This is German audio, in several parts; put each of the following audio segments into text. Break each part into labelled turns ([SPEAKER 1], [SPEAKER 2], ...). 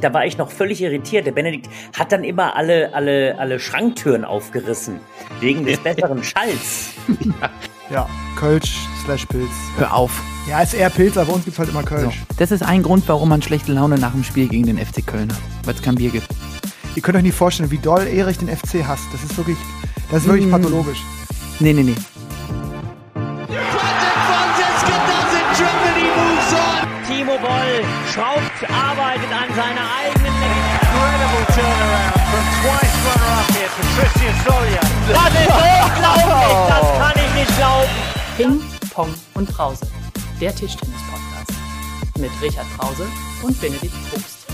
[SPEAKER 1] da war ich noch völlig irritiert. Der Benedikt hat dann immer alle, alle, alle Schranktüren aufgerissen. Wegen des besseren Schalls.
[SPEAKER 2] Ja, Kölsch slash Pilz.
[SPEAKER 3] Hör auf.
[SPEAKER 2] Ja, ist eher Pilz, aber bei uns gibt es halt immer Kölsch.
[SPEAKER 3] So. Das ist ein Grund, warum man schlechte Laune nach dem Spiel gegen den FC Köln hat. Weil es kein Bier gibt.
[SPEAKER 2] Ihr könnt euch nicht vorstellen, wie doll Erich den FC hasst. Das ist wirklich, das ist wirklich
[SPEAKER 3] Mm.
[SPEAKER 2] pathologisch.
[SPEAKER 3] Nee, nee, nee.
[SPEAKER 1] Schraubt, arbeitet an seiner eigenen
[SPEAKER 4] Incredible turnaround from twice runner-up here, Patricia Solia.
[SPEAKER 1] Das ist unglaublich, das kann ich nicht glauben.
[SPEAKER 5] Ping, Pong und Brause. Der Tischtennis-Podcast. Mit Richard Brause und Benedikt Probst.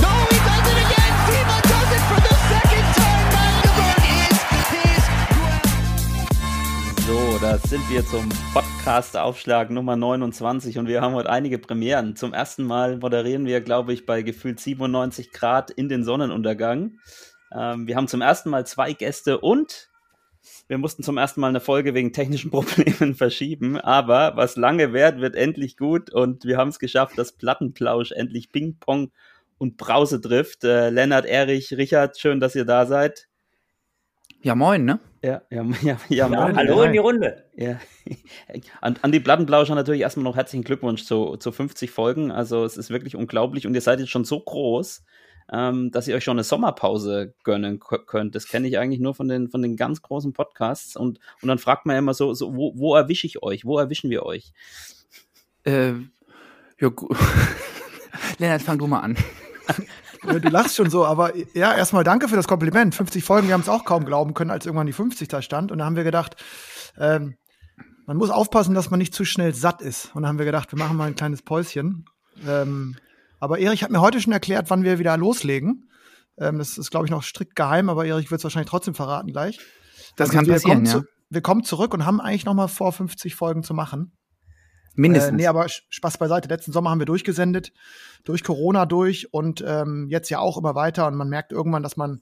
[SPEAKER 6] No, he does it again. Timo does it for the second time. Magdeburg is his
[SPEAKER 7] So, da sind wir zum Podcast-Aufschlag Nummer 29 und wir haben heute einige Premieren. Zum ersten Mal moderieren wir, glaube ich, bei gefühlt 97 Grad in den Sonnenuntergang. Ähm, wir haben zum ersten Mal zwei Gäste und wir mussten zum ersten Mal eine Folge wegen technischen Problemen verschieben. Aber was lange währt, wird endlich gut und wir haben es geschafft, dass Plattenplausch endlich Ping-Pong und Brause trifft. Äh, Lennart, Erich, Richard, schön, dass ihr da seid.
[SPEAKER 3] Ja, moin, ne?
[SPEAKER 7] Ja, ja, ja, ja,
[SPEAKER 1] Ja,
[SPEAKER 7] moin.
[SPEAKER 1] hallo in die Runde.
[SPEAKER 7] Ja. An, an die Plattenplauscher natürlich erstmal noch herzlichen Glückwunsch zu, zu 50 Folgen. Also es ist wirklich unglaublich und ihr seid jetzt schon so groß, ähm, dass ihr euch schon eine Sommerpause gönnen könnt. Das kenne ich eigentlich nur von den, von den ganz großen Podcasts. Und, und dann fragt man ja immer so, so wo, wo erwische ich euch? Wo erwischen wir euch?
[SPEAKER 3] Äh, ja, Lennart, fang du mal an.
[SPEAKER 2] Ja, Du lachst schon so, aber ja, erstmal danke für das Kompliment. 50 Folgen, wir haben es auch kaum glauben können, als irgendwann die 50 da stand. Und da haben wir gedacht, ähm, man muss aufpassen, dass man nicht zu schnell satt ist. Und da haben wir gedacht, wir machen mal ein kleines Päuschen. Ähm, aber Erich hat mir heute schon erklärt, wann wir wieder loslegen. Ähm, das ist, glaube ich, noch strikt geheim, aber Erich wird es wahrscheinlich trotzdem verraten gleich.
[SPEAKER 3] Das
[SPEAKER 2] Also
[SPEAKER 3] kann
[SPEAKER 2] wir
[SPEAKER 3] passieren,
[SPEAKER 2] kommen
[SPEAKER 3] ja.
[SPEAKER 2] zu, wir kommen zurück und haben eigentlich noch mal vor, 50 Folgen zu machen.
[SPEAKER 3] Mindestens.
[SPEAKER 2] Äh, nee, aber Spaß beiseite. Letzten Sommer haben wir durchgesendet, durch Corona durch und ähm, jetzt ja auch immer weiter. Und man merkt irgendwann, dass man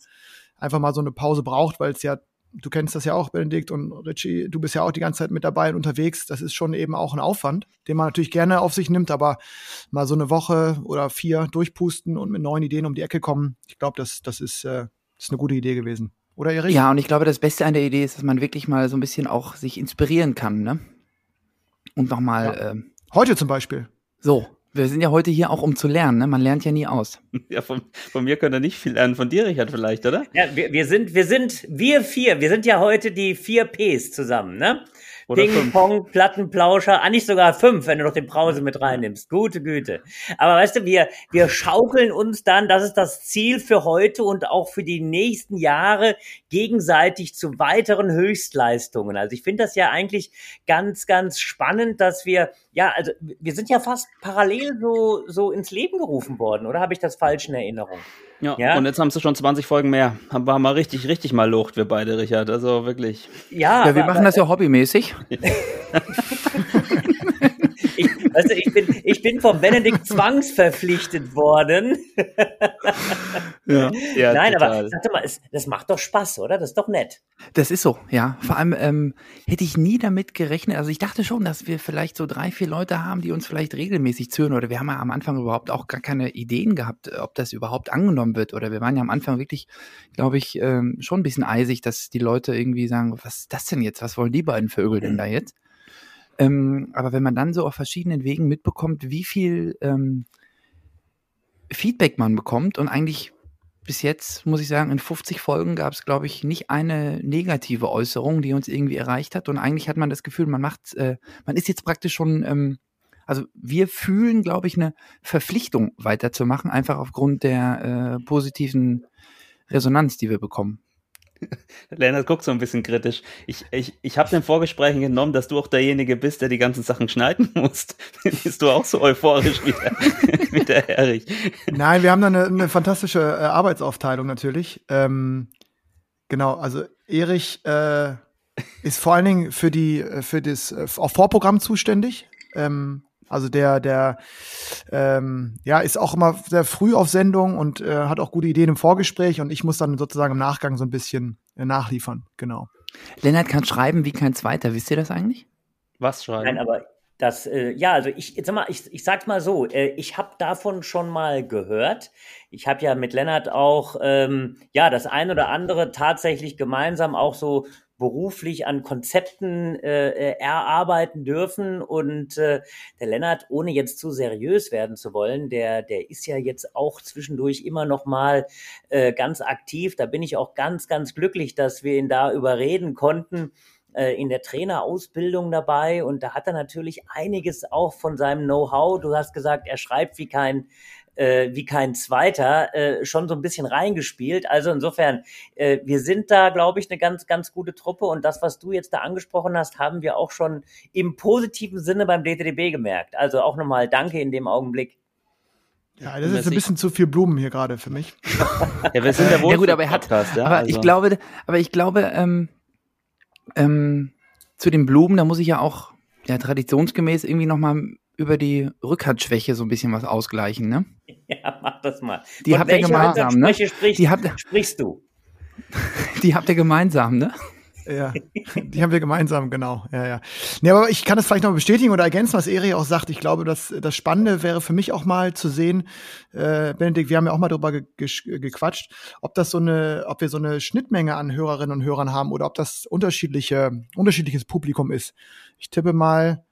[SPEAKER 2] einfach mal so eine Pause braucht, weil es ja, du kennst das ja auch, Benedikt und Richie, du bist ja auch die ganze Zeit mit dabei und unterwegs. Das ist schon eben auch ein Aufwand, den man natürlich gerne auf sich nimmt, aber mal so eine Woche oder vier durchpusten und mit neuen Ideen um die Ecke kommen, ich glaube, das, das, ist, äh, das ist eine gute Idee gewesen. Oder Erich?
[SPEAKER 3] Ja, und ich glaube, das Beste an der Idee ist, dass man wirklich mal so ein bisschen auch sich inspirieren kann, ne? Und nochmal,
[SPEAKER 2] Ja.
[SPEAKER 3] ähm,
[SPEAKER 2] Heute zum Beispiel.
[SPEAKER 3] so, wir sind ja heute hier auch, um zu lernen, ne? Man lernt ja nie aus.
[SPEAKER 7] Ja, von, von mir könnt ihr nicht viel lernen. Von dir, Richard, vielleicht, oder?
[SPEAKER 1] Ja, wir, wir sind, wir sind, wir vier, wir sind ja heute die vier Ps zusammen, ne?
[SPEAKER 7] Oder
[SPEAKER 1] Ping,
[SPEAKER 7] fünf.
[SPEAKER 1] Pong, Plattenplauscher, ah, nicht sogar fünf, wenn du noch den Brause mit reinnimmst. Gute Güte. Aber weißt du, wir, wir schaukeln uns dann, das ist das Ziel für heute und auch für die nächsten Jahre gegenseitig zu weiteren Höchstleistungen. Also ich finde das ja eigentlich ganz, ganz spannend, dass wir, ja, also wir sind ja fast parallel so, so ins Leben gerufen worden, oder habe ich das falsch in Erinnerung?
[SPEAKER 7] Ja.
[SPEAKER 1] Ja.
[SPEAKER 7] Und jetzt haben sie schon 20 Folgen mehr. Haben wir mal richtig, richtig mal Lucht, wir beide, Richard. Also wirklich.
[SPEAKER 1] Ja,
[SPEAKER 3] Ja, wir
[SPEAKER 1] aber-
[SPEAKER 3] machen das ja hobbymäßig.
[SPEAKER 1] Weißt du, ich bin, ich bin vom Benedikt zwangsverpflichtet worden.
[SPEAKER 3] Ja.
[SPEAKER 7] Ja,
[SPEAKER 1] Nein,
[SPEAKER 7] total.
[SPEAKER 1] aber sag doch mal, es, das macht doch Spaß, oder? Das ist doch nett.
[SPEAKER 3] Das ist so, ja. Vor allem ähm, hätte ich nie damit gerechnet. Also ich dachte schon, dass wir vielleicht so drei, vier Leute haben, die uns vielleicht regelmäßig zuhören. Oder wir haben ja am Anfang überhaupt auch gar keine Ideen gehabt, ob das überhaupt angenommen wird. Oder wir waren ja am Anfang wirklich, glaube ich, ähm, schon ein bisschen eisig, dass die Leute irgendwie sagen, was ist das denn jetzt? Was wollen die beiden Vögel denn da jetzt? Ähm, aber wenn man dann so auf verschiedenen Wegen mitbekommt, wie viel ähm, Feedback man bekommt und eigentlich bis jetzt, muss ich sagen, in 50 Folgen gab es, glaube ich, nicht eine negative Äußerung, die uns irgendwie erreicht hat. Und eigentlich hat man das Gefühl, man macht, äh, man ist jetzt praktisch schon, ähm, also wir fühlen, glaube ich, eine Verpflichtung weiterzumachen, einfach aufgrund der äh, positiven Resonanz, die wir bekommen.
[SPEAKER 7] Lennart guckt so ein bisschen kritisch. Ich, ich, ich habe den Vorgesprächen genommen, dass du auch derjenige bist, der die ganzen Sachen schneiden musst. Bist du auch so euphorisch wie der, wie der Erich?
[SPEAKER 2] Nein, wir haben da eine, eine fantastische äh, Arbeitsaufteilung natürlich. Ähm, genau, also Erich äh, ist vor allen Dingen für die äh, für das äh, Vorprogramm zuständig. Ähm, also der der ähm, ja ist auch immer sehr früh auf Sendung und äh, hat auch gute Ideen im Vorgespräch und ich muss dann sozusagen im Nachgang so ein bisschen äh, nachliefern. Genau.
[SPEAKER 3] Lennart kann schreiben wie kein Zweiter. Wisst ihr das eigentlich?
[SPEAKER 7] Was schreiben?
[SPEAKER 1] Nein, aber Das, äh, ja, also ich, jetzt sag mal, ich, ich sag's mal so, äh, ich habe davon schon mal gehört. Ich habe ja mit Lennart auch, ähm, ja, das ein oder andere tatsächlich gemeinsam auch so beruflich an Konzepten äh, erarbeiten dürfen. Und äh, der Lennart, ohne jetzt zu seriös werden zu wollen, der, der ist ja jetzt auch zwischendurch immer noch mal äh, ganz aktiv. Da bin ich auch ganz, ganz glücklich, dass wir ihn da überreden konnten äh, in der Trainerausbildung dabei und da hat er natürlich einiges auch von seinem Know-how. Du hast gesagt, er schreibt wie kein äh, wie kein zweiter äh, schon so ein bisschen reingespielt. Also insofern, äh, wir sind da, glaube ich, eine ganz, ganz gute Truppe und das, was du jetzt da angesprochen hast, haben wir auch schon im positiven Sinne beim DTDB gemerkt. Also auch nochmal Danke in dem Augenblick.
[SPEAKER 2] Ja, das ist ein bisschen zu viel Blumen hier gerade für mich.
[SPEAKER 3] ja, wir sind ja wohl. Ja gut, aber er hat, ja, aber also. ich glaube, aber ich glaube, ähm, ähm, zu den Blumen, da muss ich ja auch ja, traditionsgemäß irgendwie nochmal über die Rückhandschwäche so ein bisschen was ausgleichen, ne?
[SPEAKER 1] Ja, mach das mal.
[SPEAKER 3] Die Von habt ihr gemeinsam, ne?
[SPEAKER 1] Sprichst, die habt, sprichst du?
[SPEAKER 3] Die habt ihr gemeinsam, ne?
[SPEAKER 2] Ja, die haben wir gemeinsam, genau. Ja, ja. Nee, aber ich kann das vielleicht noch bestätigen oder ergänzen, was Eri auch sagt. Ich glaube, dass das Spannende wäre für mich auch mal zu sehen, äh, Benedikt, wir haben ja auch mal darüber ge gequatscht, ob das so eine, ob wir so eine Schnittmenge an Hörerinnen und Hörern haben oder ob das unterschiedliche, unterschiedliches Publikum ist. Ich tippe mal,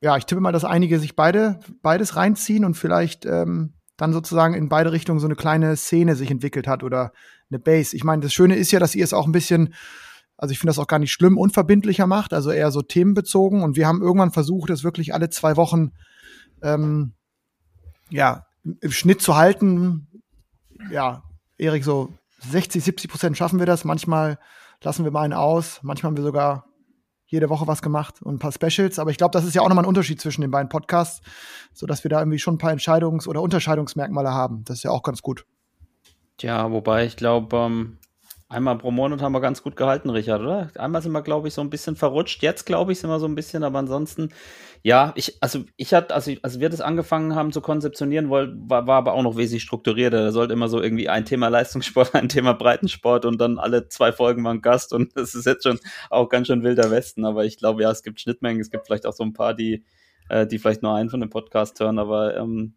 [SPEAKER 2] ja, ich tippe mal, dass einige sich beide, beides reinziehen und vielleicht ähm, dann sozusagen in beide Richtungen so eine kleine Szene sich entwickelt hat oder eine Base. Ich meine, das Schöne ist ja, dass ihr es auch ein bisschen also ich finde das auch gar nicht schlimm, unverbindlicher macht, also eher so themenbezogen. Und wir haben irgendwann versucht, das wirklich alle zwei Wochen ähm, ja, im Schnitt zu halten. Ja, Erik, so 60, 70 Prozent schaffen wir das. Manchmal lassen wir mal einen aus. Manchmal haben wir sogar jede Woche was gemacht und ein paar Specials. Aber ich glaube, das ist ja auch nochmal ein Unterschied zwischen den beiden Podcasts, sodass wir da irgendwie schon ein paar Entscheidungs- oder Unterscheidungsmerkmale haben. Das ist ja auch ganz gut.
[SPEAKER 7] Tja, wobei ich glaube, ähm, Einmal pro Monat haben wir ganz gut gehalten, Richard, oder? Einmal sind wir, glaube ich, so ein bisschen verrutscht. Jetzt, glaube ich, sind wir so ein bisschen, aber ansonsten, ja, ich, also ich hatte, also als wir das angefangen haben zu konzeptionieren, war, war aber auch noch wesentlich strukturierter. Da sollte immer so irgendwie ein Thema Leistungssport, ein Thema Breitensport und dann alle zwei Folgen mal ein Gast und das ist jetzt schon auch ganz schön wilder Westen. Aber ich glaube, ja, es gibt Schnittmengen, es gibt vielleicht auch so ein paar, die, äh, die vielleicht nur einen von dem Podcast hören, aber ähm,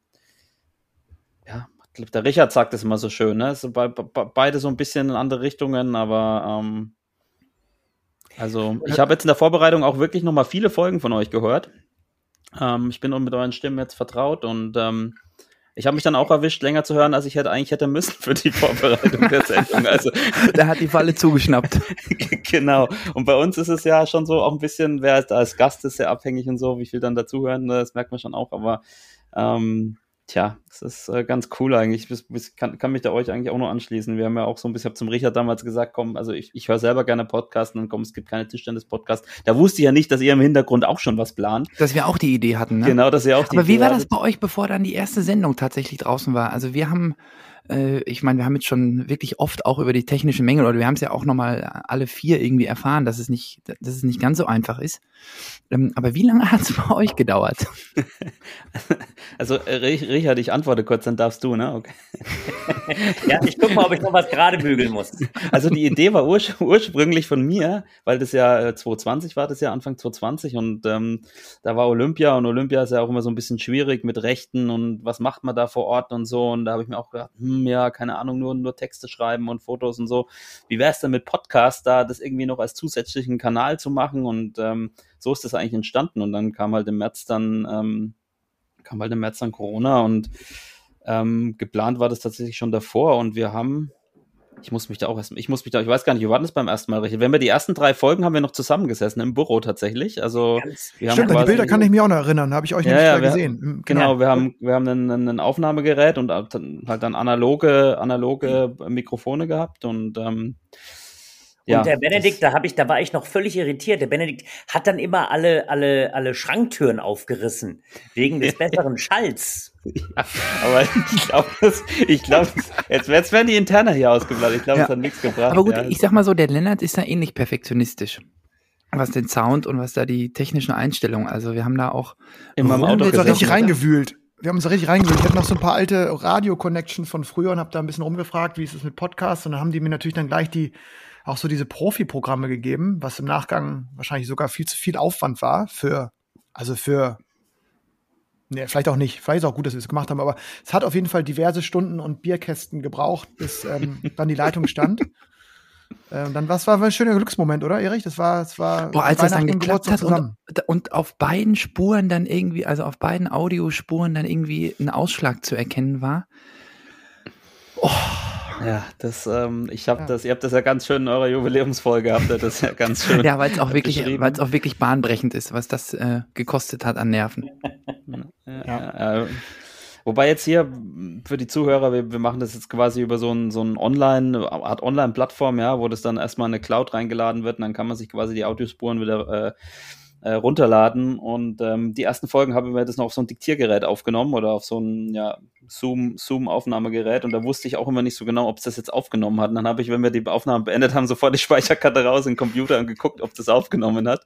[SPEAKER 7] ja, der Richard sagt es immer so schön, ne? So be be beide so ein bisschen in andere Richtungen, aber ähm, also ich habe jetzt in der Vorbereitung auch wirklich nochmal viele Folgen von euch gehört. Ähm, ich bin mit euren Stimmen jetzt vertraut und ähm, ich habe mich dann auch erwischt, länger zu hören, als ich hätte eigentlich hätte müssen für die Vorbereitung der Sendung. Also
[SPEAKER 3] da hat die Falle zugeschnappt.
[SPEAKER 7] genau. Und bei uns ist es ja schon so auch ein bisschen, wer als Gast ist sehr abhängig und so, wie viel dann dazuhören, ne, das merkt man schon auch. Aber ähm, Tja, das ist äh, ganz cool eigentlich. Ich, ich kann, kann, mich da euch eigentlich auch nur anschließen. Wir haben ja auch so ein bisschen, ich habe zum Richard damals gesagt, komm, also ich, ich höre selber gerne Podcasts und dann komm, es gibt keine Tischtennis-Podcasts. Da wusste ich ja nicht, dass ihr im Hintergrund auch schon was plant.
[SPEAKER 3] Dass wir auch die Idee hatten, ne?
[SPEAKER 7] Genau, dass ihr auch
[SPEAKER 3] die Aber Idee wie war das bei euch, bevor dann die erste Sendung tatsächlich draußen war? Also wir haben äh, ich meine, wir haben jetzt schon wirklich oft auch über die technischen Mängel oder wir haben es ja auch nochmal alle vier irgendwie erfahren, dass es nicht, dass es nicht ganz so einfach ist. Ähm, aber wie lange hat es bei euch gedauert?
[SPEAKER 7] Also, äh, Richard, ich antworte kurz, dann darfst du, ne? Okay.
[SPEAKER 1] ja, ich guck mal, ob ich noch was gerade bügeln muss.
[SPEAKER 7] Also die Idee war ur ursprünglich von mir, weil das ja 2020 äh, war, das ja Anfang 2020 und ähm, da war Olympia und Olympia ist ja auch immer so ein bisschen schwierig mit Rechten und was macht man da vor Ort und so und da habe ich mir auch gedacht, hm, ja, keine Ahnung, nur, nur Texte schreiben und Fotos und so. Wie wäre es denn mit Podcast da, das irgendwie noch als zusätzlichen Kanal zu machen? Und ähm, so ist das eigentlich entstanden. Und dann kam halt im März dann, ähm, kam halt im März dann Corona und ähm, geplant war das tatsächlich schon davor. Und wir haben, ich muss mich da auch erst, ich muss mich da, ich weiß gar nicht, wir waren das beim ersten Mal richtig. Wenn wir die ersten drei Folgen haben wir noch zusammengesessen im Büro tatsächlich. Also
[SPEAKER 2] wir Stimmt, haben an die Bilder kann ich mich auch noch erinnern, habe ich euch ja, nicht ja, wir, gesehen.
[SPEAKER 7] Genau, genau, wir haben wir haben ein, ein Aufnahmegerät und halt dann analoge analoge Mikrofone gehabt und ähm,
[SPEAKER 1] und der Benedikt, da habe ich, da war ich noch völlig irritiert. Der Benedikt hat dann immer alle, alle, alle Schranktüren aufgerissen wegen des besseren Schalls.
[SPEAKER 7] Ja, aber ich glaube, ich glaube, jetzt, jetzt werden die Interner hier ausgeblasen. Ich glaube, ja. es hat nichts gebracht.
[SPEAKER 3] Aber gut,
[SPEAKER 7] ja.
[SPEAKER 3] ich sag mal so, der Lennart ist da ähnlich perfektionistisch was den Sound und was da die technischen Einstellungen. Also wir haben da auch
[SPEAKER 2] immer im Auto wir richtig reingewühlt. Wir haben uns da richtig reingewühlt. Ich hatte noch so ein paar alte Radio-Connections von früher und habe da ein bisschen rumgefragt, wie ist es mit Podcasts. Und dann haben die mir natürlich dann gleich die auch so diese Profi-Programme gegeben, was im Nachgang wahrscheinlich sogar viel zu viel Aufwand war für Also für, ne, vielleicht auch nicht, vielleicht ist auch gut, dass wir es gemacht haben, aber es hat auf jeden Fall diverse Stunden und Bierkästen gebraucht, bis ähm, dann die Leitung stand. Ähm, dann was war ein schöner Glücksmoment, oder Erich? Das war, es war
[SPEAKER 3] Boah, als das dann geklappt hat und, und auf beiden Spuren dann irgendwie, also auf beiden Audiospuren dann irgendwie ein Ausschlag zu erkennen war.
[SPEAKER 7] Ja, das, ähm, ich habe
[SPEAKER 2] Ja.
[SPEAKER 7] das, ihr habt das ja ganz schön in eurer Jubiläumsfolge, habt ihr das ja ganz schön.
[SPEAKER 3] Ja, weil es auch wirklich, weil es auch wirklich bahnbrechend ist, was das äh, gekostet hat an Nerven.
[SPEAKER 7] Ja, ja. Äh, wobei jetzt hier für die Zuhörer, wir, wir machen das jetzt quasi über so ein, so ein Online, eine Art Online-Plattform, ja, wo das dann erstmal in eine Cloud reingeladen wird und dann kann man sich quasi die Audiospuren wieder äh, äh, runterladen. Und ähm, die ersten Folgen haben wir das noch auf so ein Diktiergerät aufgenommen oder auf so ein ja, Zoom, Zoom-Aufnahmegerät und da wusste ich auch immer nicht so genau, ob es das jetzt aufgenommen hat. Und dann habe ich, wenn wir die Aufnahme beendet haben, sofort die Speicherkarte raus in den Computer und geguckt, ob das aufgenommen hat.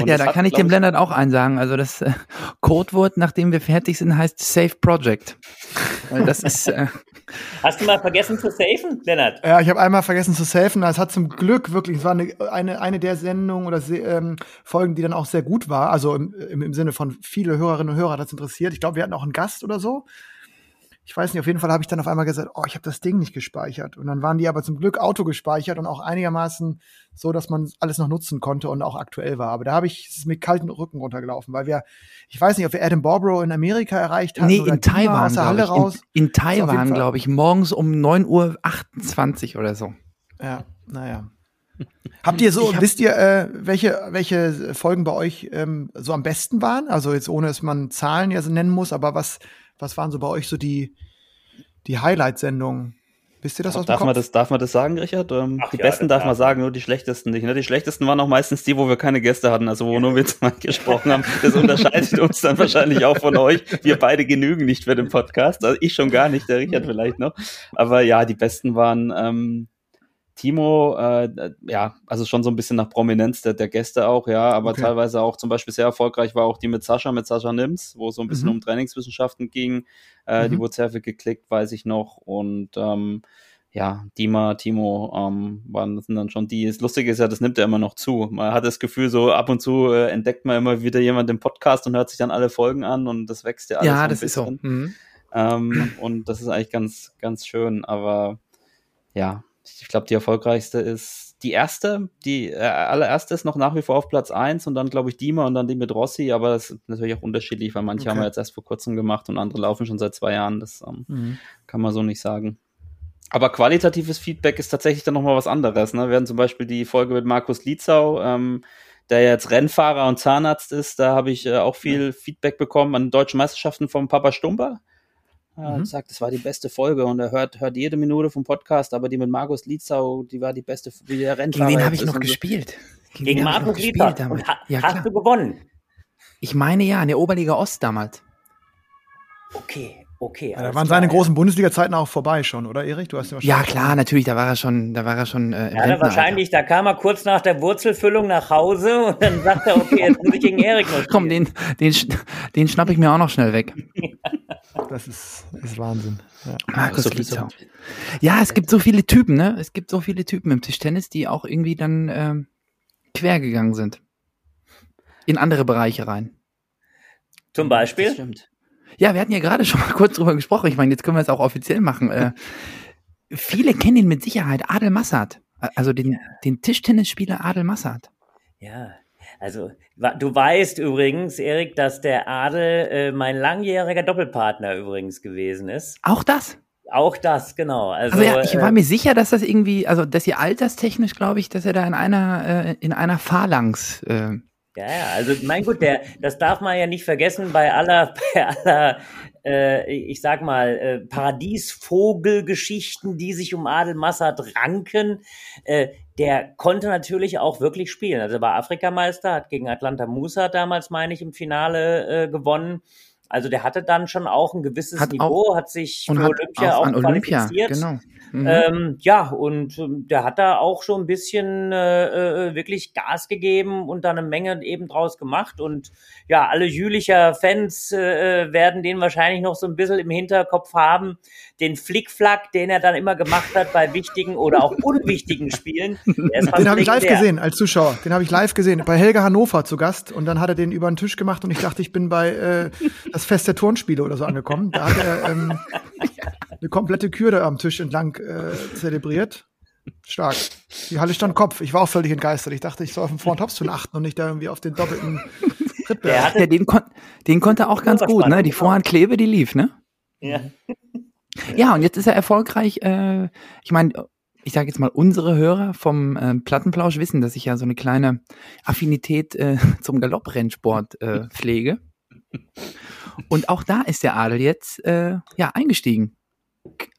[SPEAKER 7] Und
[SPEAKER 3] ja, da
[SPEAKER 7] hat,
[SPEAKER 3] kann ich dem Lennart auch einsagen. Also das äh, Codewort, nachdem wir fertig sind, heißt Safe Project. Weil das ist, äh,
[SPEAKER 1] Hast du mal vergessen zu safen, Lennart?
[SPEAKER 2] Ja, ich habe einmal vergessen zu safen. Es hat zum Glück wirklich, es war eine, eine, eine der Sendungen oder Se ähm, Folgen, die dann auch sehr gut war. Also im, im, im Sinne von viele Hörerinnen und Hörer hat das interessiert. Ich glaube, wir hatten auch einen Gast oder so. Ich weiß nicht, auf jeden Fall habe ich dann auf einmal gesagt, oh, ich habe das Ding nicht gespeichert. Und dann waren die aber zum Glück Auto gespeichert und auch einigermaßen so, dass man alles noch nutzen konnte und auch aktuell war. Aber da habe ich es mit kalten Rücken runtergelaufen, weil wir, ich weiß nicht, ob wir Adam Barbaro in Amerika erreicht haben
[SPEAKER 3] nee,
[SPEAKER 2] oder
[SPEAKER 3] in Taiwan,
[SPEAKER 2] aus der Halle
[SPEAKER 3] ich.
[SPEAKER 2] raus.
[SPEAKER 3] In, in Taiwan, glaube ich, morgens um 9.28 Uhr oder so.
[SPEAKER 2] Ja, naja. Habt ihr so,
[SPEAKER 3] hab-
[SPEAKER 2] wisst ihr, äh, welche, welche Folgen bei euch ähm, so am besten waren? Also jetzt ohne, dass man Zahlen ja so nennen muss, aber was, was waren so bei euch so die, die Highlight-Sendungen? Wisst ihr das aus dem
[SPEAKER 7] Darf
[SPEAKER 2] Kopf?
[SPEAKER 7] man das, darf man das sagen, Richard? Ähm,
[SPEAKER 1] Ach
[SPEAKER 7] die
[SPEAKER 1] ja,
[SPEAKER 7] besten darf man sagen, nur die schlechtesten nicht. Ne? Die schlechtesten waren auch meistens die, wo wir keine Gäste hatten, also wo nur wir zwei gesprochen haben. Das unterscheidet uns dann wahrscheinlich auch von euch. Wir beide genügen nicht für den Podcast. Also ich schon gar nicht, der Richard vielleicht noch. Aber ja, die besten waren ähm, Timo, äh, ja, also schon so ein bisschen nach Prominenz der, der Gäste auch, ja, aber
[SPEAKER 2] Okay.
[SPEAKER 7] teilweise auch zum Beispiel sehr erfolgreich war auch die mit Sascha, mit Sascha Nims, wo es so ein bisschen
[SPEAKER 2] Mhm.
[SPEAKER 7] um Trainingswissenschaften ging. Äh, Die
[SPEAKER 2] Mhm.
[SPEAKER 7] wurde sehr viel geklickt, weiß ich noch. Und ähm, ja, Dima, Timo ähm, waren das sind dann schon die. Das Lustige ist ja, das nimmt ja immer noch zu. Man hat das Gefühl, so ab und zu äh, entdeckt man immer wieder jemand im Podcast und hört sich dann alle Folgen an und das wächst ja alles
[SPEAKER 3] Ja, das ist so.
[SPEAKER 7] bisschen.
[SPEAKER 3] Mhm.
[SPEAKER 7] Ähm, und das ist eigentlich ganz, ganz schön. Aber ja, ich glaube, die erfolgreichste ist die erste. Die äh, allererste ist noch nach wie vor auf Platz eins und dann, glaube ich, Dima und dann die mit Rossi. Aber das ist natürlich auch unterschiedlich, weil manche
[SPEAKER 2] Okay.
[SPEAKER 7] haben wir jetzt erst vor kurzem gemacht und andere laufen schon seit zwei Jahren. Das ähm,
[SPEAKER 2] Mhm.
[SPEAKER 7] kann man so nicht sagen. Aber qualitatives Feedback ist tatsächlich dann nochmal was anderes. Ne? Wir hatten zum Beispiel die Folge mit Markus Lietzau, ähm, der jetzt Rennfahrer und Zahnarzt ist. Da habe ich äh, auch viel Feedback bekommen an deutschen Meisterschaften vom Papa Stumper. Er
[SPEAKER 2] Mhm.
[SPEAKER 7] sagt, das war die beste Folge und er hört, hört jede Minute vom Podcast, aber die mit Markus Lietzau, die war die beste, wie der Rennfahrer.
[SPEAKER 3] Gegen wen habe ich noch
[SPEAKER 7] so.
[SPEAKER 3] gespielt?
[SPEAKER 1] Gegen
[SPEAKER 3] noch
[SPEAKER 1] Markus? Und ha
[SPEAKER 3] Ja,
[SPEAKER 1] hast
[SPEAKER 3] klar.
[SPEAKER 1] du gewonnen?
[SPEAKER 3] Ich meine ja, in der Oberliga Ost damals.
[SPEAKER 1] Okay, okay.
[SPEAKER 2] Ja, da waren
[SPEAKER 1] klar,
[SPEAKER 2] seine
[SPEAKER 1] ja.
[SPEAKER 2] großen Bundesliga-Zeiten auch vorbei schon, oder Erik? Du hast ja
[SPEAKER 3] Ja, klar, natürlich, da war er schon, da war er schon äh, im
[SPEAKER 1] Ja, wahrscheinlich, da kam er kurz nach der Wurzelfüllung nach Hause und dann sagt er, okay, jetzt muss ich gegen Erik noch
[SPEAKER 3] Komm,
[SPEAKER 1] spielen.
[SPEAKER 3] den, den, sch- den schnapp ich mir auch noch schnell weg.
[SPEAKER 2] Das ist, ist Wahnsinn. Ja.
[SPEAKER 3] Markus
[SPEAKER 7] so viel
[SPEAKER 3] Lietzau. Ja, es gibt so viele Typen, ne? Es gibt so viele Typen im Tischtennis, die auch irgendwie dann ähm, quer gegangen sind. In andere Bereiche rein.
[SPEAKER 1] Zum
[SPEAKER 7] Das
[SPEAKER 1] Beispiel?
[SPEAKER 7] stimmt.
[SPEAKER 3] Ja, wir hatten ja gerade schon mal kurz drüber gesprochen. Ich meine, jetzt können wir es auch offiziell machen. Äh, viele kennen ihn mit Sicherheit, Adel Massad. Also den, den Tischtennisspieler Adel Massad.
[SPEAKER 1] Ja, also du weißt übrigens, Erik, dass der Adel äh, mein langjähriger Doppelpartner übrigens gewesen ist.
[SPEAKER 3] Auch das.
[SPEAKER 1] Auch das, genau. Also,
[SPEAKER 3] Also ja, ich war
[SPEAKER 1] äh,
[SPEAKER 3] mir sicher, dass das irgendwie, also dass ihr alterstechnisch, glaube ich, dass er da in einer, äh, in einer Phalanx äh,
[SPEAKER 1] Ja, ja, also mein Gott, der, das darf man ja nicht vergessen bei aller, bei aller, äh, ich sag mal, äh, Paradiesvogelgeschichten, die sich um Adel Massad ranken. Äh, der konnte natürlich auch wirklich spielen. Also er war Afrikameister, hat gegen Atlanta Musa damals, meine ich, im Finale äh, gewonnen. Also der hatte dann schon auch ein gewisses
[SPEAKER 3] Hat
[SPEAKER 1] Niveau, hat sich für Olympia
[SPEAKER 3] auch
[SPEAKER 1] auch,
[SPEAKER 3] an Olympia,
[SPEAKER 1] qualifiziert.
[SPEAKER 3] genau. Mhm.
[SPEAKER 1] Ähm, ja, und ähm, der hat da auch schon ein bisschen äh, äh, wirklich Gas gegeben und da eine Menge eben draus gemacht. Und ja, alle Jülicher Fans äh, werden den wahrscheinlich noch so ein bisschen im Hinterkopf haben. Den Flickflack, den er dann immer gemacht hat bei wichtigen oder auch unwichtigen Spielen.
[SPEAKER 2] Den habe ich live gesehen als Zuschauer. Den habe ich live gesehen. Bei Helga Hannover zu Gast. Und dann hat er den über den Tisch gemacht und ich dachte, ich bin bei äh, das Fest der Turnspiele oder so angekommen. Da hat er ähm, eine komplette Kür da am Tisch entlang äh, zelebriert. Stark. Die Halle stand Kopf. Ich war auch völlig entgeistert. Ich dachte, ich soll auf den Vor- und Topspin achten und nicht da irgendwie auf den doppelten
[SPEAKER 1] Der
[SPEAKER 2] Trittberg.
[SPEAKER 1] hatte
[SPEAKER 3] Ja, den, kon den konnte er auch ganz gut, ne? Die Vorhandklebe, die lief, ne?
[SPEAKER 1] ja.
[SPEAKER 3] Ja, und jetzt ist er erfolgreich. Äh, ich meine, ich sage jetzt mal, unsere Hörer vom äh, Plattenplausch wissen, dass ich ja so eine kleine Affinität äh, zum Galopprennsport äh, pflege. Und auch da ist der Adel jetzt äh, ja eingestiegen.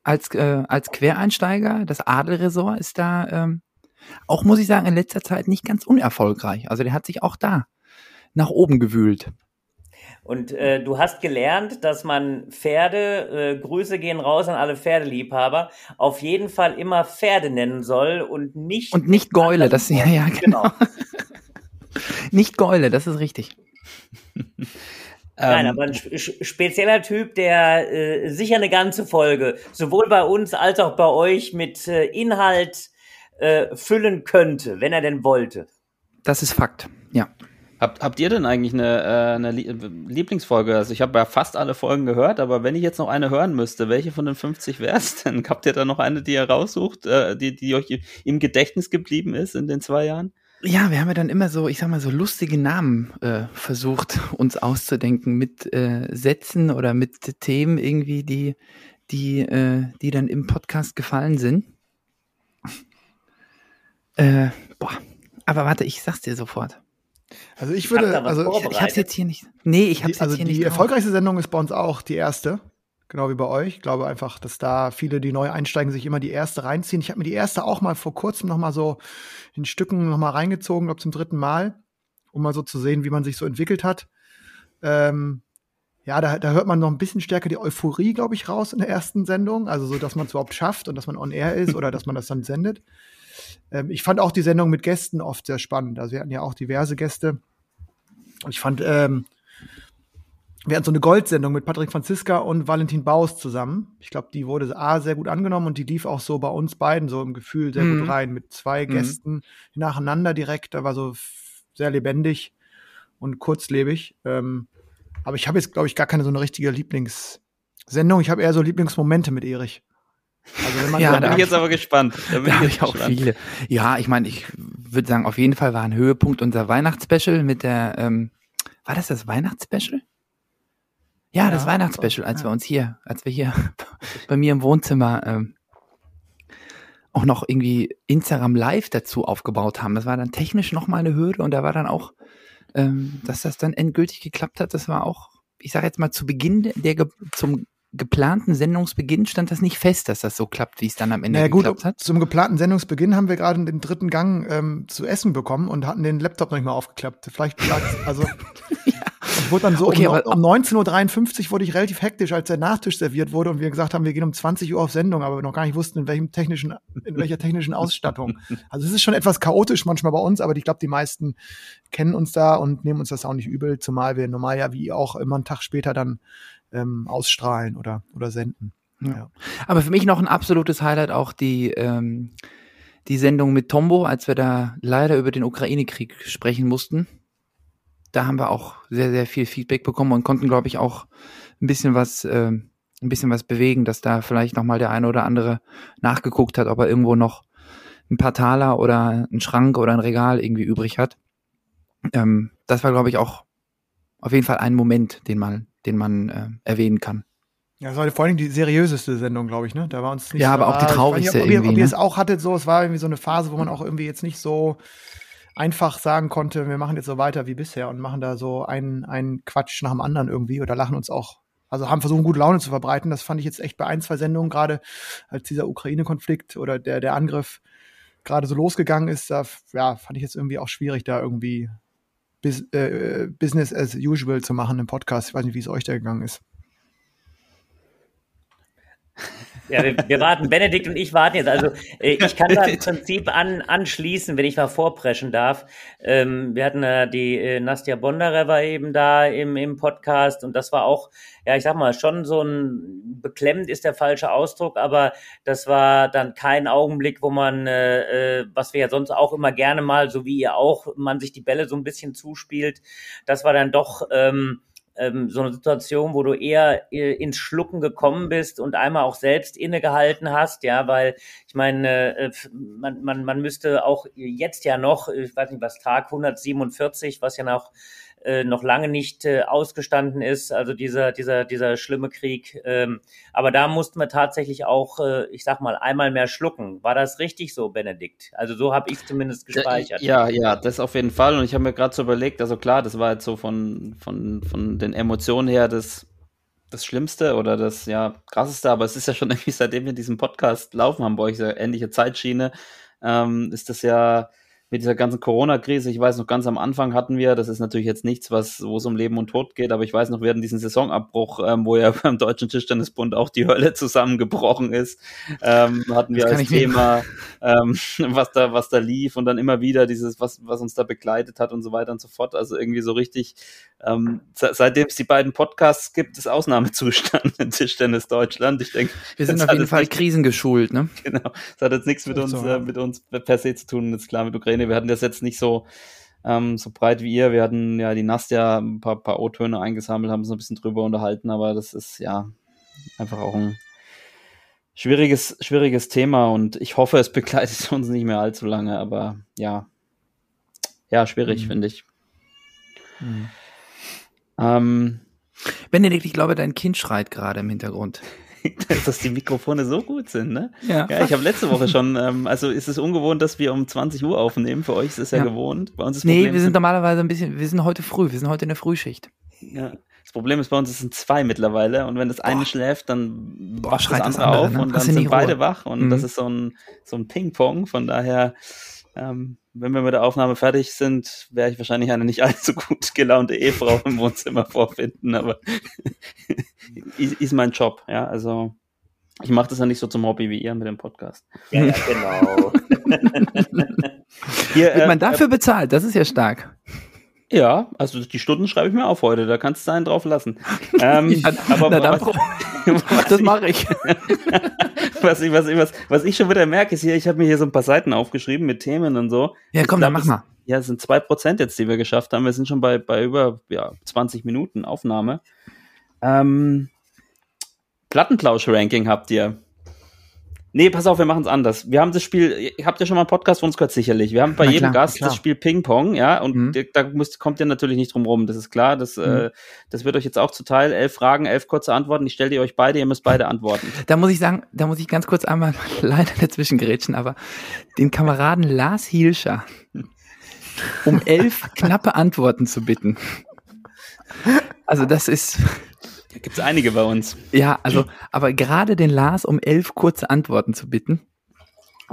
[SPEAKER 3] Als, äh, als Quereinsteiger, das Adelresort ist da ähm, auch, muss ich sagen, in letzter Zeit nicht ganz unerfolgreich. Also der hat sich auch da nach oben gewühlt.
[SPEAKER 1] Und äh, du hast gelernt, dass man Pferde, äh, Grüße gehen raus an alle Pferdeliebhaber, auf jeden Fall immer Pferde nennen soll und nicht.
[SPEAKER 3] Und nicht Gäule, das ja, ja, genau.
[SPEAKER 1] Genau.
[SPEAKER 3] Nicht Gäule, das ist richtig.
[SPEAKER 1] Nein,
[SPEAKER 7] Ähm,
[SPEAKER 1] aber ein spe- spe- spezieller Typ, der äh, sicher eine ganze Folge, sowohl bei uns als auch bei euch, mit äh, Inhalt äh, füllen könnte, wenn er denn wollte.
[SPEAKER 3] Das ist Fakt, ja.
[SPEAKER 7] Habt, habt ihr denn eigentlich eine, äh, eine Lie- Lieblingsfolge? Also ich habe ja fast alle Folgen gehört, aber wenn ich jetzt noch eine hören müsste, welche von den 50 wäre es denn? Habt ihr da noch eine, die ihr raussucht, äh, die, die euch im Gedächtnis geblieben ist in den zwei Jahren?
[SPEAKER 3] Ja, wir haben ja dann immer so, ich sag mal, so lustige Namen äh, versucht, uns auszudenken mit äh, Sätzen oder mit Themen irgendwie, die, die, äh, die dann im Podcast gefallen sind. Äh, boah, aber warte, ich sag's dir sofort.
[SPEAKER 2] Also ich würde,
[SPEAKER 1] was
[SPEAKER 2] also,
[SPEAKER 1] vorbereitet?
[SPEAKER 3] Ich hab's jetzt hier nicht. Nee, ich hab's
[SPEAKER 2] die, also
[SPEAKER 3] jetzt hier
[SPEAKER 2] die
[SPEAKER 3] nicht. drauf.
[SPEAKER 2] erfolgreichste Sendung ist bei uns auch die erste. Genau wie bei euch. Ich glaube einfach, dass da viele, die neu einsteigen, sich immer die erste reinziehen. Ich habe mir die erste auch mal vor kurzem noch mal so in Stücken noch mal reingezogen, glaube zum dritten Mal, um mal so zu sehen, wie man sich so entwickelt hat. Ähm, ja, da, da hört man noch ein bisschen stärker die Euphorie, glaube ich, raus in der ersten Sendung. Also so, dass man es überhaupt schafft und dass man on air ist oder dass man das dann sendet. Ähm, ich fand auch die Sendung mit Gästen oft sehr spannend. Also wir hatten ja auch diverse Gäste. Ich fand, ähm, wir hatten so eine Goldsendung mit Patrick Franziska und Valentin Baus zusammen. Ich glaube, die wurde A sehr gut angenommen und die lief auch so bei uns beiden so im Gefühl sehr
[SPEAKER 3] Mhm.
[SPEAKER 2] gut rein mit zwei
[SPEAKER 3] Mhm.
[SPEAKER 2] Gästen nacheinander direkt. Da war so sehr lebendig und kurzlebig. Ähm, aber ich habe jetzt, glaube ich, gar keine so eine richtige Lieblingssendung. Ich habe eher so Lieblingsmomente mit Erich. Also wenn man
[SPEAKER 3] Ja,
[SPEAKER 2] so
[SPEAKER 7] Da bin ich jetzt aber gespannt. Da bin
[SPEAKER 3] Da
[SPEAKER 7] ich
[SPEAKER 3] ich auch
[SPEAKER 7] gespannt.
[SPEAKER 3] viele. Ja, ich meine, ich würde sagen, auf jeden Fall war ein Höhepunkt unser Weihnachtsspecial mit der, ähm, war das das Weihnachtsspecial? Ja, das
[SPEAKER 2] Ja,
[SPEAKER 3] Weihnachtsspecial, als wir uns hier, als wir hier bei mir im Wohnzimmer ähm, auch noch irgendwie Instagram Live dazu aufgebaut haben. Das war dann technisch nochmal eine Hürde und da war dann auch, ähm, dass das dann endgültig geklappt hat, das war auch, ich sage jetzt mal, zu Beginn der, ge zum geplanten Sendungsbeginn stand das nicht fest, dass das so klappt, wie es dann am Ende
[SPEAKER 2] naja, gut,
[SPEAKER 3] geklappt hat.
[SPEAKER 2] zum geplanten Sendungsbeginn haben wir gerade den dritten Gang ähm, zu essen bekommen und hatten den Laptop noch nicht mal aufgeklappt. Vielleicht also ich wurde dann so
[SPEAKER 3] Okay,
[SPEAKER 2] um, um 19.53 Uhr wurde ich relativ hektisch, als der Nachtisch serviert wurde und wir gesagt haben, wir gehen um 20 Uhr auf Sendung, aber wir noch gar nicht wussten, in welchem technischen, in welcher technischen Ausstattung. Also es ist schon etwas chaotisch manchmal bei uns, aber ich glaube, die meisten kennen uns da und nehmen uns das auch nicht übel, zumal wir normal ja wie auch immer einen Tag später dann ähm, ausstrahlen oder, oder senden. Ja.
[SPEAKER 3] Aber für mich noch ein absolutes Highlight auch die, ähm, die Sendung mit Tombo, als wir da leider über den Ukraine-Krieg sprechen mussten. Da haben wir auch sehr, sehr viel Feedback bekommen und konnten, glaube ich, auch ein bisschen was, ähm, ein bisschen was bewegen, dass da vielleicht nochmal der eine oder andere nachgeguckt hat, ob er irgendwo noch ein paar Taler oder einen Schrank oder ein Regal irgendwie übrig hat. Ähm, das war, glaube ich, auch auf jeden Fall ein Moment, den man, den man äh, erwähnen kann.
[SPEAKER 2] Ja, das war vor allem die seriöseste Sendung, glaube ich, ne? Da war uns nicht
[SPEAKER 3] Ja,
[SPEAKER 2] so,
[SPEAKER 3] aber auch die traurigste
[SPEAKER 2] nicht, ob, ob ihr,
[SPEAKER 3] irgendwie,
[SPEAKER 2] ob ihr
[SPEAKER 3] ne?
[SPEAKER 2] es auch hattet, so, es war irgendwie so eine Phase, wo man auch irgendwie jetzt nicht so einfach sagen konnte, wir machen jetzt so weiter wie bisher und machen da so einen, einen Quatsch nach dem anderen irgendwie oder lachen uns auch, also haben versucht, gute Laune zu verbreiten. Das fand ich jetzt echt bei ein, zwei Sendungen, gerade als dieser Ukraine-Konflikt oder der, der Angriff gerade so losgegangen ist, da ja, fand ich jetzt irgendwie auch schwierig, da irgendwie Bus äh, Business as usual zu machen im Podcast. Ich weiß nicht, wie es euch da gegangen ist.
[SPEAKER 1] Ja, wir, wir warten. Benedikt und ich warten jetzt. Also äh, ich kann da im Prinzip an, anschließen, wenn ich mal vorpreschen darf. Ähm, wir hatten äh, die äh, Nastja Bondarev eben da im, im Podcast und das war auch, ja, ich sag mal, schon so ein beklemmend ist der falsche Ausdruck, aber das war dann kein Augenblick, wo man, äh, äh, was wir ja sonst auch immer gerne mal, so wie ihr auch, man sich die Bälle so ein bisschen zuspielt. Das war dann doch ähm, ähm, so eine Situation, wo du eher äh, ins Schlucken gekommen bist und einmal auch selbst innegehalten hast, ja, weil ich meine, äh, man, man, man müsste auch jetzt ja noch, ich weiß nicht was, Tag 147, was ja noch äh, noch lange nicht äh, ausgestanden ist, also dieser, dieser, dieser schlimme Krieg. Ähm, aber da mussten wir tatsächlich auch, äh, ich sag mal, einmal mehr schlucken. War das richtig so, Benedikt? Also so habe ich es zumindest gespeichert.
[SPEAKER 7] Ja, ja, das auf jeden Fall. Und ich habe mir gerade so überlegt, also klar, das war jetzt so von, von, von den Emotionen her das, das Schlimmste oder das ja krasseste, aber es ist ja schon irgendwie, seitdem wir diesen Podcast laufen haben, bei euch so ähnliche Zeitschiene, ähm, ist das ja mit dieser ganzen Corona-Krise, ich weiß noch, ganz am Anfang hatten wir, das ist natürlich jetzt nichts, was, wo es um Leben und Tod geht, aber ich weiß noch, während diesen Saisonabbruch, ähm, wo ja beim Deutschen Tischtennisbund auch die Hölle zusammengebrochen ist, ähm, hatten wir als Thema, ähm, was da, was da lief und dann immer wieder dieses, was, was uns da begleitet hat und so weiter und so fort. Also irgendwie so richtig, ähm, seitdem es die beiden Podcasts gibt, ist Ausnahmezustand in Tischtennis Deutschland. Ich denke,
[SPEAKER 3] wir sind auf jeden Fall krisengeschult, ne?
[SPEAKER 7] Genau. Das hat jetzt nichts mit uns, so, äh, mit uns per se zu tun, ist klar mit Ukraine Ukraine. Wir hatten das jetzt nicht so, ähm, so breit wie ihr. Wir hatten ja die Nastja ein paar, paar O-Töne eingesammelt, haben uns ein bisschen drüber unterhalten, aber das ist ja einfach auch ein schwieriges, schwieriges Thema und ich hoffe, es begleitet uns nicht mehr allzu lange, aber ja, ja, schwierig, mhm. finde ich. Mhm.
[SPEAKER 3] Ähm, Benedikt, ich glaube, dein Kind schreit gerade im Hintergrund.
[SPEAKER 7] dass die Mikrofone so gut sind, ne?
[SPEAKER 3] Ja.
[SPEAKER 7] ja ich habe letzte Woche schon, ähm, also ist es ungewohnt, dass wir um 20 Uhr aufnehmen. Für euch ist es ja, ja. gewohnt.
[SPEAKER 3] Bei uns ist nee, Problem, wir sind normalerweise ein bisschen, wir sind heute früh, wir sind heute in der Frühschicht.
[SPEAKER 7] Ja. Das Problem ist bei uns, es sind zwei mittlerweile und wenn das eine Boah. schläft, dann
[SPEAKER 3] Boah, schreit das andere, auf
[SPEAKER 7] ne? und dann sind beide wach und mhm. das ist so ein, so ein Ping-Pong. Von daher ähm, wenn wir mit der Aufnahme fertig sind, werde ich wahrscheinlich eine nicht allzu gut gelaunte Ehefrau im Wohnzimmer vorfinden, aber ist mein Job, ja, also ich mache das ja nicht so zum Hobby wie ihr mit dem Podcast.
[SPEAKER 1] Ja, ja genau.
[SPEAKER 3] Hier, Wird man äh, dafür äh, bezahlt, das ist ja stark.
[SPEAKER 7] Ja, also die Stunden schreibe ich mir auf heute, da kannst du einen drauf lassen. Ähm, ja,
[SPEAKER 3] aber na, was, was das mache ich.
[SPEAKER 7] was, ich, was, ich, was, was ich schon wieder merke, ist hier, ich habe mir hier so ein paar Seiten aufgeschrieben mit Themen und so.
[SPEAKER 3] Ja, komm, dann mach mal.
[SPEAKER 7] Ja, es sind zwei Prozent jetzt, die wir geschafft haben. Wir sind schon bei, bei über ja, 20 Minuten Aufnahme. Ähm, Plattenplausch-Ranking habt ihr. Nee, pass auf, wir machen es anders. Wir haben das Spiel, ihr habt ja schon mal einen Podcast von uns gehört, sicherlich. Wir haben bei Na jedem klar, Gast klar. das Spiel Ping-Pong, ja, und mhm. da müsst, kommt ihr natürlich nicht drum rum, das ist klar. Das, äh, mhm. äh, das wird euch jetzt auch zuteil. Elf Fragen, elf kurze Antworten. Ich stelle die euch beide, ihr müsst beide antworten.
[SPEAKER 3] Da muss ich sagen, da muss ich ganz kurz einmal leider dazwischen gerätschen, aber den Kameraden Lars Hielscher um elf knappe Antworten zu bitten. Also das ist,
[SPEAKER 7] da gibt es einige bei uns.
[SPEAKER 3] Ja, also, aber gerade den Lars um elf kurze Antworten zu bitten,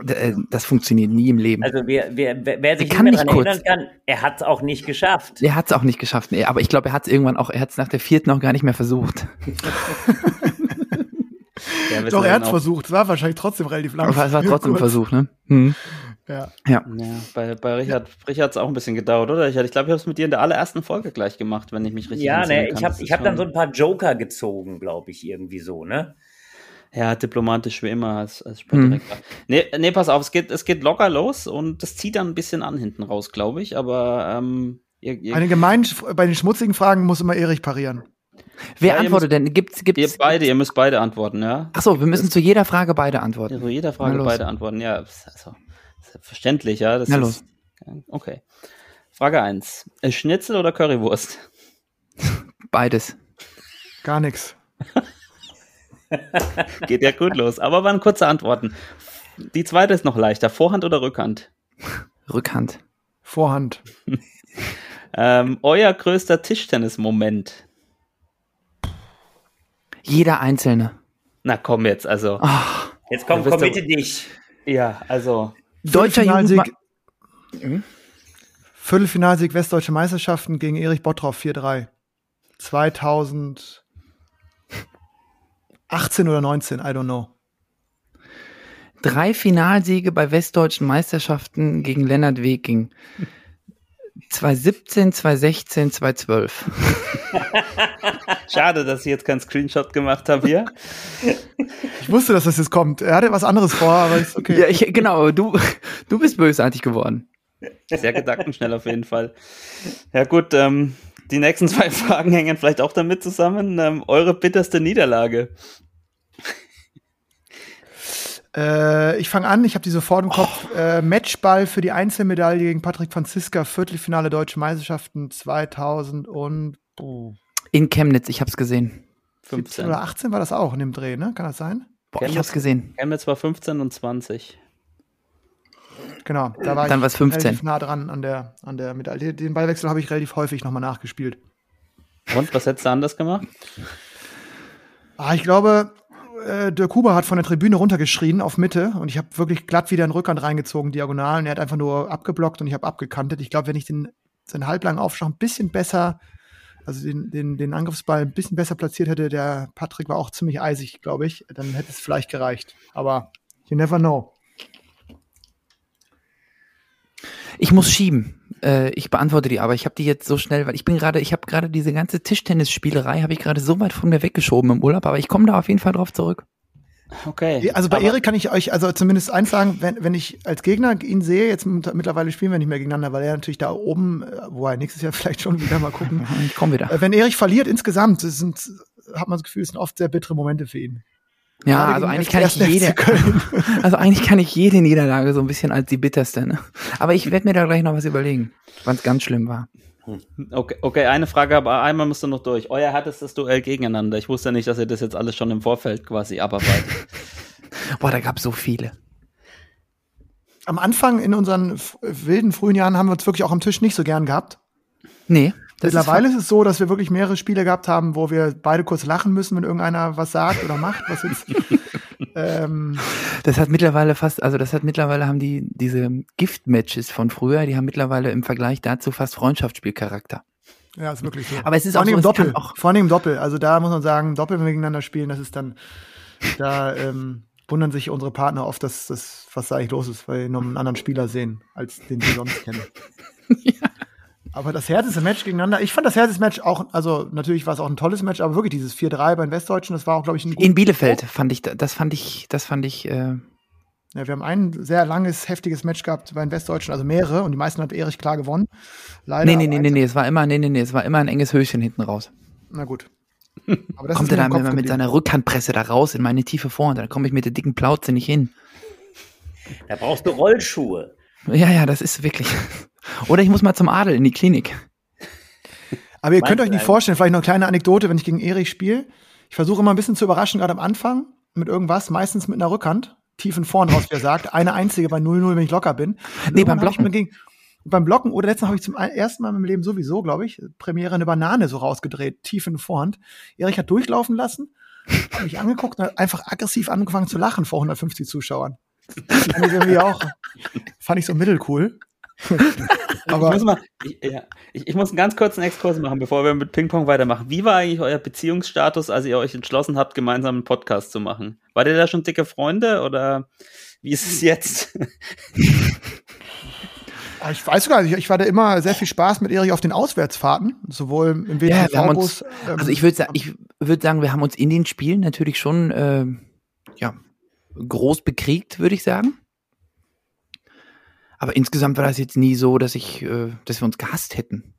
[SPEAKER 3] äh, das funktioniert nie im Leben.
[SPEAKER 1] Also wer, wer, wer sich kann nicht daran erinnern kann, er hat es auch nicht geschafft.
[SPEAKER 3] Er hat es auch nicht geschafft, nee, aber ich glaube, er hat es irgendwann auch, er hat es nach der vierten auch gar nicht mehr versucht.
[SPEAKER 2] ja, Doch, er hat es versucht, es war wahrscheinlich trotzdem relativ lang.
[SPEAKER 3] Es war trotzdem ein Versuch, ne? Hm.
[SPEAKER 7] Ja. ja. ja bei, bei Richard, Richard hat es auch ein bisschen gedauert, oder? Richard, ich glaube, ich habe es mit dir in der allerersten Folge gleich gemacht, wenn ich mich richtig
[SPEAKER 1] erinnere. Ja, ne, ich habe ich hab dann so ein paar Joker gezogen, glaube ich, irgendwie so, ne?
[SPEAKER 7] Ja, diplomatisch wie immer als, als Sportdirektor. Hm. Nee, nee, pass auf, es geht, es geht locker los und das zieht dann ein bisschen an hinten raus, glaube ich, aber ähm,
[SPEAKER 2] ihr, ihr Eine gemein, bei den schmutzigen Fragen muss immer Erich parieren.
[SPEAKER 3] Wer ja, antwortet müsst, denn? Gibt's, gibt's,
[SPEAKER 7] ihr beide, ihr müsst beide antworten, ja?
[SPEAKER 3] Achso, wir müssen zu jeder Frage beide antworten.
[SPEAKER 7] Zu jeder Frage beide antworten, ja. Also, Verständlich, ja. Das
[SPEAKER 3] Na los.
[SPEAKER 7] Ist, okay. Frage 1. Schnitzel oder Currywurst?
[SPEAKER 3] Beides.
[SPEAKER 2] Gar nichts.
[SPEAKER 7] Geht ja gut los. Aber waren kurze Antworten. Die zweite ist noch leichter. Vorhand oder Rückhand?
[SPEAKER 3] Rückhand.
[SPEAKER 2] Vorhand.
[SPEAKER 7] ähm, euer größter Tischtennis-Moment?
[SPEAKER 3] Jeder einzelne.
[SPEAKER 7] Na komm jetzt, also.
[SPEAKER 1] Ach, jetzt komm, komm bitte dich.
[SPEAKER 7] Ja, also.
[SPEAKER 2] Deutscher Jugendmeister. Hm? Viertelfinalsieg Westdeutsche Meisterschaften gegen Erich Bottroff 4-3. 2018 oder 19, I don't know.
[SPEAKER 3] drei Finalsiege bei westdeutschen Meisterschaften gegen Lennart Weking. 2017, 2016, 2012.
[SPEAKER 7] Schade, dass ich jetzt keinen Screenshot gemacht habe hier.
[SPEAKER 2] Ich wusste, dass das jetzt kommt. Er hatte was anderes vor, aber ist okay.
[SPEAKER 3] Ja, ich, genau, du, du bist bösartig geworden.
[SPEAKER 7] Sehr gedankenschnell auf jeden Fall. Ja gut, ähm, die nächsten zwei Fragen hängen vielleicht auch damit zusammen. Ähm, eure bitterste Niederlage.
[SPEAKER 2] Äh, ich fange an, ich habe die sofort im Kopf. Äh, Matchball für die Einzelmedaille gegen Patrick Franziska, Viertelfinale Deutsche Meisterschaften 2000 und oh,
[SPEAKER 3] In Chemnitz, ich hab's gesehen.
[SPEAKER 2] 17
[SPEAKER 7] 15.
[SPEAKER 2] oder 18 war das auch in dem Dreh, ne? Kann das sein?
[SPEAKER 3] Boah, ich hab's gesehen.
[SPEAKER 7] Chemnitz war 15 und 20.
[SPEAKER 2] Genau, da war
[SPEAKER 3] Dann
[SPEAKER 2] ich
[SPEAKER 3] war's 15.
[SPEAKER 2] relativ nah dran an der, an der Medaille. Den Ballwechsel habe ich relativ häufig nochmal nachgespielt.
[SPEAKER 7] Und was hättest du anders gemacht?
[SPEAKER 2] Ah, ich glaube, äh, der Kuba hat von der Tribüne runtergeschrien auf Mitte und ich habe wirklich glatt wieder in den Rückhand reingezogen, diagonal. Und er hat einfach nur abgeblockt und ich habe abgekantet. Ich glaube, wenn ich den, seinen halblangen Aufschlag ein bisschen besser, also den, den, den Angriffsball ein bisschen besser platziert hätte, der Patrick war auch ziemlich eisig, glaube ich, dann hätte es vielleicht gereicht. Aber you never know.
[SPEAKER 3] Ich muss schieben. Äh, ich beantworte die, aber ich habe die jetzt so schnell, weil ich bin gerade, ich habe gerade diese ganze Tischtennisspielerei, habe ich gerade so weit von mir weggeschoben im Urlaub, aber ich komme da auf jeden Fall drauf zurück.
[SPEAKER 7] Okay.
[SPEAKER 2] Also bei Erik kann ich euch also zumindest eins sagen, wenn, wenn ich als Gegner ihn sehe, jetzt mit- mittlerweile spielen wir nicht mehr gegeneinander, weil er natürlich da oben, äh, wo er nächstes Jahr vielleicht schon wieder mal gucken.
[SPEAKER 3] Ich komme wieder.
[SPEAKER 2] Äh, Wenn Erik verliert insgesamt, das sind, hat man das Gefühl, es sind oft sehr bittere Momente für ihn.
[SPEAKER 3] Ja, also eigentlich kann ich jede, also eigentlich kann ich jede Niederlage so ein bisschen als die bitterste. Ne? Aber ich werde mir da gleich noch was überlegen, wann es ganz schlimm war.
[SPEAKER 7] Okay, okay, eine Frage, aber einmal musst du noch durch. Euer härtestes Duell gegeneinander. Ich wusste nicht, dass ihr das jetzt alles schon im Vorfeld quasi abarbeitet.
[SPEAKER 3] Boah, da gab so viele.
[SPEAKER 2] Am Anfang in unseren wilden frühen Jahren haben wir uns wirklich auch am Tisch nicht so gern gehabt.
[SPEAKER 3] Nee. Das
[SPEAKER 2] Mittlerweile
[SPEAKER 3] ist
[SPEAKER 2] ist, es so, dass wir wirklich mehrere Spiele gehabt haben, wo wir beide kurz lachen müssen, wenn irgendeiner was sagt oder macht, was jetzt. ähm,
[SPEAKER 3] Das hat mittlerweile fast, also das hat mittlerweile haben die diese Gift-Matches von früher, die haben mittlerweile im Vergleich dazu fast Freundschaftsspielcharakter.
[SPEAKER 2] ja, ist wirklich so.
[SPEAKER 3] Aber es ist
[SPEAKER 2] Vor
[SPEAKER 3] auch so,
[SPEAKER 2] im Doppel.
[SPEAKER 3] auch-
[SPEAKER 2] Vor allem im Doppel. Also da muss man sagen, Doppel, wenn wir gegeneinander spielen, das ist dann, da ähm, wundern sich unsere Partner oft, dass das, was da eigentlich los ist, weil wir noch einen anderen Spieler sehen, als den wir sonst kennen. Aber das härteste Match gegeneinander, ich fand das härteste Match auch, also natürlich war es auch ein tolles Match, aber wirklich dieses 4-3 bei den Westdeutschen, das war auch, glaube ich, ein
[SPEAKER 3] In Bielefeld fand ich, das fand ich, das fand ich, äh,
[SPEAKER 2] Ja, wir haben ein sehr langes, heftiges Match gehabt bei den Westdeutschen, also mehrere, und die meisten hat Erich klar gewonnen. Leider.
[SPEAKER 3] nee, nee, nee, nee, nee, es war immer, nee, nee, nee, es war immer ein enges Höschen hinten raus.
[SPEAKER 2] Na gut. Aber das
[SPEAKER 3] Kommt er dann immer mit
[SPEAKER 2] geblieben.
[SPEAKER 3] seiner Rückhandpresse da raus in meine tiefe Vorhand, dann komme ich mit der dicken Plauze nicht hin.
[SPEAKER 1] Da brauchst du Rollschuhe.
[SPEAKER 3] Ja, ja, das ist wirklich. Oder ich muss mal zum Adel in die Klinik.
[SPEAKER 2] Aber ihr
[SPEAKER 1] Meinst
[SPEAKER 2] könnt euch nicht vorstellen, vielleicht noch eine kleine Anekdote, wenn ich gegen Erich spiele. Ich versuche immer ein bisschen zu überraschen, gerade am Anfang, mit irgendwas, meistens mit einer Rückhand, tief in vorn raus, wie er sagt. Eine einzige bei 0-0, wenn ich locker bin. Und
[SPEAKER 3] Nee, beim Blocken.
[SPEAKER 2] Gegen, beim Blocken oder letztens habe ich zum ersten Mal in meinem Leben sowieso, glaube ich, Premiere eine Banane so rausgedreht, tief in Vorhand. Erich hat durchlaufen lassen, hat mich angeguckt und hat einfach aggressiv angefangen zu lachen vor 150 Zuschauern. Fand ich irgendwie auch, fand ich so mittelcool.
[SPEAKER 7] Ich, muss mal, ich, ja, ich, ich muss einen ganz kurzen Exkurs machen, bevor wir mit Ping-Pong weitermachen. Wie war eigentlich euer Beziehungsstatus, als ihr euch entschlossen habt, gemeinsam einen Podcast zu machen? Wart ihr da schon dicke Freunde oder wie ist es jetzt?
[SPEAKER 2] Ah, Ich weiß sogar, ich, ich hatte immer sehr viel Spaß mit Erich auf den Auswärtsfahrten, sowohl im
[SPEAKER 3] Ja, wir haben uns,
[SPEAKER 2] ähm,
[SPEAKER 3] also ich würde sagen, ich würde sagen, wir haben uns in den Spielen natürlich schon, äh, ja, groß bekriegt, würde ich sagen. Aber insgesamt war das jetzt nie so, dass ich, äh, dass wir uns gehasst hätten.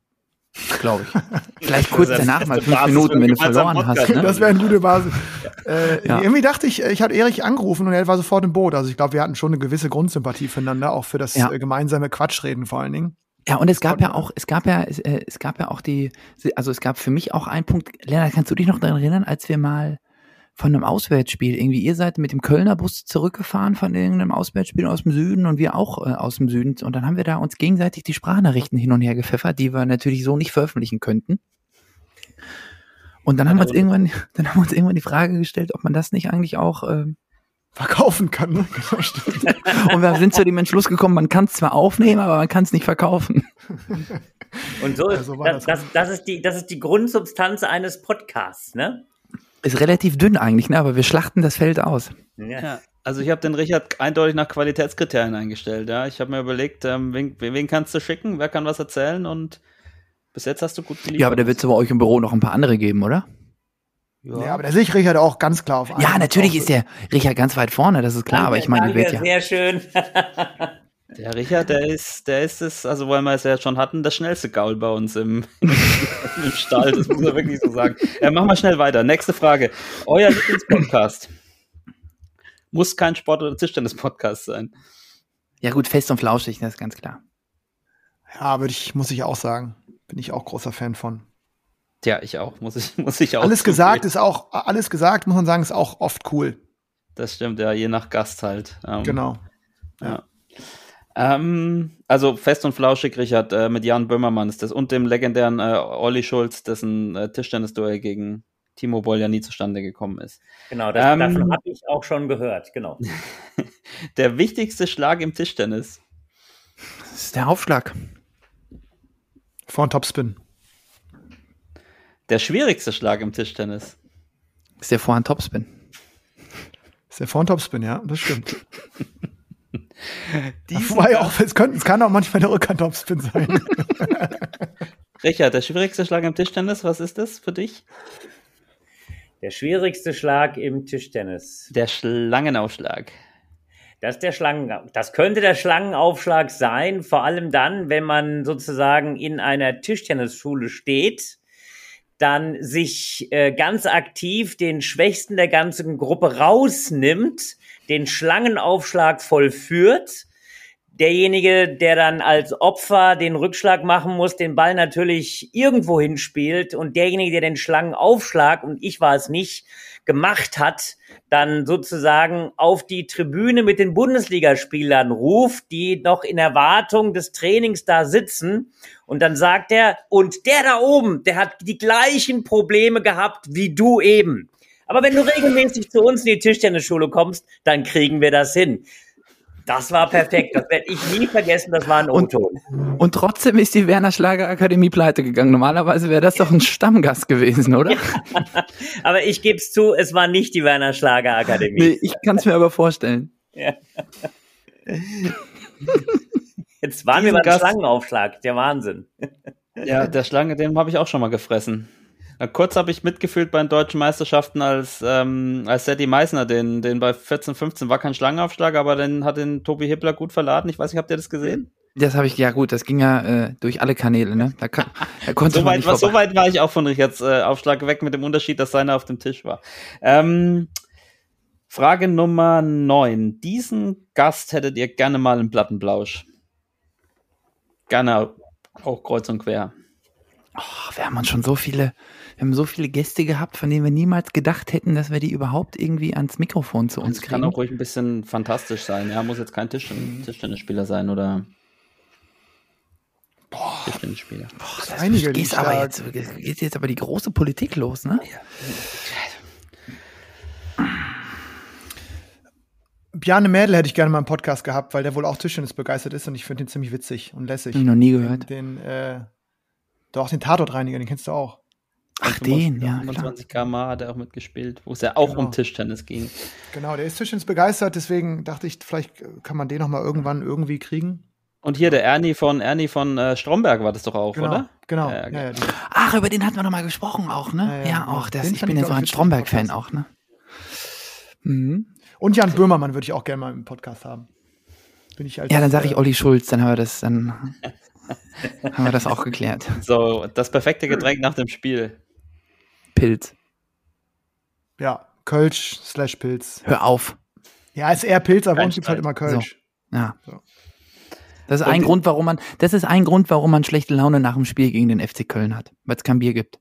[SPEAKER 3] Glaube ich. Vielleicht kurz
[SPEAKER 7] ist
[SPEAKER 3] danach mal fünf
[SPEAKER 7] Basis
[SPEAKER 3] Minuten, wenn du verloren hast. Ne?
[SPEAKER 2] das wäre eine gute Basis. Äh,
[SPEAKER 3] Ja.
[SPEAKER 2] Irgendwie dachte ich, ich hatte Erich angerufen und er war sofort im Boot. Also ich glaube, wir hatten schon eine gewisse Grundsympathie füreinander, auch für das
[SPEAKER 3] Ja.
[SPEAKER 2] äh, gemeinsame Quatschreden vor allen Dingen.
[SPEAKER 3] Ja, und es gab ja auch, es gab ja, es, äh, es gab ja auch die, also es gab für mich auch einen Punkt, Lennart, kannst du dich noch daran erinnern, als wir mal von einem Auswärtsspiel, irgendwie ihr seid mit dem Kölner Bus zurückgefahren von irgendeinem Auswärtsspiel aus dem Süden und wir auch äh, aus dem Süden und dann haben wir da uns gegenseitig die Sprachnachrichten hin und her gepfeffert, die wir natürlich so nicht veröffentlichen könnten. Und dann haben wir uns irgendwann, dann haben wir uns irgendwann die Frage gestellt, ob man das nicht eigentlich auch, ähm,
[SPEAKER 2] Verkaufen kann, ne? Genau,
[SPEAKER 3] und wir sind zu dem Entschluss gekommen, man kann es zwar aufnehmen, aber man kann es nicht verkaufen.
[SPEAKER 1] Und so,
[SPEAKER 2] Ja, so
[SPEAKER 1] das.
[SPEAKER 2] das,
[SPEAKER 1] das, ist die, das ist die Grundsubstanz eines Podcasts, ne?
[SPEAKER 3] Ist relativ dünn eigentlich, ne? aber wir schlachten das Feld aus.
[SPEAKER 1] Ja.
[SPEAKER 7] Ja. Also ich habe den Richard eindeutig nach Qualitätskriterien eingestellt. Ja, ich habe mir überlegt, ähm, wen, wen kannst du schicken, wer kann was erzählen und bis jetzt hast du gut geliefert.
[SPEAKER 3] Ja, aber da wird es bei euch im Büro noch ein paar andere geben, oder?
[SPEAKER 2] Ja, aber da sehe ich Richard auch ganz klar auf
[SPEAKER 3] Ja, natürlich ist der Richard ganz weit vorne, das ist klar, aber ich meine,
[SPEAKER 1] Danke,
[SPEAKER 3] werdet ja.
[SPEAKER 1] Sehr schön.
[SPEAKER 7] Der Richard, der ist, der ist es, also weil wir es ja schon hatten, das schnellste Gaul bei uns im, im Stall. Das muss man wirklich so sagen. Äh, machen wir schnell weiter. Nächste Frage. Euer Lieblingspodcast. Muss kein Sport- oder Tischtennis-Podcast sein.
[SPEAKER 3] Ja gut, fest und flauschig, das ist ganz klar.
[SPEAKER 2] Ja, würde ich, muss ich auch sagen. Bin ich auch großer Fan von.
[SPEAKER 7] Tja, ich auch, muss ich, muss ich auch.
[SPEAKER 2] Alles
[SPEAKER 7] zugeben.
[SPEAKER 2] gesagt ist auch, alles gesagt, muss man sagen, ist auch oft cool.
[SPEAKER 7] Das stimmt, ja, je nach Gast halt. Ähm,
[SPEAKER 2] Genau.
[SPEAKER 7] Ja. Ähm, also fest und flauschig, Richard, äh, mit Jan Böhmermann ist das und dem legendären äh, Olli Schulz, dessen äh, Tischtennis-Duell gegen Timo Boll ja nie zustande gekommen ist.
[SPEAKER 1] Genau, das,
[SPEAKER 7] Ähm,
[SPEAKER 1] davon habe ich auch schon gehört. Genau.
[SPEAKER 7] Der wichtigste Schlag im Tischtennis.
[SPEAKER 3] Das ist der Aufschlag.
[SPEAKER 2] Vor Topspin.
[SPEAKER 7] Der schwierigste Schlag im Tischtennis.
[SPEAKER 3] Ist der Vorhand Topspin.
[SPEAKER 2] Ist der vor Topspin, ja, das stimmt. Wobei auch, es, könnte, es kann auch manchmal der Rückhand Topspin sein.
[SPEAKER 7] Richard, der schwierigste Schlag im Tischtennis, was ist das für dich?
[SPEAKER 1] Der schwierigste Schlag im Tischtennis.
[SPEAKER 7] Der Schlangenaufschlag.
[SPEAKER 1] Das der Schlangen, das könnte der Schlangenaufschlag sein, vor allem dann, wenn man sozusagen in einer Tischtennisschule steht, dann sich äh, ganz aktiv den Schwächsten der ganzen Gruppe rausnimmt, den Schlangenaufschlag vollführt. Derjenige, der dann als Opfer den Rückschlag machen muss, den Ball natürlich irgendwo hinspielt und derjenige, der den Schlangenaufschlag, und ich war es nicht, gemacht hat, dann sozusagen auf die Tribüne mit den Bundesligaspielern ruft, die noch in Erwartung des Trainings da sitzen. Und dann sagt er, und der da oben, der hat die gleichen Probleme gehabt wie du eben. Aber wenn du regelmäßig zu uns in die Tischtennisschule kommst, dann kriegen wir das hin. Das war perfekt. Das werde ich nie vergessen. Das war ein
[SPEAKER 3] Und-
[SPEAKER 1] O-Ton.
[SPEAKER 3] Und trotzdem ist die Werner Schlager Akademie pleite gegangen. Normalerweise wäre das doch ein Stammgast gewesen, oder?
[SPEAKER 1] Aber ich gebe es zu, es war nicht die Werner Schlager Akademie.
[SPEAKER 3] Nee, ich kann es mir aber vorstellen.
[SPEAKER 1] Jetzt waren wir
[SPEAKER 7] Diesen
[SPEAKER 1] beim
[SPEAKER 7] Gast-
[SPEAKER 1] Schlangenaufschlag. Der Wahnsinn.
[SPEAKER 7] Ja, der Schlange, den habe ich auch schon mal gefressen. Kurz habe ich mitgefühlt bei den deutschen Meisterschaften, als, ähm, als Sadie Meissner, den, den bei 14, 15 war kein Schlangenaufschlag, aber den hat den Tobi Hippler gut verladen. Ich weiß nicht, habt ihr das gesehen?
[SPEAKER 3] Das habe ich, ja gut, das ging ja äh, durch alle Kanäle, ne? Da, kann, da konnte
[SPEAKER 7] So
[SPEAKER 3] man
[SPEAKER 7] weit,
[SPEAKER 3] nicht
[SPEAKER 7] war, so weit war ich auch von Richards äh, Aufschlag weg, mit dem Unterschied, dass seiner auf dem Tisch war. Ähm, Frage Nummer 9. Diesen Gast hättet ihr gerne mal im Plattenblausch. Gerne auch kreuz und quer.
[SPEAKER 3] Ach, wir haben uns schon so viele, wir haben so viele Gäste gehabt, von denen wir niemals gedacht hätten, dass wir die überhaupt irgendwie ans Mikrofon zu uns
[SPEAKER 7] kann
[SPEAKER 3] kriegen.
[SPEAKER 7] auch ruhig ein bisschen fantastisch sein. Ja, muss jetzt kein Tischten Tischtennisspieler sein oder Tischtennisspieler.
[SPEAKER 3] Boah, das
[SPEAKER 2] einige, die
[SPEAKER 3] geht aber jetzt, geht jetzt aber die große Politik los, ne?
[SPEAKER 2] Bjarne Mädel hätte ich gerne mal im Podcast gehabt, weil der wohl auch Tischtennis begeistert ist und ich finde ihn ziemlich witzig und lässig.
[SPEAKER 3] Hab ich noch nie gehört.
[SPEAKER 2] Den, äh, doch, den Tatortreiniger, den kennst du auch.
[SPEAKER 3] Ach, den, ja, klar.
[SPEAKER 7] 25 km hat er auch mitgespielt, wo es ja auch
[SPEAKER 2] Genau.
[SPEAKER 7] um Tischtennis ging.
[SPEAKER 2] Genau, der ist Tischtennis begeistert, deswegen dachte ich, vielleicht kann man den noch mal irgendwann irgendwie kriegen.
[SPEAKER 7] Und hier der Ernie von Ernie von äh, Stromberg war das doch auch,
[SPEAKER 2] Genau,
[SPEAKER 7] oder?
[SPEAKER 2] genau.
[SPEAKER 7] Ja,
[SPEAKER 2] Ja,
[SPEAKER 7] ja,
[SPEAKER 2] ja, die-
[SPEAKER 3] Ach, über den hatten wir noch mal gesprochen auch, ne?
[SPEAKER 2] Ja,
[SPEAKER 3] Ja,
[SPEAKER 2] ja,
[SPEAKER 3] auch das. Ich bin
[SPEAKER 2] ich,
[SPEAKER 3] ja so ein
[SPEAKER 2] ich,
[SPEAKER 3] Stromberg-Fan auch, ne? Mhm.
[SPEAKER 2] Und Jan Böhmermann würde ich auch gerne mal im Podcast haben. Bin ich als,
[SPEAKER 3] Ja, dann sage ich
[SPEAKER 2] äh,
[SPEAKER 3] Olli Schulz, dann haben wir das, dann haben wir das auch geklärt.
[SPEAKER 7] So, das perfekte Getränk nach dem Spiel.
[SPEAKER 3] Pilz.
[SPEAKER 2] Ja, Kölsch slash Pilz.
[SPEAKER 3] Hör auf.
[SPEAKER 2] Ja, ist eher Pilz, aber uns gibt halt immer Kölsch.
[SPEAKER 3] Ja.
[SPEAKER 2] So.
[SPEAKER 3] Das ist
[SPEAKER 7] Und
[SPEAKER 3] ein Grund, warum man, das ist ein Grund, warum man schlechte Laune nach dem Spiel gegen den FC Köln hat, weil es kein Bier gibt.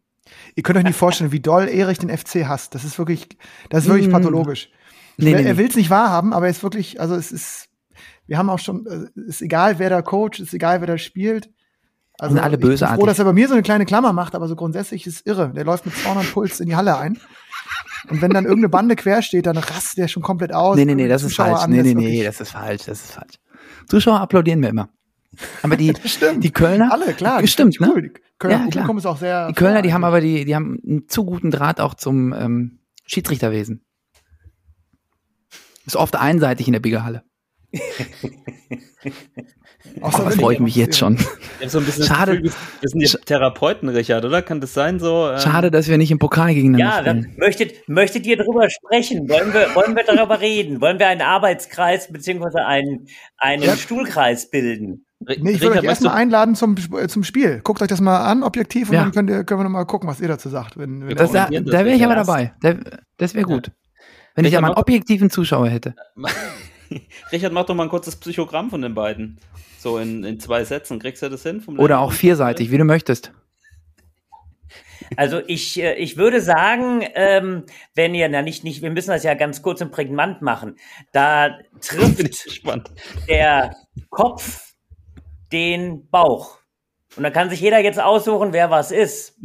[SPEAKER 2] Ihr könnt euch nicht vorstellen, wie doll Erich den FC hasst. Das ist wirklich, das ist wirklich
[SPEAKER 3] Mm.
[SPEAKER 2] pathologisch.
[SPEAKER 3] Nee,
[SPEAKER 2] er
[SPEAKER 3] nee,
[SPEAKER 2] er
[SPEAKER 3] nee.
[SPEAKER 2] will es nicht wahrhaben, aber er ist wirklich, also es ist, wir haben auch schon, äh, ist egal, wer da coacht, ist egal, wer da spielt. Also
[SPEAKER 3] Sind alle
[SPEAKER 2] ich bin froh, dass er bei mir so eine kleine Klammer macht, aber so grundsätzlich ist irre. Der läuft mit 200 Puls in die Halle ein. Und wenn dann irgendeine Bande quer steht, dann rastet der schon komplett aus.
[SPEAKER 3] Nee, nee, nee, das ist falsch.
[SPEAKER 2] an,
[SPEAKER 3] Nee, nee, nee, das ist falsch, das ist falsch. Zuschauer applaudieren wir immer. Aber die, die Kölner,
[SPEAKER 2] Alle, klar.
[SPEAKER 3] Stimmt, ne?
[SPEAKER 2] cool. Die Kölner
[SPEAKER 3] Ja,
[SPEAKER 2] Publikum ist auch sehr.
[SPEAKER 3] Die Kölner, die haben aber die, die haben einen zu guten Draht auch zum ähm, Schiedsrichterwesen. Ist oft einseitig in der Biggerhalle.
[SPEAKER 2] Außer
[SPEAKER 3] freue ich mich jetzt schon.
[SPEAKER 7] Ich so ein bisschen
[SPEAKER 3] Schade.
[SPEAKER 7] das Gefühl, wir sind die Therapeuten, Richard, oder? Kann das sein so? ähm,
[SPEAKER 3] Schade, dass wir nicht im Pokal gegeneinander
[SPEAKER 1] Ja, dann möchtet, möchtet ihr darüber sprechen? Wollen wir, wollen wir darüber reden? Wollen wir einen Arbeitskreis beziehungsweise einen, einen
[SPEAKER 2] Ja.
[SPEAKER 1] Stuhlkreis bilden?
[SPEAKER 2] Nee, ich würde euch erstmal einladen zum, äh, zum Spiel. Guckt euch das mal an, objektiv, und
[SPEAKER 3] Ja.
[SPEAKER 2] dann könnt ihr, können wir noch mal gucken, was ihr dazu sagt. Wenn, wenn
[SPEAKER 3] Das, da da wäre ich aber dabei. Da, das wäre gut. Wenn ich
[SPEAKER 7] Welcher
[SPEAKER 3] ja mal einen objektiven Zuschauer hätte.
[SPEAKER 7] Richard, mach doch mal ein kurzes Psychogramm von den beiden. So in, in zwei Sätzen. Kriegst du das hin? Vom
[SPEAKER 3] Oder auch vierseitig, wie du möchtest.
[SPEAKER 1] Also ich, äh, ich würde sagen, ähm, wenn ihr, na nicht, nicht, wir müssen das ja ganz kurz und prägnant machen. Da trifft der Kopf den Bauch. Und da kann sich jeder jetzt aussuchen, wer was ist.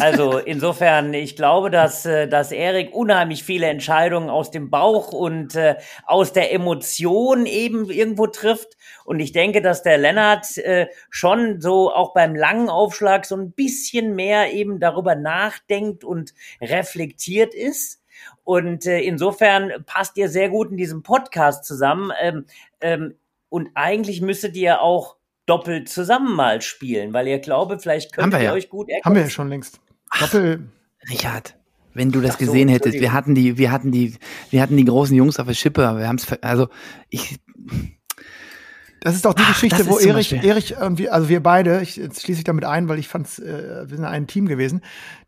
[SPEAKER 1] Also insofern, ich glaube, dass, äh, dass Erik unheimlich viele Entscheidungen aus dem Bauch und äh, aus der Emotion eben irgendwo trifft. Und ich denke, dass der Lennart äh, schon so auch beim langen Aufschlag so ein bisschen mehr eben darüber nachdenkt und reflektiert ist. Und äh, insofern passt ihr sehr gut in diesem Podcast zusammen. Ähm, ähm, und eigentlich müsstet ihr auch doppelt zusammen mal spielen, weil ihr glaube, vielleicht könnt
[SPEAKER 3] wir
[SPEAKER 1] ihr
[SPEAKER 3] ja.
[SPEAKER 1] euch gut ergänzen.
[SPEAKER 2] Haben wir ja schon längst. Doppel.
[SPEAKER 3] Richard, wenn du das
[SPEAKER 1] Ach so,
[SPEAKER 3] gesehen hättest, wir hatten die, wir hatten die, wir hatten die großen Jungs auf der Schippe, aber wir haben es, also ich,
[SPEAKER 2] Das ist doch die
[SPEAKER 3] Ach,
[SPEAKER 2] Geschichte, wo Erich,
[SPEAKER 3] Beispiel-
[SPEAKER 2] Erich irgendwie, also wir beide, ich jetzt schließe ich damit ein, weil ich fand's, äh, wir sind ein Team gewesen.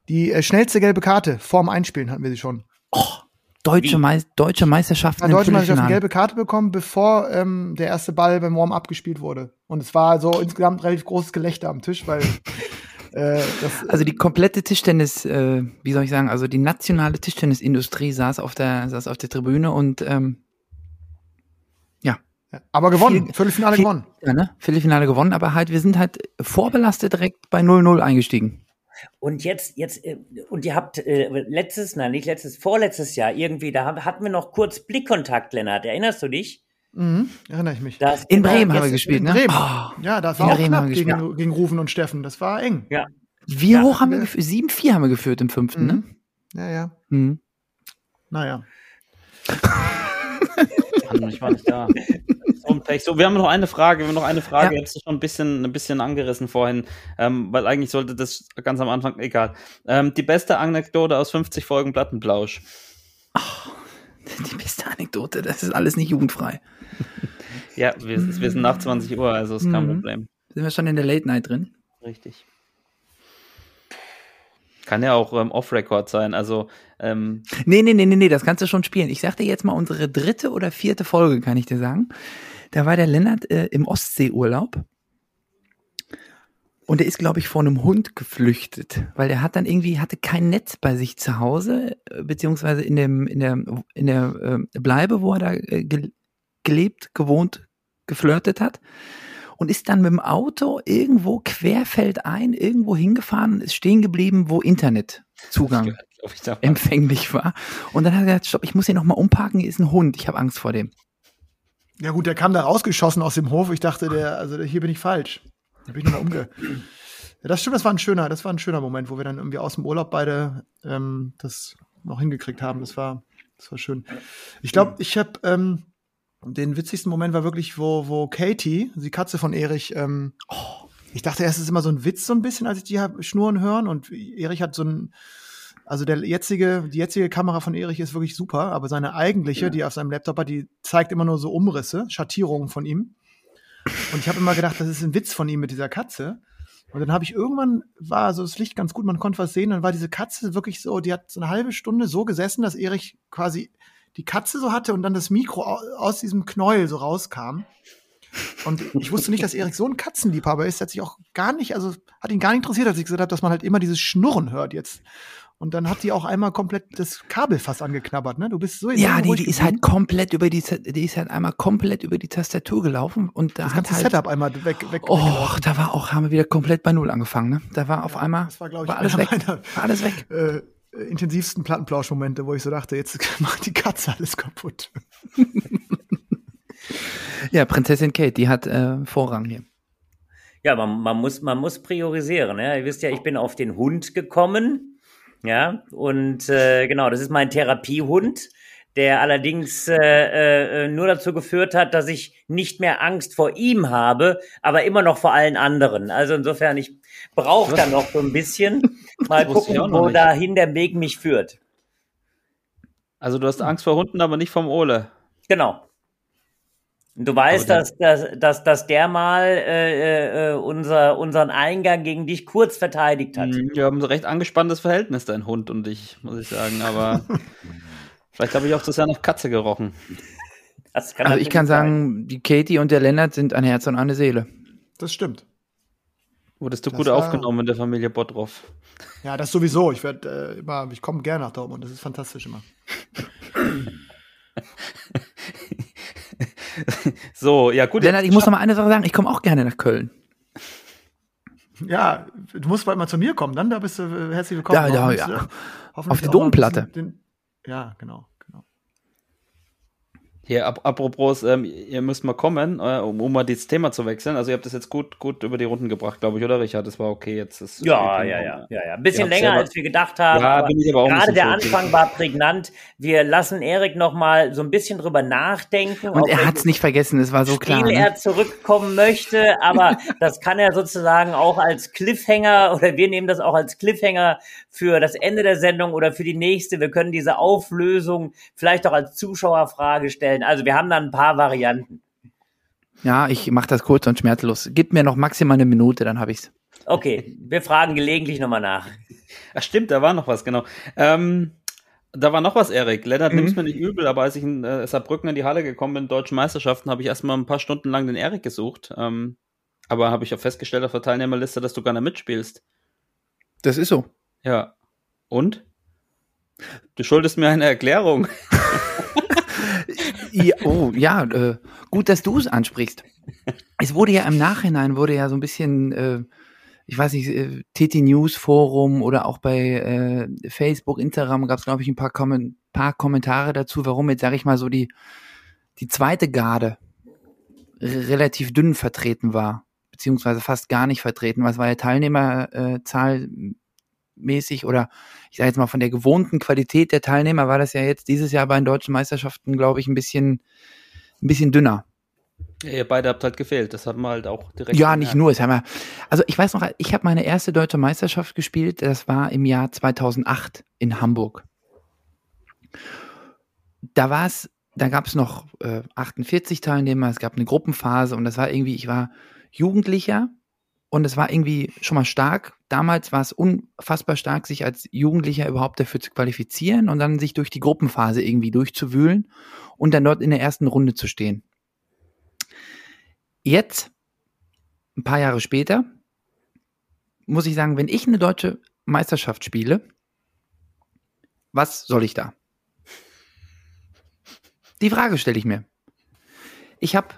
[SPEAKER 2] Die äh, schnellste gelbe Karte vorm Einspielen hatten wir sie schon.
[SPEAKER 3] Deutsche? Meis deutsche Meisterschaften
[SPEAKER 2] Ja, Deutsche Mannschaft eine gelbe Karte bekommen, bevor ähm, der erste Ball beim Warm-up gespielt wurde. Und es war so insgesamt relativ großes Gelächter am Tisch, weil äh, das,
[SPEAKER 3] Also die komplette Tischtennis, äh, wie soll ich sagen, also die nationale Tischtennisindustrie saß auf der, saß auf der Tribüne und ähm,
[SPEAKER 2] ja. aber gewonnen,
[SPEAKER 3] Viel-
[SPEAKER 2] Viertelfinale
[SPEAKER 3] viel-
[SPEAKER 2] gewonnen.
[SPEAKER 3] ja, ne, Viertelfinale gewonnen, aber halt, wir sind halt vorbelastet direkt bei 0-0 eingestiegen.
[SPEAKER 1] Und jetzt, jetzt, äh, und ihr habt äh, letztes, nein, nicht letztes, vorletztes Jahr irgendwie, da haben- hatten wir noch kurz Blickkontakt, Lennart. Erinnerst du dich?
[SPEAKER 2] Mhm, erinnere ich mich.
[SPEAKER 1] Das,
[SPEAKER 3] In
[SPEAKER 1] genau,
[SPEAKER 3] Bremen haben wir gespielt,
[SPEAKER 2] In
[SPEAKER 3] ne?
[SPEAKER 2] Bremen.
[SPEAKER 3] Oh,
[SPEAKER 2] Ja, das
[SPEAKER 3] in
[SPEAKER 2] war auch
[SPEAKER 3] Bremen
[SPEAKER 2] knapp gegen, gegen Rufen und Steffen. Das war eng.
[SPEAKER 1] Ja.
[SPEAKER 3] wie
[SPEAKER 1] Ja,
[SPEAKER 3] hoch haben wir
[SPEAKER 2] ne.
[SPEAKER 3] geführt? 7-4 haben wir geführt im fünften, ne?
[SPEAKER 2] Mhm. Ja, ja.
[SPEAKER 3] Mhm.
[SPEAKER 2] Naja.
[SPEAKER 7] Mann, ich war nicht da. So wir haben noch eine Frage, wir haben noch eine Frage,
[SPEAKER 3] Ja.
[SPEAKER 7] jetzt schon ein bisschen, ein bisschen angerissen vorhin, ähm, weil eigentlich sollte das ganz am Anfang, egal. Ähm, die beste Anekdote aus 50 Folgen Plattenplausch.
[SPEAKER 3] Die beste Anekdote, das ist alles nicht jugendfrei.
[SPEAKER 7] Ja, wir, wir sind nach 20 Uhr, also ist kein
[SPEAKER 3] Mhm.
[SPEAKER 7] Problem.
[SPEAKER 3] Sind wir schon in der Late Night drin?
[SPEAKER 7] Richtig. Kann ja auch ähm, Off-Record sein, also ähm,
[SPEAKER 3] Nee, nee, nee, nee, nee, das kannst du schon spielen. Ich sagte jetzt mal unsere dritte oder vierte Folge, kann ich dir sagen. Da war der Lennart äh, im Ostseeurlaub. Und er ist, glaube ich, vor einem Hund geflüchtet, weil er hat dann irgendwie, hatte kein Netz bei sich zu Hause, äh, beziehungsweise in dem, in der, in der äh, Bleibe, wo er da äh, ge gelebt, gewohnt, geflirtet hat. Und ist dann mit dem Auto irgendwo querfeldein irgendwo hingefahren und ist stehen geblieben, wo Internetzugang empfänglich war. Und dann hat er gesagt, stopp, ich muss hier nochmal umparken, hier ist ein Hund, ich habe Angst vor dem.
[SPEAKER 2] Ja gut, der kam da rausgeschossen aus dem Hof. Ich dachte, der, also hier bin ich falsch. Da bin ich nochmal umge. Ja, das stimmt, das war ein schöner, das war ein schöner Moment, wo wir dann irgendwie aus dem Urlaub beide ähm, das noch hingekriegt haben. Das war, das war schön. Ich glaube, ich habe ähm, den witzigsten Moment war wirklich, wo, wo Katie, die Katze von Erich, ähm, ich dachte erst, es ist immer so ein Witz so ein bisschen, als ich die hab schnurren hören und Erich hat so ein, also der jetzige, die jetzige Kamera von Erich ist wirklich super, aber seine eigentliche, die er auf seinem Laptop hat, die zeigt immer nur so Umrisse, Schattierungen von ihm. Und ich habe immer gedacht, das ist ein Witz von ihm mit dieser Katze. Und dann habe ich irgendwann, war so das Licht ganz gut, man konnte was sehen, dann war diese Katze wirklich so, die hat so eine halbe Stunde so gesessen, dass Erich quasi die Katze so hatte und dann das Mikro au- aus diesem Knäuel so rauskam. Und ich wusste nicht, dass Erik so ein Katzenliebhaber ist. Er hat sich auch gar nicht, also hat ihn gar nicht interessiert, als ich gesagt habe, dass man halt immer dieses Schnurren hört jetzt. Und dann hat die auch einmal komplett das Kabel fast angeknabbert, ne? Du bist so
[SPEAKER 3] Ja, die, die ist halt komplett über die, die ist halt einmal komplett über die Tastatur gelaufen und da
[SPEAKER 2] das
[SPEAKER 3] hat
[SPEAKER 2] ganze
[SPEAKER 3] halt,
[SPEAKER 2] Setup einmal weg, weg
[SPEAKER 3] oh, da war auch, haben wir wieder komplett bei Null angefangen, ne? Da war auf einmal,
[SPEAKER 2] Das war, glaube ich,
[SPEAKER 3] war alles weg,
[SPEAKER 2] meiner
[SPEAKER 3] war alles weg.
[SPEAKER 2] äh, intensivsten Plattenplauschmomente, wo ich so dachte, jetzt macht die Katze alles kaputt.
[SPEAKER 3] Ja, Prinzessin Kate, die hat äh, Vorrang hier.
[SPEAKER 1] Ja, man, man, muss, man muss priorisieren. Ja? Ihr wisst ja, ich bin auf den Hund gekommen. Ja, und äh, genau, das ist mein Therapiehund. der allerdings äh, äh, nur dazu geführt hat, dass ich nicht mehr Angst vor ihm habe, aber immer noch vor allen anderen. Also insofern, ich brauche da noch so ein bisschen. Mal gucken,
[SPEAKER 7] noch
[SPEAKER 1] wo dahin der Weg mich führt.
[SPEAKER 7] Also du hast Angst vor Hunden, aber nicht vom Ole.
[SPEAKER 1] Genau. Und Du weißt, dass, dass, dass, dass der mal äh, äh, unser, unseren Eingang gegen dich kurz verteidigt hat.
[SPEAKER 7] Mhm, Wir haben ein recht angespanntes Verhältnis, dein Hund und ich, muss ich sagen. Aber vielleicht habe ich auch zu sehr nach Katze gerochen.
[SPEAKER 1] Das kann
[SPEAKER 3] Also ich kann
[SPEAKER 1] sein.
[SPEAKER 3] sagen, die Katie und der Lennart sind ein Herz und eine Seele.
[SPEAKER 2] Das stimmt.
[SPEAKER 7] Wurdest du
[SPEAKER 2] Das
[SPEAKER 7] gut
[SPEAKER 2] war-
[SPEAKER 7] aufgenommen in der Familie Bottroff?
[SPEAKER 2] Ja, das sowieso. Ich werde äh, immer, ich komme gerne nach Dortmund. Das ist fantastisch immer.
[SPEAKER 7] So, ja gut.
[SPEAKER 3] Lennart, ich muss noch mal eine Sache sagen, ich komme auch gerne nach Köln.
[SPEAKER 2] Ja, du musst bald mal zu mir kommen, dann da bist du äh, herzlich willkommen.
[SPEAKER 3] Ja, ja, ja.
[SPEAKER 2] äh, hoffentlich
[SPEAKER 3] Auf die Domplatte.
[SPEAKER 2] Den, ja, genau.
[SPEAKER 7] Hier, ap apropos, ähm, ihr müsst mal kommen, äh, um, um mal das Thema zu wechseln. Also ihr habt das jetzt gut, gut über die Runden gebracht, glaube ich, oder Richard? Das war okay jetzt. Das
[SPEAKER 1] Ja, ja, ja, ja, ja. Ein bisschen länger,
[SPEAKER 7] selber-
[SPEAKER 1] als wir gedacht haben.
[SPEAKER 7] Ja,
[SPEAKER 1] aber
[SPEAKER 7] bin ich aber auch ein
[SPEAKER 1] gerade der
[SPEAKER 7] schuld.
[SPEAKER 1] Anfang war prägnant. Wir lassen Erik noch mal so ein bisschen drüber nachdenken.
[SPEAKER 3] Und er hat es nicht vergessen, es war so klar. Ne?
[SPEAKER 1] er zurückkommen möchte, aber das kann er sozusagen auch als Cliffhanger oder wir nehmen das auch als Cliffhanger für das Ende der Sendung oder für die nächste. Wir können diese Auflösung vielleicht auch als Zuschauerfrage stellen. Also wir haben da ein paar Varianten.
[SPEAKER 3] Ja, ich mache das kurz und schmerzlos. Gib mir noch maximal eine Minute, dann habe ich's.
[SPEAKER 1] Okay, wir fragen gelegentlich nochmal nach.
[SPEAKER 7] Ach stimmt, da war noch was, genau. Ähm, da war noch was, Erik. Lennart,
[SPEAKER 3] Mhm.
[SPEAKER 7] nimm's mir nicht übel, aber als ich in äh, Saarbrücken in die Halle gekommen bin, deutschen Meisterschaften, habe ich erstmal ein paar Stunden lang den Erik gesucht. Ähm, aber habe ich auch festgestellt auf der Teilnehmerliste, dass du gar nicht mitspielst.
[SPEAKER 3] Das ist so.
[SPEAKER 7] Ja. Und? Du schuldest mir eine Erklärung.
[SPEAKER 3] Ja, oh, ja, äh, gut, dass du es ansprichst. Es wurde ja im Nachhinein, wurde ja so ein bisschen, äh, ich weiß nicht, äh, TT News Forum oder auch bei äh, Facebook, Instagram gab es, glaube ich, ein paar, Kommen paar Kommentare dazu, warum jetzt, sage ich mal, so die, die zweite Garde relativ dünn vertreten war, beziehungsweise fast gar nicht vertreten. Was war ja Teilnehmerzahl mäßig oder ich sage jetzt mal von der gewohnten Qualität der Teilnehmer war das ja jetzt dieses Jahr bei den deutschen Meisterschaften, glaube ich, ein bisschen, ein bisschen dünner.
[SPEAKER 7] Ja, ihr beide habt halt gefehlt. Das haben wir halt auch direkt.
[SPEAKER 3] Ja, nicht nur. Es haben wir, also ich weiß noch, ich habe meine erste deutsche Meisterschaft gespielt. Das war im Jahr 2008 in Hamburg. Da war es, da gab es noch äh, 48 Teilnehmer. Es gab eine Gruppenphase und das war irgendwie, ich war Jugendlicher und es war irgendwie schon mal stark. Damals war es unfassbar stark, sich als Jugendlicher überhaupt dafür zu qualifizieren und dann sich durch die Gruppenphase irgendwie durchzuwühlen und dann dort in der ersten Runde zu stehen. Jetzt, ein paar Jahre später, muss ich sagen, wenn ich eine deutsche Meisterschaft spiele, was soll ich da? Die Frage stelle ich mir. Ich habe,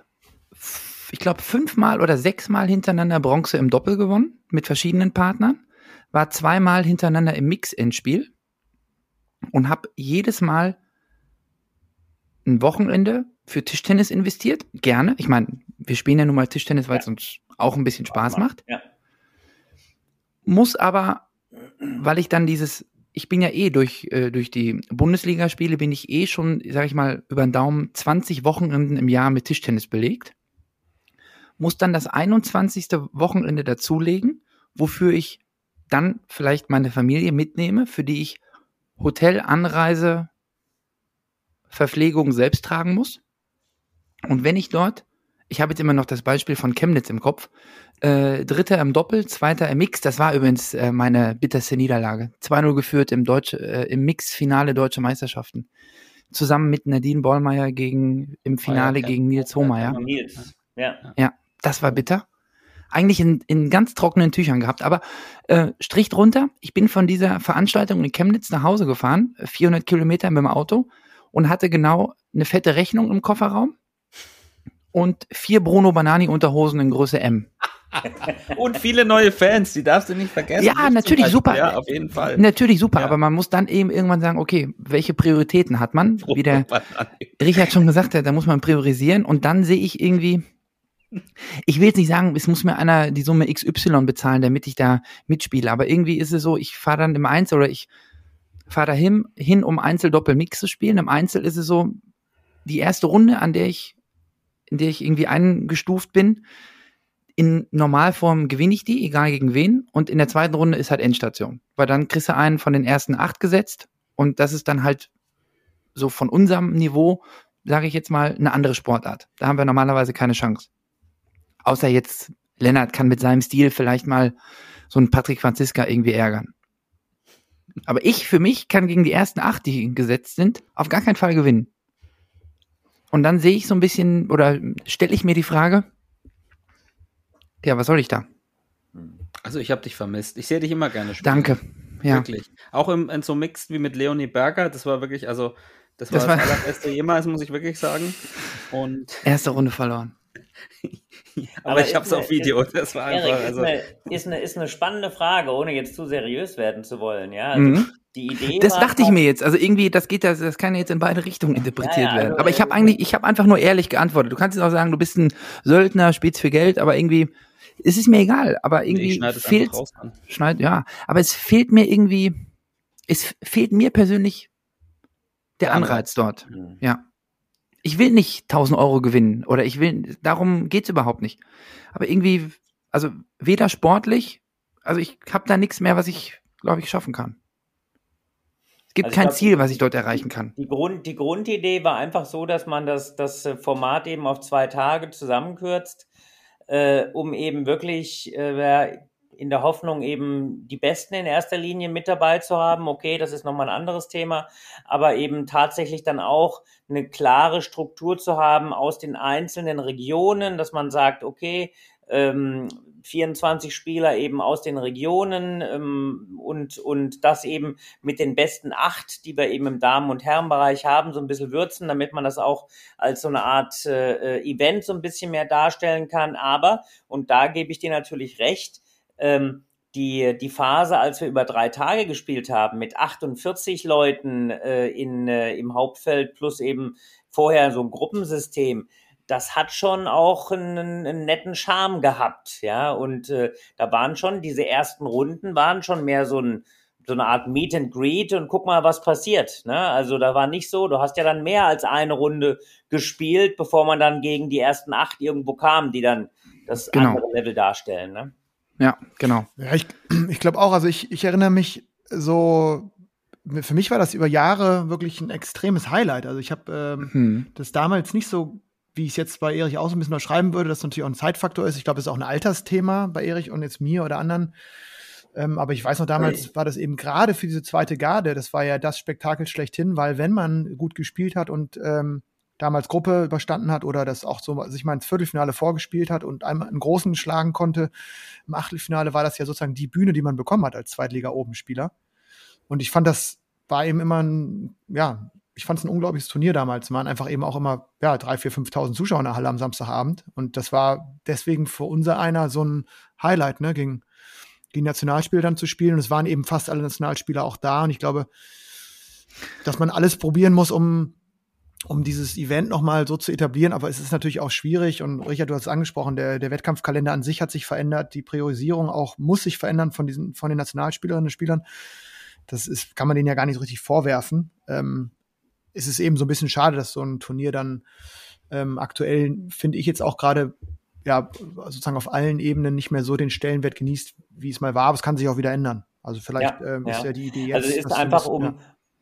[SPEAKER 3] ich glaube, fünfmal oder sechsmal hintereinander Bronze im Doppel gewonnen mit verschiedenen Partnern, war zweimal hintereinander im Mix-Endspiel und habe jedes Mal ein Wochenende für Tischtennis investiert. Gerne. Ich meine, wir spielen ja nun mal Tischtennis, weil es uns auch ein bisschen Spaß macht.
[SPEAKER 1] Ja.
[SPEAKER 3] Muss aber, weil ich dann dieses, ich bin ja eh durch, äh, durch die Bundesligaspiele, bin ich eh schon, sag ich mal, über den Daumen 20 Wochenenden im Jahr mit Tischtennis belegt. Muss dann das 21. Wochenende dazulegen, wofür ich dann vielleicht meine Familie mitnehme, für die ich Hotel, Anreise, Verpflegung selbst tragen muss. Und wenn ich dort, ich habe jetzt immer noch das Beispiel von Chemnitz im Kopf, äh, Dritter im Doppel, Zweiter im Mix, das war übrigens äh, meine bitterste Niederlage. 2-0 geführt im, Deutsche, äh, im Mix-Finale Deutsche Meisterschaften. Zusammen mit Nadine Bollmeier gegen, im Finale
[SPEAKER 7] ja.
[SPEAKER 3] gegen Nils Hohmeier.
[SPEAKER 1] Nils. Ja.
[SPEAKER 3] Ja, das war bitter. Eigentlich in, in ganz trockenen Tüchern gehabt. Aber äh, Strich drunter, ich bin von dieser Veranstaltung in Chemnitz nach Hause gefahren, 400 Kilometer mit dem Auto und hatte genau eine fette Rechnung im Kofferraum und vier Bruno Banani Unterhosen in Größe M.
[SPEAKER 7] Und viele neue Fans, die darfst du nicht vergessen.
[SPEAKER 3] Ja, natürlich, super.
[SPEAKER 7] Ja, auf jeden Fall.
[SPEAKER 3] Natürlich super,
[SPEAKER 7] Ja.
[SPEAKER 3] aber man muss dann eben irgendwann sagen, okay, welche Prioritäten hat man? Wie der Richard schon gesagt hat, da muss man priorisieren und dann sehe ich irgendwie, ich will jetzt nicht sagen, es muss mir einer die Summe XY bezahlen, damit ich da mitspiele, aber irgendwie ist es so, ich fahre dann im Einzel oder ich fahre dahin, hin, um Einzel-Doppel-Mix zu spielen. Im Einzel ist es so, die erste Runde, an der ich, in der ich irgendwie eingestuft bin, in Normalform gewinne ich die, egal gegen wen. Und in der zweiten Runde ist halt Endstation. Weil dann kriegst du einen von den ersten acht gesetzt. Und das ist dann halt so von unserem Niveau, sage ich jetzt mal, eine andere Sportart. Da haben wir normalerweise keine Chance. Außer jetzt, Lennart kann mit seinem Stil vielleicht mal so einen Patrick Franziska irgendwie ärgern. Aber ich für mich kann gegen die ersten acht, die gesetzt sind, auf gar keinen Fall gewinnen. Und dann sehe ich so ein bisschen oder stelle ich mir die Frage, ja, was soll ich da?
[SPEAKER 7] Also ich habe dich vermisst. Ich sehe dich immer gerne spielen.
[SPEAKER 3] Danke. Ja.
[SPEAKER 7] Wirklich. Auch im, in so Mixed wie mit Leonie Berger. Das war wirklich, also das war
[SPEAKER 3] Das
[SPEAKER 7] das,
[SPEAKER 3] war-
[SPEAKER 7] allerbeste jemals, muss ich wirklich sagen. Und
[SPEAKER 3] Erste Runde verloren.
[SPEAKER 7] aber,
[SPEAKER 1] Aber
[SPEAKER 7] ich habe es
[SPEAKER 1] ist
[SPEAKER 7] auf Video. Das war
[SPEAKER 1] Erik,
[SPEAKER 7] einfach,
[SPEAKER 1] ist,
[SPEAKER 7] also
[SPEAKER 1] eine, ist, eine, ist eine spannende Frage, ohne jetzt zu seriös werden zu wollen. Ja, also
[SPEAKER 3] Mhm.
[SPEAKER 1] die Idee
[SPEAKER 3] Das dachte ich mir jetzt. Also irgendwie, das geht, das, das kann jetzt in beide Richtungen interpretiert
[SPEAKER 1] Ja, ja,
[SPEAKER 3] werden.
[SPEAKER 1] also,
[SPEAKER 3] Aber ich habe
[SPEAKER 1] äh,
[SPEAKER 3] eigentlich, ich habe einfach nur ehrlich geantwortet. Du kannst jetzt auch sagen, du bist ein Söldner, spielst für Geld, aber irgendwie, es ist mir egal. Aber irgendwie
[SPEAKER 7] es
[SPEAKER 3] fehlt, schneid, ja. Aber es fehlt mir irgendwie, es fehlt mir persönlich der.
[SPEAKER 7] Anreiz
[SPEAKER 3] dort.
[SPEAKER 1] Mhm.
[SPEAKER 3] Ja. Ich will nicht 1000 Euro gewinnen oder ich will, darum geht's überhaupt nicht. Aber irgendwie, also weder sportlich, also ich habe da nichts mehr, was ich, glaube ich, schaffen kann. Es gibt
[SPEAKER 1] Also
[SPEAKER 3] kein
[SPEAKER 1] glaub,
[SPEAKER 3] Ziel, was ich dort erreichen kann.
[SPEAKER 1] Die, Grund, die Grundidee war einfach so, dass man das, das äh, Format eben auf zwei Tage zusammenkürzt, äh, um eben wirklich äh, in der Hoffnung eben die Besten in erster Linie mit dabei zu haben. Okay, das ist nochmal ein anderes Thema, aber eben tatsächlich dann auch eine klare Struktur zu haben aus den einzelnen Regionen, dass man sagt, okay, ähm, 24 Spieler eben aus den Regionen ähm, und, und das eben mit den besten acht, die wir eben im Damen- und Herrenbereich haben, so ein bisschen würzen, damit man das auch als so eine Art äh, Event so ein bisschen mehr darstellen kann. Aber, und da gebe ich dir natürlich recht, ähm, die, die Phase, als wir über drei Tage gespielt haben, mit 48 Leuten äh, in, äh, im Hauptfeld plus eben vorher so ein Gruppensystem, das hat schon auch einen, einen netten Charme gehabt, ja. Und äh, da waren schon diese ersten Runden waren schon mehr so ein so eine Art Meet and Greet und guck mal, was passiert. Ne? Also da war nicht so, du hast ja dann mehr als eine Runde gespielt, bevor man dann gegen die ersten acht irgendwo kam, die dann das
[SPEAKER 3] Genau.
[SPEAKER 1] andere Level darstellen. Ne?
[SPEAKER 3] Ja, genau.
[SPEAKER 2] Ja, ich, ich glaube auch, also ich, ich erinnere mich so, für mich war das über Jahre wirklich ein extremes Highlight. Also ich habe ähm,
[SPEAKER 3] Hm.
[SPEAKER 2] das damals nicht so, wie ich es jetzt bei Erich auch so ein bisschen beschreiben würde, dass natürlich auch ein Zeitfaktor ist. Ich glaube, es ist auch ein Altersthema bei Erich und jetzt mir oder anderen. Ähm, aber ich weiß noch, damals war das eben gerade für diese zweite Garde, das war ja das Spektakel schlechthin, weil wenn man gut gespielt hat und ähm, damals Gruppe überstanden hat oder das auch so sich mal ins Viertelfinale vorgespielt hat und einmal einen großen schlagen konnte, im Achtelfinale war das ja sozusagen die Bühne, die man bekommen hat als Zweitliga-Obenspieler. Und ich fand, das war eben immer ein, ja, ich fand es ein unglaubliches Turnier damals. Waren einfach eben auch immer, ja, drei, vier, 5.000 Zuschauer in der Halle am Samstagabend. Und das war deswegen für unser einer so ein Highlight, ne, gegen, gegen Nationalspieler dann zu spielen. Und es waren eben fast alle Nationalspieler auch da. Und ich glaube, dass man alles probieren muss, um, um dieses Event nochmal so zu etablieren. Aber es ist natürlich auch schwierig. Und Richard, du hast es angesprochen, der, der Wettkampfkalender an sich hat sich verändert. Die Priorisierung auch muss sich verändern von diesen, von den Nationalspielerinnen und Spielern. Das ist, kann man denen ja gar nicht so richtig vorwerfen. Ähm, es ist eben so ein bisschen schade, dass so ein Turnier dann ähm, aktuell, finde ich jetzt auch gerade, ja, sozusagen auf allen Ebenen nicht mehr so den Stellenwert genießt, wie es mal war. Aber es kann sich auch wieder ändern. Also vielleicht
[SPEAKER 1] Ja,
[SPEAKER 2] ähm,
[SPEAKER 1] ja.
[SPEAKER 2] ist ja die Idee jetzt.
[SPEAKER 1] Also es ist einfach, um,
[SPEAKER 2] ja.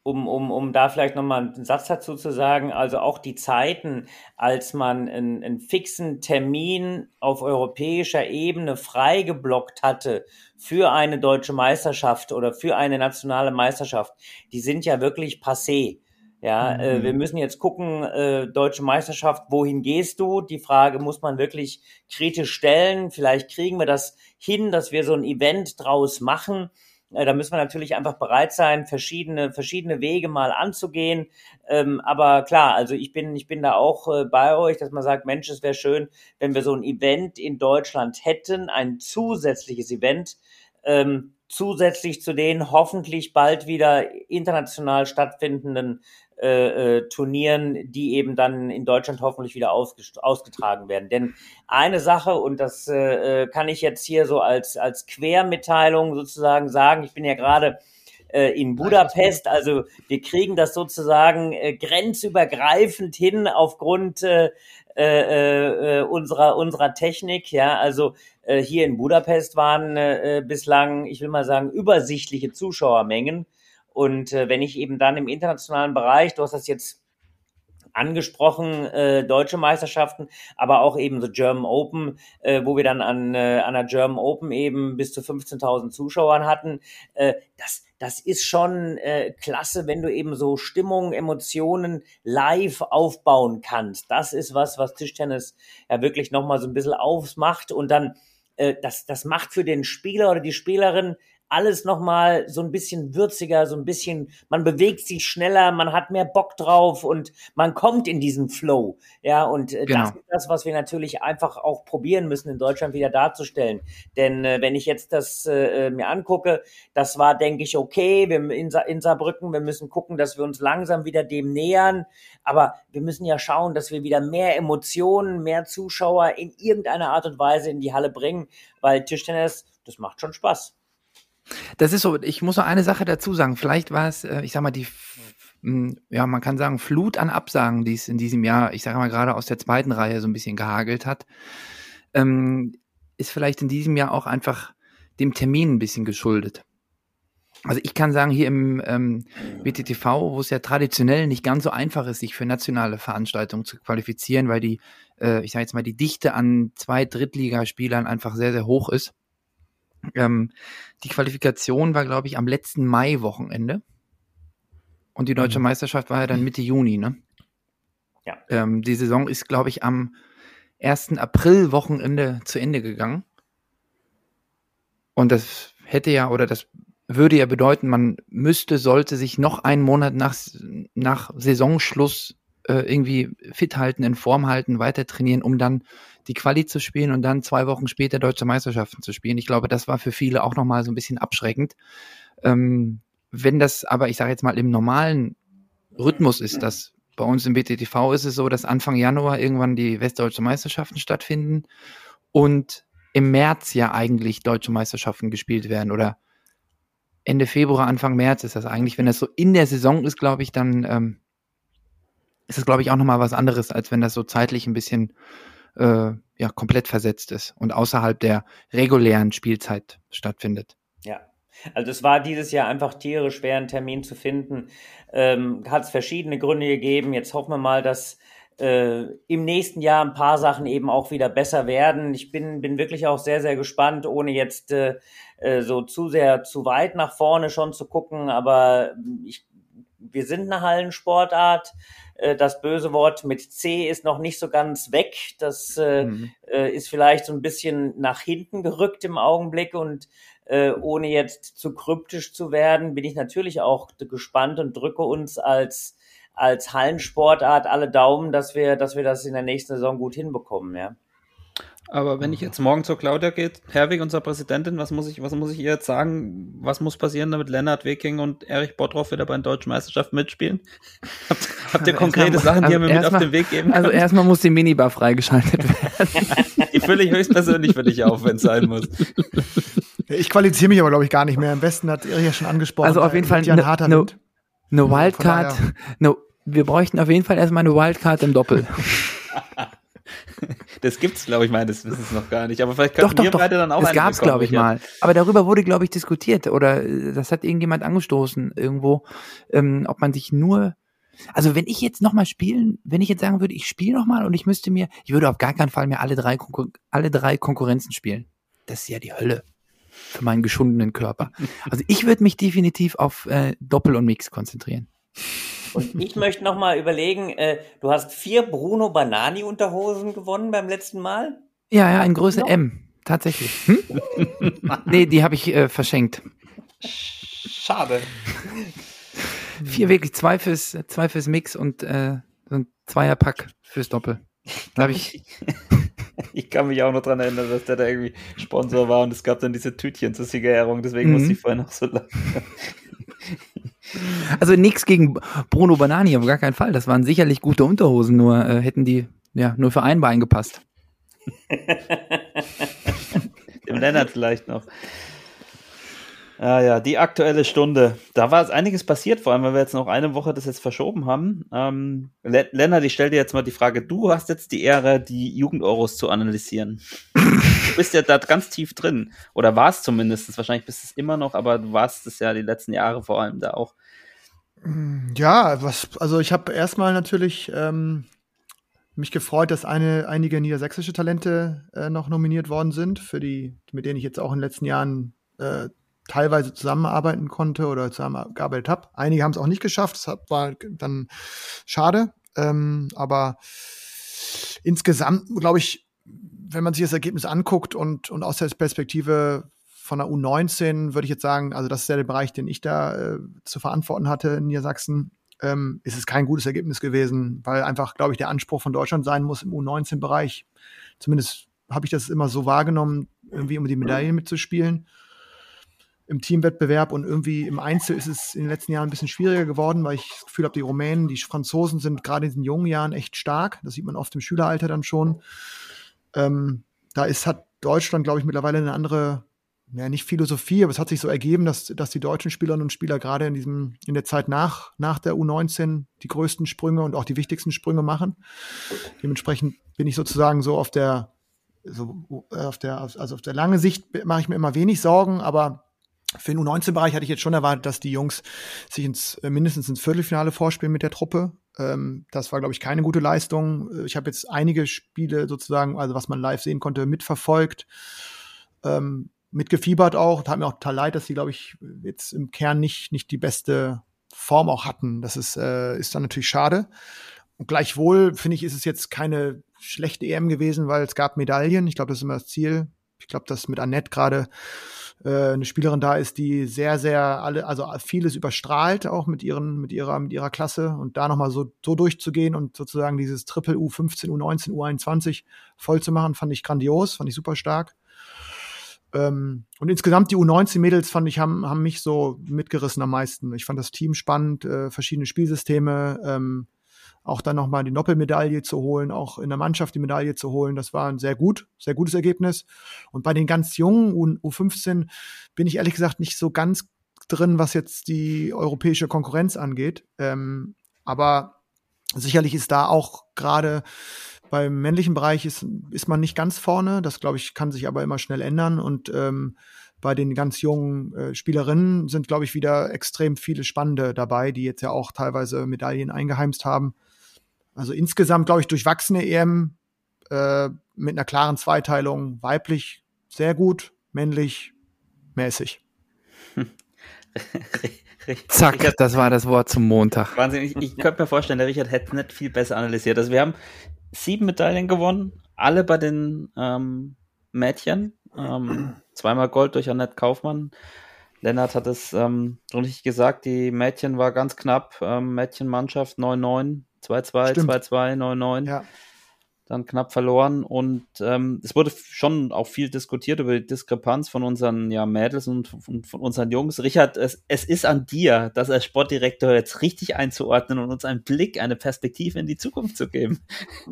[SPEAKER 1] Um, um, um da vielleicht nochmal einen Satz dazu zu sagen, also auch die Zeiten, als man einen, einen fixen Termin auf europäischer Ebene freigeblockt hatte für eine deutsche Meisterschaft oder für eine nationale Meisterschaft, die sind ja wirklich passé. Ja,
[SPEAKER 2] Mhm.
[SPEAKER 1] äh, wir müssen jetzt gucken, äh, deutsche Meisterschaft, wohin gehst du? Die Frage muss man wirklich kritisch stellen. Vielleicht kriegen wir das hin, dass wir so ein Event draus machen. Äh, Da müssen wir natürlich einfach bereit sein, verschiedene, verschiedene Wege mal anzugehen. Ähm, aber klar, also ich bin, ich bin da auch äh, bei euch, dass man sagt, Mensch, es wäre schön, wenn wir so ein Event in Deutschland hätten, ein zusätzliches Event, ähm, zusätzlich zu den hoffentlich bald wieder international stattfindenden äh, Turnieren, die eben dann in Deutschland hoffentlich wieder ausgetragen werden. Denn eine Sache, und das äh, äh, kann ich jetzt hier so als, als Quermitteilung sozusagen sagen, ich bin ja gerade äh, in Budapest. Also wir kriegen das sozusagen äh, grenzübergreifend hin aufgrund äh, äh, äh, unserer unserer Technik. Ja, also äh, hier in Budapest waren äh, bislang, ich will mal sagen, übersichtliche Zuschauermengen. Und äh, wenn ich eben dann im internationalen Bereich, du hast das jetzt angesprochen, äh, deutsche Meisterschaften, aber auch eben so German Open, äh, wo wir dann an, äh, an der German Open eben bis zu 15.000 Zuschauern hatten. Äh, das, das ist schon äh, klasse, wenn du eben so Stimmung, Emotionen live aufbauen kannst. Das ist was, was Tischtennis ja wirklich nochmal so ein bisschen aufmacht und dann äh, das, das macht für den Spieler oder die Spielerin alles nochmal so ein bisschen würziger, so ein bisschen, man bewegt sich schneller, man hat mehr Bock drauf und man kommt in diesen Flow. Ja, und äh,
[SPEAKER 3] Genau.
[SPEAKER 1] das ist das, was wir natürlich einfach auch probieren müssen, in Deutschland wieder darzustellen. Denn äh, wenn ich jetzt das äh, mir angucke, das war, denke ich, okay, wir in, Sa in Saarbrücken, wir müssen gucken, dass wir uns langsam wieder dem nähern. Aber wir müssen ja schauen, dass wir wieder mehr Emotionen, mehr Zuschauer in irgendeiner Art und Weise in die Halle bringen, weil Tischtennis, das macht schon Spaß.
[SPEAKER 3] Das ist so, ich muss noch eine Sache dazu sagen. Vielleicht war es, äh, ich sag mal, die, f- m, ja, man kann sagen, Flut an Absagen, die es in diesem Jahr, ich sage mal, gerade aus der zweiten Reihe so ein bisschen gehagelt hat, ähm, ist vielleicht in diesem Jahr auch einfach dem Termin ein bisschen geschuldet. Also ich kann sagen, hier im ähm, WTTV, wo es ja traditionell nicht ganz so einfach ist, sich für nationale Veranstaltungen zu qualifizieren, weil die, äh, ich sage jetzt mal, die Dichte an zwei Drittligaspielern einfach sehr, sehr hoch ist. Ähm, die Qualifikation war, glaube ich, am letzten Mai-Wochenende. Und die deutsche Meisterschaft war ja dann Mitte Juni, ne?
[SPEAKER 1] Ja.
[SPEAKER 3] Ähm, die Saison ist, glaube ich, am 1. April-Wochenende zu Ende gegangen. Und das hätte ja, oder das würde ja bedeuten, man müsste, sollte sich noch einen Monat nach, nach Saisonschluss äh, irgendwie fit halten, in Form halten, weiter trainieren, um dann die Quali zu spielen und dann zwei Wochen später deutsche Meisterschaften zu spielen. Ich glaube, das war für viele auch nochmal so ein bisschen abschreckend. Ähm, wenn das aber, ich sage jetzt mal, im normalen Rhythmus ist, dass bei uns im BTTV ist es so, dass Anfang Januar irgendwann die Westdeutsche Meisterschaften stattfinden und im März ja eigentlich deutsche Meisterschaften gespielt werden oder Ende Februar, Anfang März ist das eigentlich. Wenn das so in der Saison ist, glaube ich, dann ähm, ist das, glaube ich, auch nochmal was anderes, als wenn das so zeitlich ein bisschen äh, ja, komplett versetzt ist und außerhalb der regulären Spielzeit stattfindet.
[SPEAKER 1] Ja. Also es war dieses Jahr einfach tierisch schwer, einen Termin zu finden. Ähm, Hat es verschiedene Gründe gegeben. Jetzt hoffen wir mal, dass äh, im nächsten Jahr ein paar Sachen eben auch wieder besser werden. Ich bin, bin wirklich auch sehr, sehr gespannt, ohne jetzt äh, äh, so zu sehr zu weit nach vorne schon zu gucken. Aber ich, wir sind eine Hallensportart. Äh, Das böse Wort mit C ist noch nicht so ganz weg. Das äh,
[SPEAKER 3] Mhm.
[SPEAKER 1] äh, ist vielleicht so ein bisschen nach hinten gerückt im Augenblick und äh, ohne jetzt zu kryptisch zu werden, bin ich natürlich auch gespannt und drücke uns als als Hallensportart alle Daumen, dass wir, dass wir das in der nächsten Saison gut hinbekommen, ja.
[SPEAKER 7] Aber wenn ich jetzt morgen zur Claudia geht, Herwig, unsere Präsidentin, was muss ich, was muss ich ihr jetzt sagen? Was muss passieren, damit Lennart Wiking und Erich Bottroff wieder bei den deutschen Meisterschaften mitspielen? habt, habt ihr
[SPEAKER 3] Also
[SPEAKER 7] konkrete
[SPEAKER 3] erstmal-
[SPEAKER 7] Sachen, die ihr
[SPEAKER 3] also
[SPEAKER 7] mir mit auf
[SPEAKER 3] erstmal-
[SPEAKER 7] den Weg geben
[SPEAKER 3] Also
[SPEAKER 7] könnt?
[SPEAKER 3] erstmal muss die Minibar freigeschaltet werden.
[SPEAKER 7] die fülle ich höchstpersönlich für dich auf, wenn es sein muss.
[SPEAKER 2] Ich qualifiziere mich aber, glaube ich, gar nicht mehr. Am besten hat Erich ja schon angesprochen.
[SPEAKER 3] Also auf jeden Fall
[SPEAKER 2] liegt ja ein
[SPEAKER 3] ne-
[SPEAKER 2] harter
[SPEAKER 3] ne-. Eine Wildcard, ne, wir bräuchten auf jeden Fall erstmal eine Wildcard im Doppel.
[SPEAKER 7] Das gibt's, glaube ich, meines Wissens noch gar nicht. Aber vielleicht könnten wir beide dann auch
[SPEAKER 3] Das gab's, glaube ich,
[SPEAKER 7] Richard.
[SPEAKER 3] mal. Aber darüber wurde, glaube ich, diskutiert oder äh, das hat irgendjemand angestoßen irgendwo, ähm, ob man sich nur also wenn ich jetzt nochmal spielen, wenn ich jetzt sagen würde, ich spiele nochmal und ich müsste mir, ich würde auf gar keinen Fall mehr alle drei, Konkur alle drei Konkurrenzen spielen. Das ist ja die Hölle für meinen geschundenen Körper. Also ich würde mich definitiv auf äh, Doppel und Mix konzentrieren.
[SPEAKER 1] Und ich möchte noch mal überlegen, äh, du hast vier Bruno Banani Unterhosen gewonnen beim letzten Mal.
[SPEAKER 3] Ja, ja, in Größe M. Tatsächlich. Hm? nee, die habe ich äh, verschenkt.
[SPEAKER 7] Schade.
[SPEAKER 3] Vier wirklich, zwei fürs, zwei fürs Mix und äh, so ein Zweierpack fürs Doppel. Da habe ich,
[SPEAKER 7] Ich kann mich auch noch dran erinnern, dass der da irgendwie Sponsor war und es gab dann diese Tütchen zur Siegerehrung, deswegen
[SPEAKER 3] Mhm.
[SPEAKER 7] musste ich vorher noch so lachen.
[SPEAKER 3] Also nichts gegen Bruno Banani, auf gar keinen Fall. Das waren sicherlich gute Unterhosen, nur äh, hätten die ja nur für ein Bein gepasst.
[SPEAKER 7] Dem Lennart vielleicht noch. Ja, ja, die aktuelle Stunde. Da war einiges passiert, vor allem, weil wir jetzt noch eine Woche das jetzt verschoben haben. Ähm, Le Lennart, ich stelle dir jetzt mal die Frage, du hast jetzt die Ehre, die Jugendoros zu analysieren. du bist ja da ganz tief drin. Oder warst zumindest. Wahrscheinlich bist es immer noch, aber du warst es ja die letzten Jahre vor allem da auch.
[SPEAKER 2] Ja, was, also ich habe erstmal natürlich ähm, mich gefreut, dass eine, einige niedersächsische Talente äh, noch nominiert worden sind, für die, mit denen ich jetzt auch in den letzten Jahren äh, teilweise zusammenarbeiten konnte oder zusammengearbeitet habe. Einige haben es auch nicht geschafft, das war dann schade. Ähm, aber insgesamt, glaube ich, wenn man sich das Ergebnis anguckt und, und aus der Perspektive von der U19 würde ich jetzt sagen, also das ist ja der Bereich, den ich da äh, zu verantworten hatte in Niedersachsen, ähm, ist es kein gutes Ergebnis gewesen, weil einfach, glaube ich, der Anspruch von Deutschland sein muss im U19-Bereich. Zumindest habe ich das immer so wahrgenommen, irgendwie um die Medaillen mitzuspielen im Teamwettbewerb und irgendwie im Einzel ist es in den letzten Jahren ein bisschen schwieriger geworden, weil ich das Gefühl habe, die Rumänen, die Franzosen sind gerade in den jungen Jahren echt stark. Das sieht man oft im Schüleralter dann schon. Ähm, da ist, hat Deutschland, glaube ich, mittlerweile eine andere, ja, nicht Philosophie, aber es hat sich so ergeben, dass, dass die deutschen Spielerinnen und Spieler gerade in diesem, in der Zeit nach, nach der U19 die größten Sprünge und auch die wichtigsten Sprünge machen. Dementsprechend bin ich sozusagen so auf der, so auf der, also auf der lange Sicht mache ich mir immer wenig Sorgen, aber für den U19-Bereich hatte ich jetzt schon erwartet, dass die Jungs sich ins, äh, mindestens ins Viertelfinale vorspielen mit der Truppe. Ähm, das war, glaube ich, keine gute Leistung. Äh, ich habe jetzt einige Spiele sozusagen, also was man live sehen konnte, mitverfolgt, ähm, mitgefiebert auch. Hat mir auch total leid, dass die, glaube ich, jetzt im Kern nicht, nicht die beste Form auch hatten. Das ist, äh, ist dann natürlich schade. Und gleichwohl, finde ich, ist es jetzt keine schlechte EM gewesen, weil es gab Medaillen. Ich glaube, das ist immer das Ziel. Ich glaube, dass mit Annette gerade äh, eine Spielerin da ist, die sehr, sehr alle, also vieles überstrahlt, auch mit ihren, mit ihrer, mit ihrer Klasse und da nochmal so, so durchzugehen und sozusagen dieses Triple U15, U19, U21 voll zu machen, fand ich grandios, fand ich super stark. Ähm, und insgesamt die U19-Mädels fand ich, haben, haben mich so mitgerissen am meisten. Ich fand das Team spannend, äh, verschiedene Spielsysteme, ähm, auch dann nochmal die Doppelmedaille zu holen, auch in der Mannschaft die Medaille zu holen. Das war ein sehr gut, sehr gutes Ergebnis. Und bei den ganz jungen U 15 bin ich ehrlich gesagt nicht so ganz drin, was jetzt die europäische Konkurrenz angeht. Ähm, aber sicherlich ist da auch gerade beim männlichen Bereich ist, ist man nicht ganz vorne. Das, glaube ich, kann sich aber immer schnell ändern. Und ähm, bei den ganz jungen äh, Spielerinnen sind, glaube ich, wieder extrem viele Spannende dabei, die jetzt ja auch teilweise Medaillen eingeheimst haben. Also insgesamt, glaube ich, durchwachsene EM äh, mit einer klaren Zweiteilung. Weiblich sehr gut, männlich mäßig.
[SPEAKER 3] Zack, das war das Wort zum Montag.
[SPEAKER 7] Wahnsinn, ich, ich könnte mir vorstellen, der Richard hätte es nicht viel besser analysiert. Also wir haben sieben Medaillen gewonnen, alle bei den ähm, Mädchen. Ähm, zweimal Gold durch Annette Kaufmann. Lennart hat es ähm, richtig gesagt, die Mädchen war ganz knapp. Ähm, Mädchenmannschaft 9-9 2-2, 2-2, 9-9. Ja. Dann knapp verloren und ähm, es wurde schon auch viel diskutiert über die Diskrepanz von unseren ja, Mädels und von, von unseren Jungs. Richard, es, es ist an dir, das als Sportdirektor jetzt richtig einzuordnen und uns einen Blick, eine Perspektive in die Zukunft zu geben.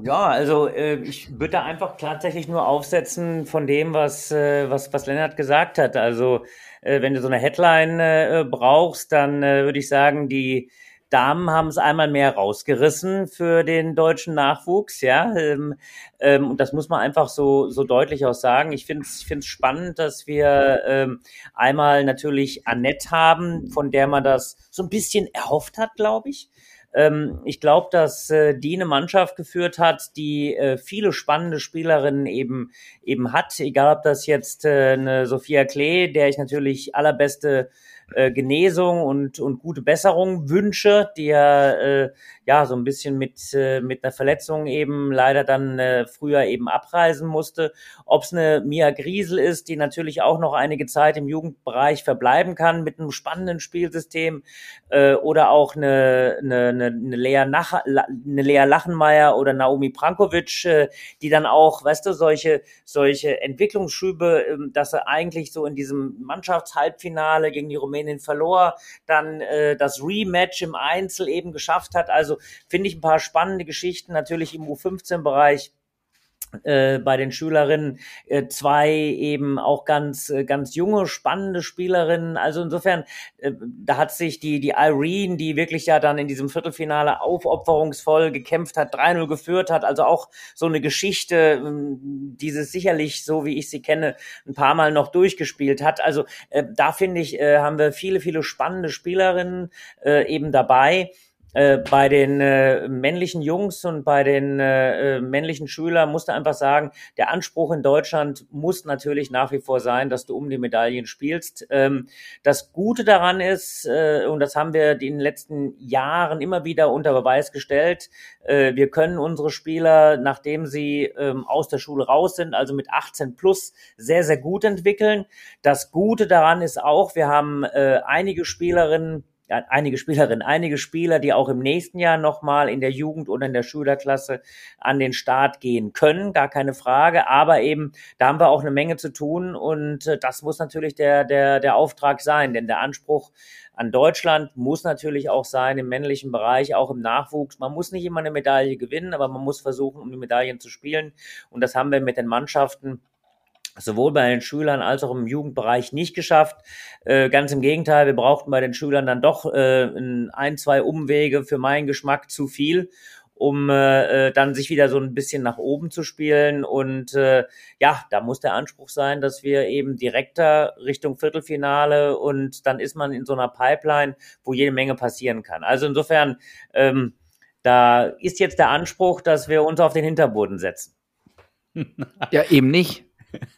[SPEAKER 1] Ja, also äh, ich würde da einfach tatsächlich nur aufsetzen von dem, was, äh, was, was Lennart gesagt hat. Also äh, wenn du so eine Headline äh, brauchst, dann äh, würde ich sagen, die Damen haben es einmal mehr rausgerissen für den deutschen Nachwuchs, ja. Ähm, ähm, und das muss man einfach so, so deutlich auch sagen. Ich finde es ich find's spannend, dass wir ähm, einmal natürlich Annette haben, von der man das so ein bisschen erhofft hat, glaube ich. Ähm, ich glaube, dass äh, die eine Mannschaft geführt hat, die äh, viele spannende Spielerinnen eben eben hat. Egal, ob das jetzt äh, eine Sophia Klee, der ich natürlich allerbeste äh, Genesung und, und gute Besserung wünsche, die ja, äh, ja so ein bisschen mit, äh, mit einer Verletzung eben leider dann äh, früher eben abreisen musste. Ob es eine Mia Griesel ist, die natürlich auch noch einige Zeit im Jugendbereich verbleiben kann mit einem spannenden Spielsystem äh, oder auch eine, eine, eine, eine, Lea, Nach eine Lea Lachenmeier oder Naomi Prankovic, äh, die dann auch, weißt du, solche, solche Entwicklungsschübe, äh, dass er eigentlich so in diesem Mannschaftshalbfinale gegen die Rumänien verlor, dann äh, das Rematch im Einzel eben geschafft hat. Also finde ich ein paar spannende Geschichten. Natürlich im U15-Bereich. äh, bei den Schülerinnen äh, zwei eben auch ganz äh, ganz junge spannende Spielerinnen. Also insofern äh, da hat sich die die Irene die wirklich ja dann in diesem Viertelfinale aufopferungsvoll gekämpft hat 3-0 geführt hat also auch so eine Geschichte äh, dieses sicherlich so wie ich sie kenne ein paar Mal noch durchgespielt hat. Also äh, da finde ich äh, haben wir viele viele spannende Spielerinnen eben dabei äh, bei den äh, männlichen Jungs und bei den äh, äh, männlichen Schülern musste einfach sagen, der Anspruch in Deutschland muss natürlich nach wie vor sein, dass du um die Medaillen spielst. Ähm, das Gute daran ist, äh, und das haben wir in den letzten Jahren immer wieder unter Beweis gestellt, äh, wir können unsere Spieler, nachdem sie ähm, aus der Schule raus sind, also mit 18 plus, sehr, sehr gut entwickeln. Das Gute daran ist auch, wir haben äh, einige Spielerinnen, einige Spielerinnen, einige Spieler, die auch im nächsten Jahr nochmal in der Jugend oder in der Schülerklasse an den Start gehen können, gar keine Frage. Aber eben, da haben wir auch eine Menge zu tun und äh, das muss natürlich der, der, der Auftrag sein, denn der Anspruch an Deutschland muss natürlich auch sein im männlichen Bereich, auch im Nachwuchs. Man muss nicht immer eine Medaille gewinnen, aber man muss versuchen, um die Medaillen zu spielen. Und das haben wir mit den Mannschaften sowohl bei den Schülern als auch im Jugendbereich nicht geschafft. Äh, ganz im Gegenteil, wir brauchten bei den Schülern dann doch äh, ein, zwei Umwege für meinen Geschmack zu viel, um äh, äh, dann sich wieder so ein bisschen nach oben zu spielen. Und äh, ja, da muss der Anspruch sein, dass wir eben direkter Richtung Viertelfinale und dann ist man in so einer Pipeline, wo jede Menge passieren kann. Also insofern, ähm, da ist jetzt der Anspruch, dass wir uns auf den Hinterboden setzen.
[SPEAKER 3] Ja, eben nicht.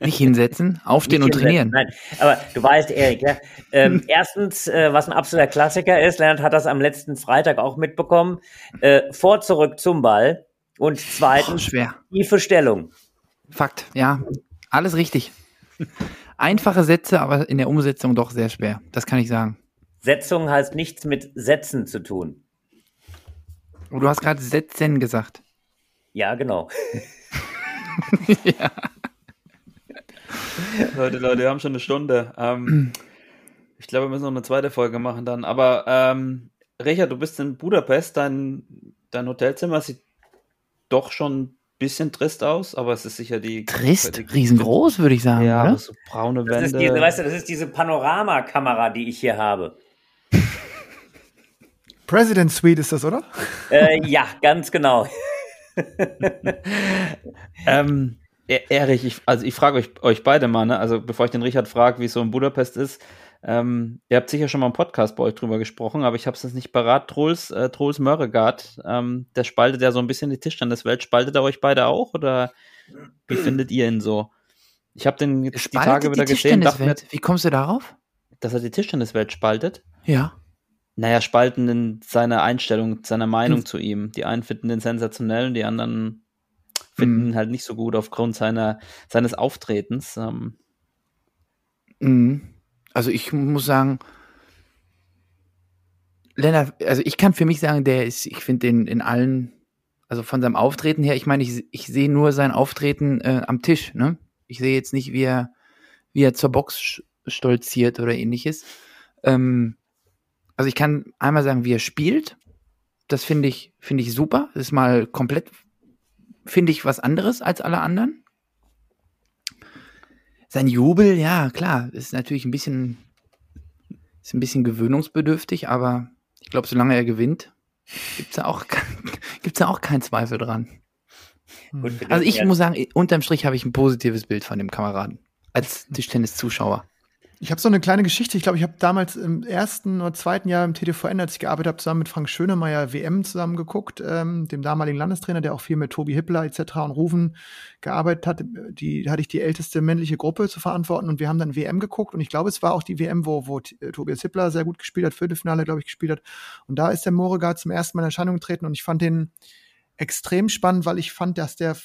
[SPEAKER 3] Nicht hinsetzen, aufstehen und trainieren.
[SPEAKER 1] Nein, aber du weißt, Erik, ja, ähm, erstens, äh, was ein absoluter Klassiker ist, Leonard hat das am letzten Freitag auch mitbekommen, äh, vor zurück zum Ball und zweitens
[SPEAKER 3] Oh,
[SPEAKER 1] tiefe Stellung.
[SPEAKER 3] Fakt, ja. Alles richtig. Einfache Sätze, aber in der Umsetzung doch sehr schwer. Das kann ich sagen.
[SPEAKER 1] Setzung heißt nichts mit Sätzen zu tun.
[SPEAKER 3] Und du hast gerade Sätzen gesagt.
[SPEAKER 1] Ja, genau.
[SPEAKER 7] Leute, Leute, wir haben schon eine Stunde. Ähm, ich glaube, wir müssen noch eine zweite Folge machen dann. Aber ähm, Richard, du bist in Budapest. Dein, dein Hotelzimmer sieht doch schon ein bisschen trist aus, aber es ist sicher die.
[SPEAKER 3] Trist,
[SPEAKER 7] die,
[SPEAKER 3] riesengroß, würde ich sagen,
[SPEAKER 7] Ja,
[SPEAKER 3] oder?
[SPEAKER 7] so braune
[SPEAKER 1] Das ist,
[SPEAKER 7] Wände.
[SPEAKER 1] diese, weißt du, das ist diese Panoramakamera, die ich hier habe.
[SPEAKER 2] President Suite ist das, oder?
[SPEAKER 1] Äh, ja, ganz genau.
[SPEAKER 7] Ähm, Erich, ich, also ich frage euch, euch beide mal, ne? also bevor ich den Richard frage, wie es so in Budapest ist, ähm, ihr habt sicher schon mal im Podcast bei euch drüber gesprochen, aber ich habe es jetzt nicht parat. Trolls, äh, Trolls Mörregard, ähm, der spaltet ja so ein bisschen die Tischtenniswelt. Spaltet er euch beide auch oder wie findet ihr ihn so? Ich habe den jetzt die Tage wieder gesehen, dachte.
[SPEAKER 3] Wie kommst du darauf?
[SPEAKER 7] dass er die Tischtenniswelt spaltet.
[SPEAKER 3] Ja.
[SPEAKER 7] Naja, spalten in seiner Einstellung, seiner Meinung
[SPEAKER 3] Hm.
[SPEAKER 7] zu ihm. Die einen finden den sensationell und die anderen finden
[SPEAKER 3] Hm.
[SPEAKER 7] ihn halt nicht so gut aufgrund seiner, seines Auftretens. Ähm,
[SPEAKER 3] Mhm. Also ich muss sagen, Lennart, also ich kann für mich sagen, der ist, ich finde den in allen, also von seinem Auftreten her, ich meine, ich, ich sehe nur sein Auftreten äh, am Tisch, ne? Ich sehe jetzt nicht, wie er, wie er zur Box stolziert oder ähnliches. Ähm, also ich kann einmal sagen, wie er spielt. Das finde ich, finde ich super. Das ist mal komplett, finde ich, was anderes als alle anderen. Sein Jubel, ja, klar, ist natürlich ein bisschen, ist ein bisschen gewöhnungsbedürftig, aber ich glaube, solange er gewinnt, gibt's da auch, gibt's da auch keinen Zweifel dran.
[SPEAKER 1] Gut, für
[SPEAKER 3] Also ich muss sagen, unterm Strich habe ich ein positives Bild von dem Kameraden als Tischtennis-Zuschauer.
[SPEAKER 2] Ich habe so eine kleine Geschichte. Ich glaube, ich habe damals im ersten oder zweiten Jahr im TDVN, als ich gearbeitet habe, zusammen mit Frank Schönemeyer WM zusammen geguckt, ähm, dem damaligen Landestrainer, der auch viel mit Tobi Hippler etc. und Rufen gearbeitet hat. Die hatte ich die älteste männliche Gruppe zu verantworten und wir haben dann WM geguckt und ich glaube, es war auch die WM, wo, wo äh, Tobias Hippler sehr gut gespielt hat, Viertelfinale, glaube ich, gespielt hat. Und da ist der Moregard zum ersten Mal in Erscheinung getreten und ich fand den extrem spannend, weil ich fand, dass der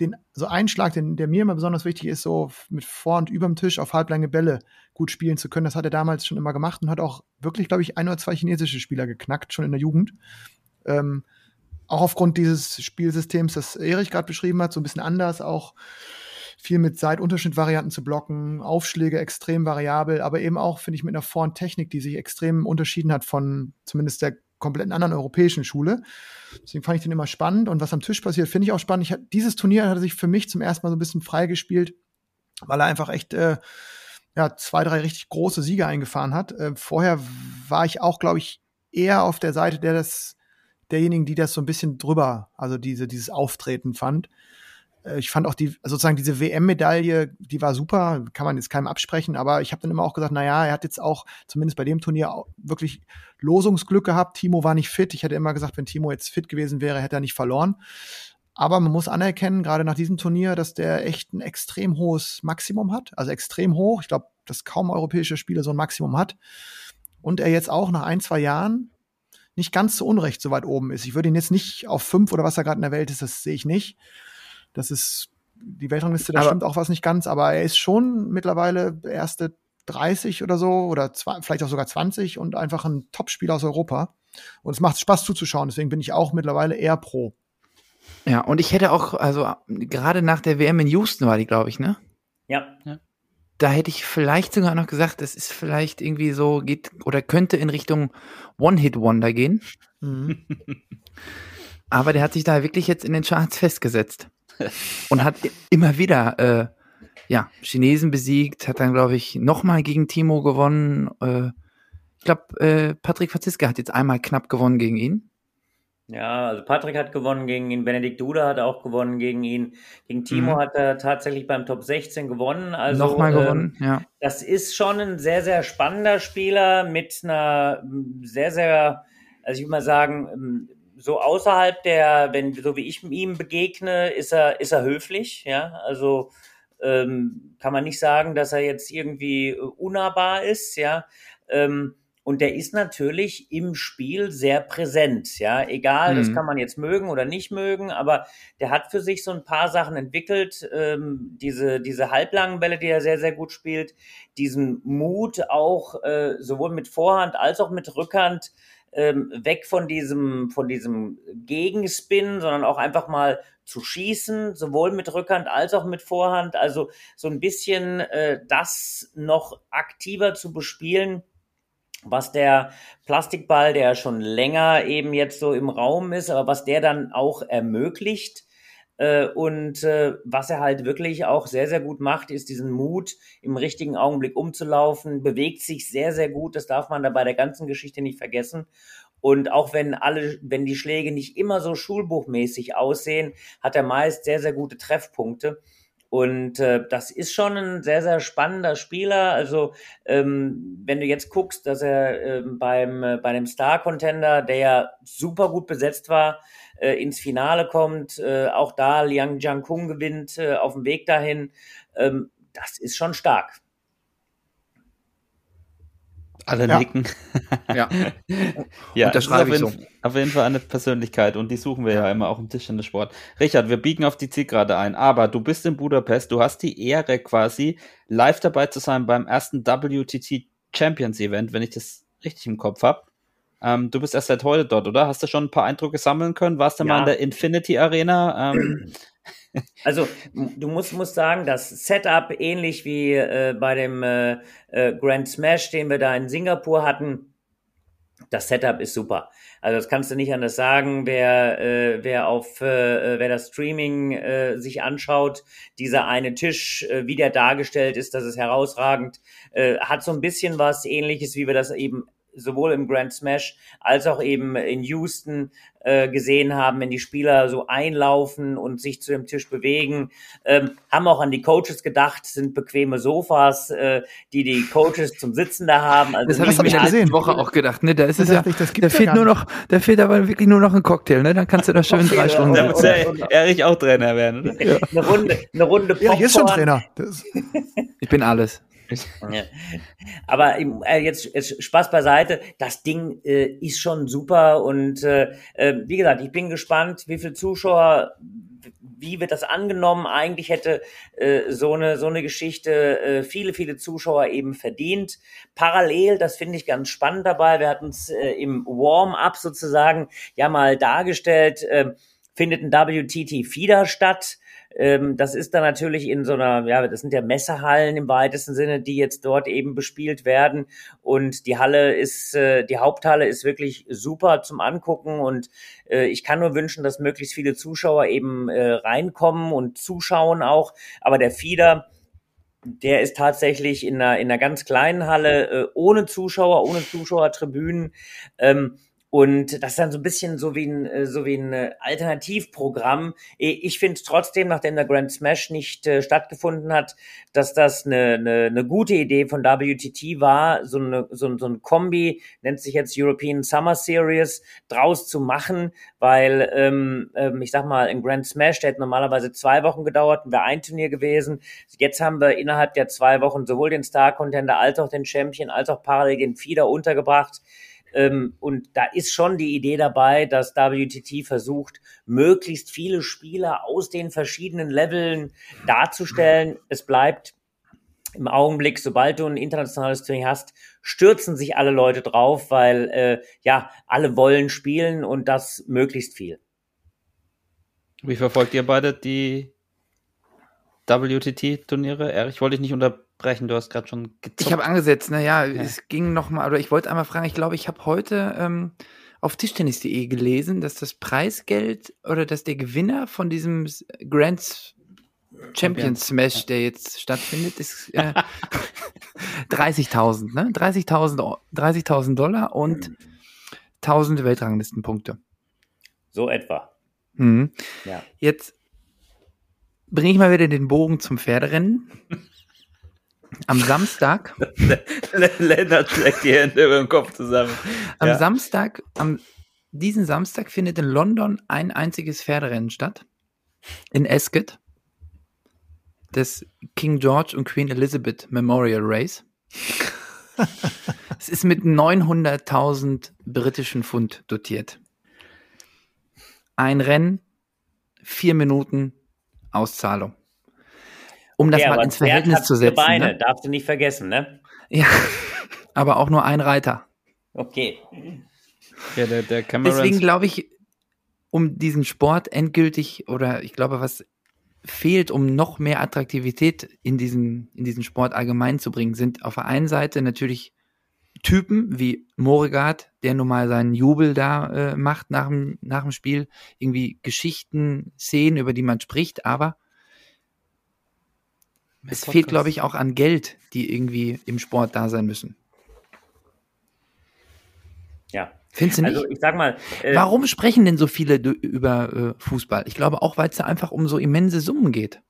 [SPEAKER 2] den so Einschlag, den, der mir immer besonders wichtig ist, so mit vor und überm Tisch auf halblange Bälle gut spielen zu können. Das hat er damals schon immer gemacht und hat auch wirklich, glaube ich, ein oder zwei chinesische Spieler geknackt, schon in der Jugend. Ähm, auch aufgrund dieses Spielsystems, das Erich gerade beschrieben hat, so ein bisschen anders, auch viel mit Seitunterschnittvarianten zu blocken, Aufschläge extrem variabel, aber eben auch, finde ich, mit einer Vor- und Technik, die sich extrem unterschieden hat von zumindest der komplett anderen europäischen Schule. Deswegen fand ich den immer spannend. Und was am Tisch passiert, finde ich auch spannend. Ich, dieses Turnier hat sich für mich zum ersten Mal so ein bisschen freigespielt, weil er einfach echt äh, ja, zwei, drei richtig große Siege eingefahren hat. Äh, vorher war ich auch, glaube ich, eher auf der Seite der das, derjenigen, die das so ein bisschen drüber, also diese, dieses Auftreten fand. Äh, ich fand auch die, sozusagen diese WM-Medaille, die war super, kann man jetzt keinem absprechen, aber ich habe dann immer auch gesagt, naja, er hat jetzt auch zumindest bei dem Turnier wirklich Losungsglück gehabt. Timo war nicht fit. Ich hätte immer gesagt, wenn Timo jetzt fit gewesen wäre, hätte er nicht verloren. Aber man muss anerkennen, gerade nach diesem Turnier, dass der echt ein extrem hohes Maximum hat. Also extrem hoch. Ich glaube, dass kaum europäische Spieler so ein Maximum hat. Und er jetzt auch nach ein, zwei Jahren nicht ganz so unrecht so weit oben ist. Ich würde ihn jetzt nicht auf fünf oder was er gerade in der Welt ist, das sehe ich nicht. Das ist die Weltrangliste, da stimmt auch was nicht ganz, aber er ist schon mittlerweile erste 30 oder so oder zwei, vielleicht auch sogar 20 und einfach ein Topspieler aus Europa. Und es macht Spaß zuzuschauen, deswegen bin ich auch mittlerweile eher pro.
[SPEAKER 3] Ja, und ich hätte auch, also gerade nach der WM in Houston war die, glaube ich, ne?
[SPEAKER 1] Ja. ja.
[SPEAKER 3] Da hätte ich vielleicht sogar noch gesagt, das ist vielleicht irgendwie so, geht oder könnte in Richtung One-Hit-Wonder gehen. Mhm. Aber der hat sich da wirklich jetzt in den Charts festgesetzt. Und hat immer wieder äh, ja, Chinesen besiegt, hat dann, glaube ich, nochmal gegen Timo gewonnen. Äh, ich glaube, äh, Patrick Franziska hat jetzt einmal knapp gewonnen gegen ihn.
[SPEAKER 1] Ja, also Patrick hat gewonnen gegen ihn, Benedikt Duda hat auch gewonnen gegen ihn. Gegen Timo mhm. hat er tatsächlich beim Top 16 gewonnen. Also,
[SPEAKER 3] Nochmal ähm, gewonnen, ja.
[SPEAKER 1] Das ist schon ein sehr, sehr spannender Spieler mit einer sehr, sehr, also ich würde mal sagen, so außerhalb der, wenn, so wie ich ihm begegne, ist er, ist er höflich, ja. Also ähm, kann man nicht sagen, dass er jetzt irgendwie unnahbar ist, ja. Ähm, und der ist natürlich im Spiel sehr präsent, ja. Egal, mhm. das kann man jetzt mögen oder nicht mögen, aber der hat für sich so ein paar Sachen entwickelt. Ähm, diese, diese halblangen Bälle, die er sehr, sehr gut spielt, diesen Mut auch äh, sowohl mit Vorhand als auch mit Rückhand ähm, weg von diesem, von diesem Gegenspin, sondern auch einfach mal zu schießen, sowohl mit Rückhand als auch mit Vorhand. Also so ein bisschen äh, das noch aktiver zu bespielen, was der Plastikball, der schon länger eben jetzt so im Raum ist, aber was der dann auch ermöglicht. Äh, und äh, was er halt wirklich auch sehr, sehr gut macht, ist diesen Mut, im richtigen Augenblick umzulaufen, bewegt sich sehr, sehr gut. Das darf man da bei der ganzen Geschichte nicht vergessen. Und auch wenn alle, wenn die Schläge nicht immer so schulbuchmäßig aussehen, hat er meist sehr, sehr gute Treffpunkte. Und äh, das ist schon ein sehr, sehr spannender Spieler. Also ähm, wenn du jetzt guckst, dass er ähm, beim, äh, bei dem Star-Contender, der ja super gut besetzt war, äh, ins Finale kommt, äh, auch da Liang Jiankung gewinnt äh, auf dem Weg dahin, ähm, das ist schon stark.
[SPEAKER 7] Alle ja. nicken.
[SPEAKER 3] ja.
[SPEAKER 7] ja, das ist auf jeden, so. auf jeden Fall eine Persönlichkeit und die suchen wir ja immer auch im Tischtennissport. Richard, wir biegen auf die Zielgerade ein, aber du bist in Budapest, du hast die Ehre quasi live dabei zu sein beim ersten WTT Champions Event, wenn ich das richtig im Kopf habe. Ähm, du bist erst seit heute dort, oder? Hast du schon ein paar Eindrücke sammeln können? Warst du ja. mal in der Infinity Arena? Ähm,
[SPEAKER 1] Also du musst, musst sagen, das Setup ähnlich wie äh, bei dem äh, äh, Grand Smash, den wir da in Singapur hatten, das Setup ist super. Also das kannst du nicht anders sagen. Wer, äh, wer auf, äh, wer das Streaming äh, sich anschaut, dieser eine Tisch, äh, wie der dargestellt ist, das ist herausragend. Äh, hat so ein bisschen was Ähnliches, wie wir das eben sowohl im Grand Smash als auch eben in Houston äh, gesehen haben, wenn die Spieler so einlaufen und sich zu dem Tisch bewegen. Ähm, haben auch an die Coaches gedacht, sind bequeme Sofas, äh, die die Coaches zum Sitzen da haben.
[SPEAKER 3] Also das habe ich mir letzte Woche auch gedacht. Ne, da ist es ja, ich, da ja fehlt nur noch, da fehlt aber wirklich nur noch ein Cocktail. Ne, dann kannst du da schön okay, drei Stunden.
[SPEAKER 7] Da muss ja Erich auch Trainer werden. Oder?
[SPEAKER 1] Ja. Eine Runde, eine Runde
[SPEAKER 2] Popcorn. Ja, ist schon Trainer.
[SPEAKER 3] ich bin alles.
[SPEAKER 1] Aber äh, jetzt, jetzt Spaß beiseite, das Ding äh, ist schon super und äh, äh, wie gesagt, ich bin gespannt, wie viele Zuschauer, wie wird das angenommen? Eigentlich hätte äh, so eine so eine Geschichte äh, viele viele Zuschauer eben verdient. Parallel, das finde ich ganz spannend dabei. Wir hatten es im Warm-up sozusagen ja mal dargestellt. Findet ein WTT Feeder statt Ähm, das ist dann natürlich in so einer, ja, das sind ja Messehallen im weitesten Sinne, die jetzt dort eben bespielt werden. Und die Halle ist, äh, die Haupthalle ist wirklich super zum Angucken. Und äh, ich kann nur wünschen, dass möglichst viele Zuschauer eben äh, reinkommen und zuschauen auch. Aber der Fieder, der ist tatsächlich in einer, in einer ganz kleinen Halle, äh, ohne Zuschauer, ohne Zuschauertribünen. Ähm, und das ist dann so ein bisschen so wie ein, äh, so wie ein äh, Alternativprogramm. Ich finde trotzdem, nachdem der Grand Smash nicht äh, stattgefunden hat, dass das eine, eine, eine gute Idee von WTT war, so, eine, so, so ein Kombi, nennt sich jetzt European Summer Series, draus zu machen, weil ähm, ähm, ich sag mal, ein Grand Smash, der hätte normalerweise zwei Wochen gedauert, wäre ein Turnier gewesen. Jetzt haben wir innerhalb der zwei Wochen sowohl den Star Contender als auch den Champion, als auch parallel den Feeder untergebracht. Ähm, und da ist schon die Idee dabei, dass WTT versucht, möglichst viele Spieler aus den verschiedenen Leveln darzustellen. Es bleibt im Augenblick, sobald du ein internationales Turnier hast, stürzen sich alle Leute drauf, weil äh, ja, alle wollen spielen und das möglichst viel.
[SPEAKER 7] Wie verfolgt ihr beide die WTT-Turniere? Ich wollte dich nicht unter brechen. Du hast gerade schon
[SPEAKER 3] gezuckt. Ich habe angesetzt, naja, ja. es ging nochmal, oder ich wollte einmal fragen, ich glaube, ich habe heute ähm, auf Tischtennis.de gelesen, dass das Preisgeld oder dass der Gewinner von diesem Grand Champions Smash, der jetzt stattfindet, ist äh, 30.000, ne? 30.000 30 Dollar und 1000 Weltranglistenpunkte.
[SPEAKER 1] So etwa.
[SPEAKER 3] Mhm. Ja. Jetzt bringe ich mal wieder den Bogen zum Pferderennen. Am Samstag.
[SPEAKER 7] Lennart schlägt die Hände über den Kopf zusammen.
[SPEAKER 3] Am ja. Samstag, am diesen Samstag findet in London ein einziges Pferderennen statt. In Ascot. Das King George und Queen Elizabeth Memorial Race. es ist mit 900.000 britischen Pfund dotiert. Ein Rennen, vier Minuten Auszahlung um das ja, mal ins Verhältnis zu setzen.
[SPEAKER 1] Beine, ne? darfst du nicht vergessen, ne?
[SPEAKER 3] Ja, aber auch nur ein Reiter.
[SPEAKER 1] Okay.
[SPEAKER 3] Ja, der, der Deswegen glaube ich, um diesen Sport endgültig oder ich glaube, was fehlt, um noch mehr Attraktivität in diesen, in diesen Sport allgemein zu bringen, sind auf der einen Seite natürlich Typen wie Moregard, der nun mal seinen Jubel da äh, macht nach dem, nach dem Spiel, irgendwie Geschichten, Szenen, über die man spricht, aber es Podcast. fehlt, glaube ich, auch an Geld, die irgendwie im Sport da sein müssen.
[SPEAKER 1] Ja.
[SPEAKER 3] Findest du nicht?
[SPEAKER 1] Also ich sag mal.
[SPEAKER 3] Äh, Warum sprechen denn so viele über äh, Fußball? Ich glaube auch, weil es da einfach um so immense Summen geht.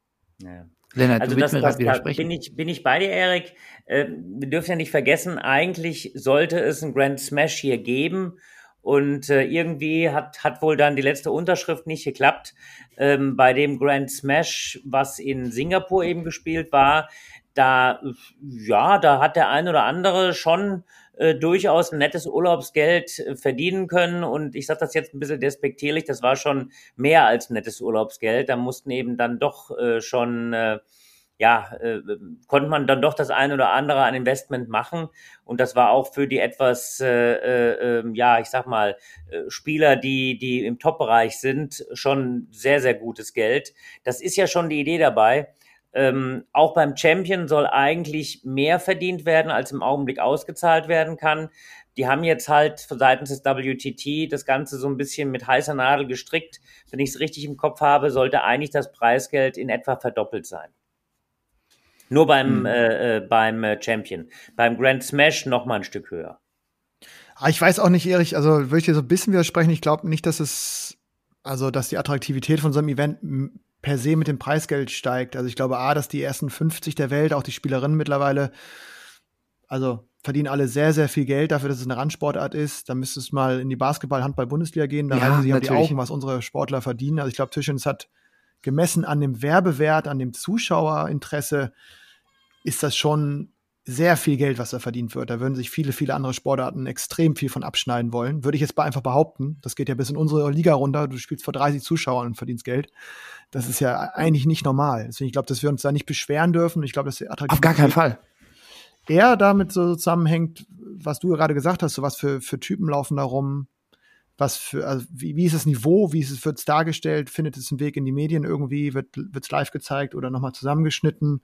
[SPEAKER 3] Ja.
[SPEAKER 1] Lennart, also du willst das, mir gerade widersprechen. Bin ich, bin ich bei dir, Erik. Äh, wir dürfen ja nicht vergessen, eigentlich sollte es ein Grand Smash hier geben und äh, irgendwie hat, hat wohl dann die letzte Unterschrift nicht geklappt. Ähm, bei dem Grand Smash, was in Singapur eben gespielt war, da, ja, da hat der ein oder andere schon äh, durchaus ein nettes Urlaubsgeld äh, verdienen können. Und ich sage das jetzt ein bisschen despektierlich, das war schon mehr als nettes Urlaubsgeld. Da mussten eben dann doch äh, schon äh, ja, äh, konnte man dann doch das ein oder andere an Investment machen. Und das war auch für die etwas, äh, äh, ähm, ja, ich sag mal, äh, Spieler, die, die im Top-Bereich sind, schon sehr, sehr gutes Geld. Das ist ja schon die Idee dabei. Ähm, auch beim Champion soll eigentlich mehr verdient werden, als im Augenblick ausgezahlt werden kann. Die haben jetzt halt seitens des WTT das Ganze so ein bisschen mit heißer Nadel gestrickt. Wenn ich es richtig im Kopf habe, sollte eigentlich das Preisgeld in etwa verdoppelt sein. Nur beim, mhm. äh, äh, beim äh, Champion. Beim Grand Smash noch mal ein Stück höher.
[SPEAKER 2] Ah, ich weiß auch nicht, Erich, also würde ich dir so ein bisschen widersprechen. Ich glaube nicht, dass es, also dass die Attraktivität von so einem Event per se mit dem Preisgeld steigt. Also ich glaube, A, dass die ersten 50 der Welt, auch die Spielerinnen mittlerweile, also verdienen alle sehr, sehr viel Geld dafür, dass es eine Randsportart ist. Da müsste es mal in die Basketball-Handball-Bundesliga gehen. Da ja, halten sich auch die Augen, was unsere Sportler verdienen. Also ich glaube, Tischens hat gemessen an dem Werbewert, an dem Zuschauerinteresse, ist das schon sehr viel Geld, was da verdient wird. Da würden sich viele, viele andere Sportarten extrem viel von abschneiden wollen. Würde ich jetzt einfach behaupten. Das geht ja bis in unsere Liga runter. Du spielst vor 30 Zuschauern und verdienst Geld. Das ist ja eigentlich nicht normal. Deswegen, ich glaube, dass wir uns da nicht beschweren dürfen. Ich glaube, dass die
[SPEAKER 3] Auf gar keinen Fall.
[SPEAKER 2] Eher damit so zusammenhängt, was du gerade gesagt hast, so was für, für Typen laufen da rum. was für, also wie, wie ist das Niveau, wie ist es, wird es dargestellt, findet es einen Weg in die Medien irgendwie, wird es live gezeigt oder nochmal zusammengeschnitten.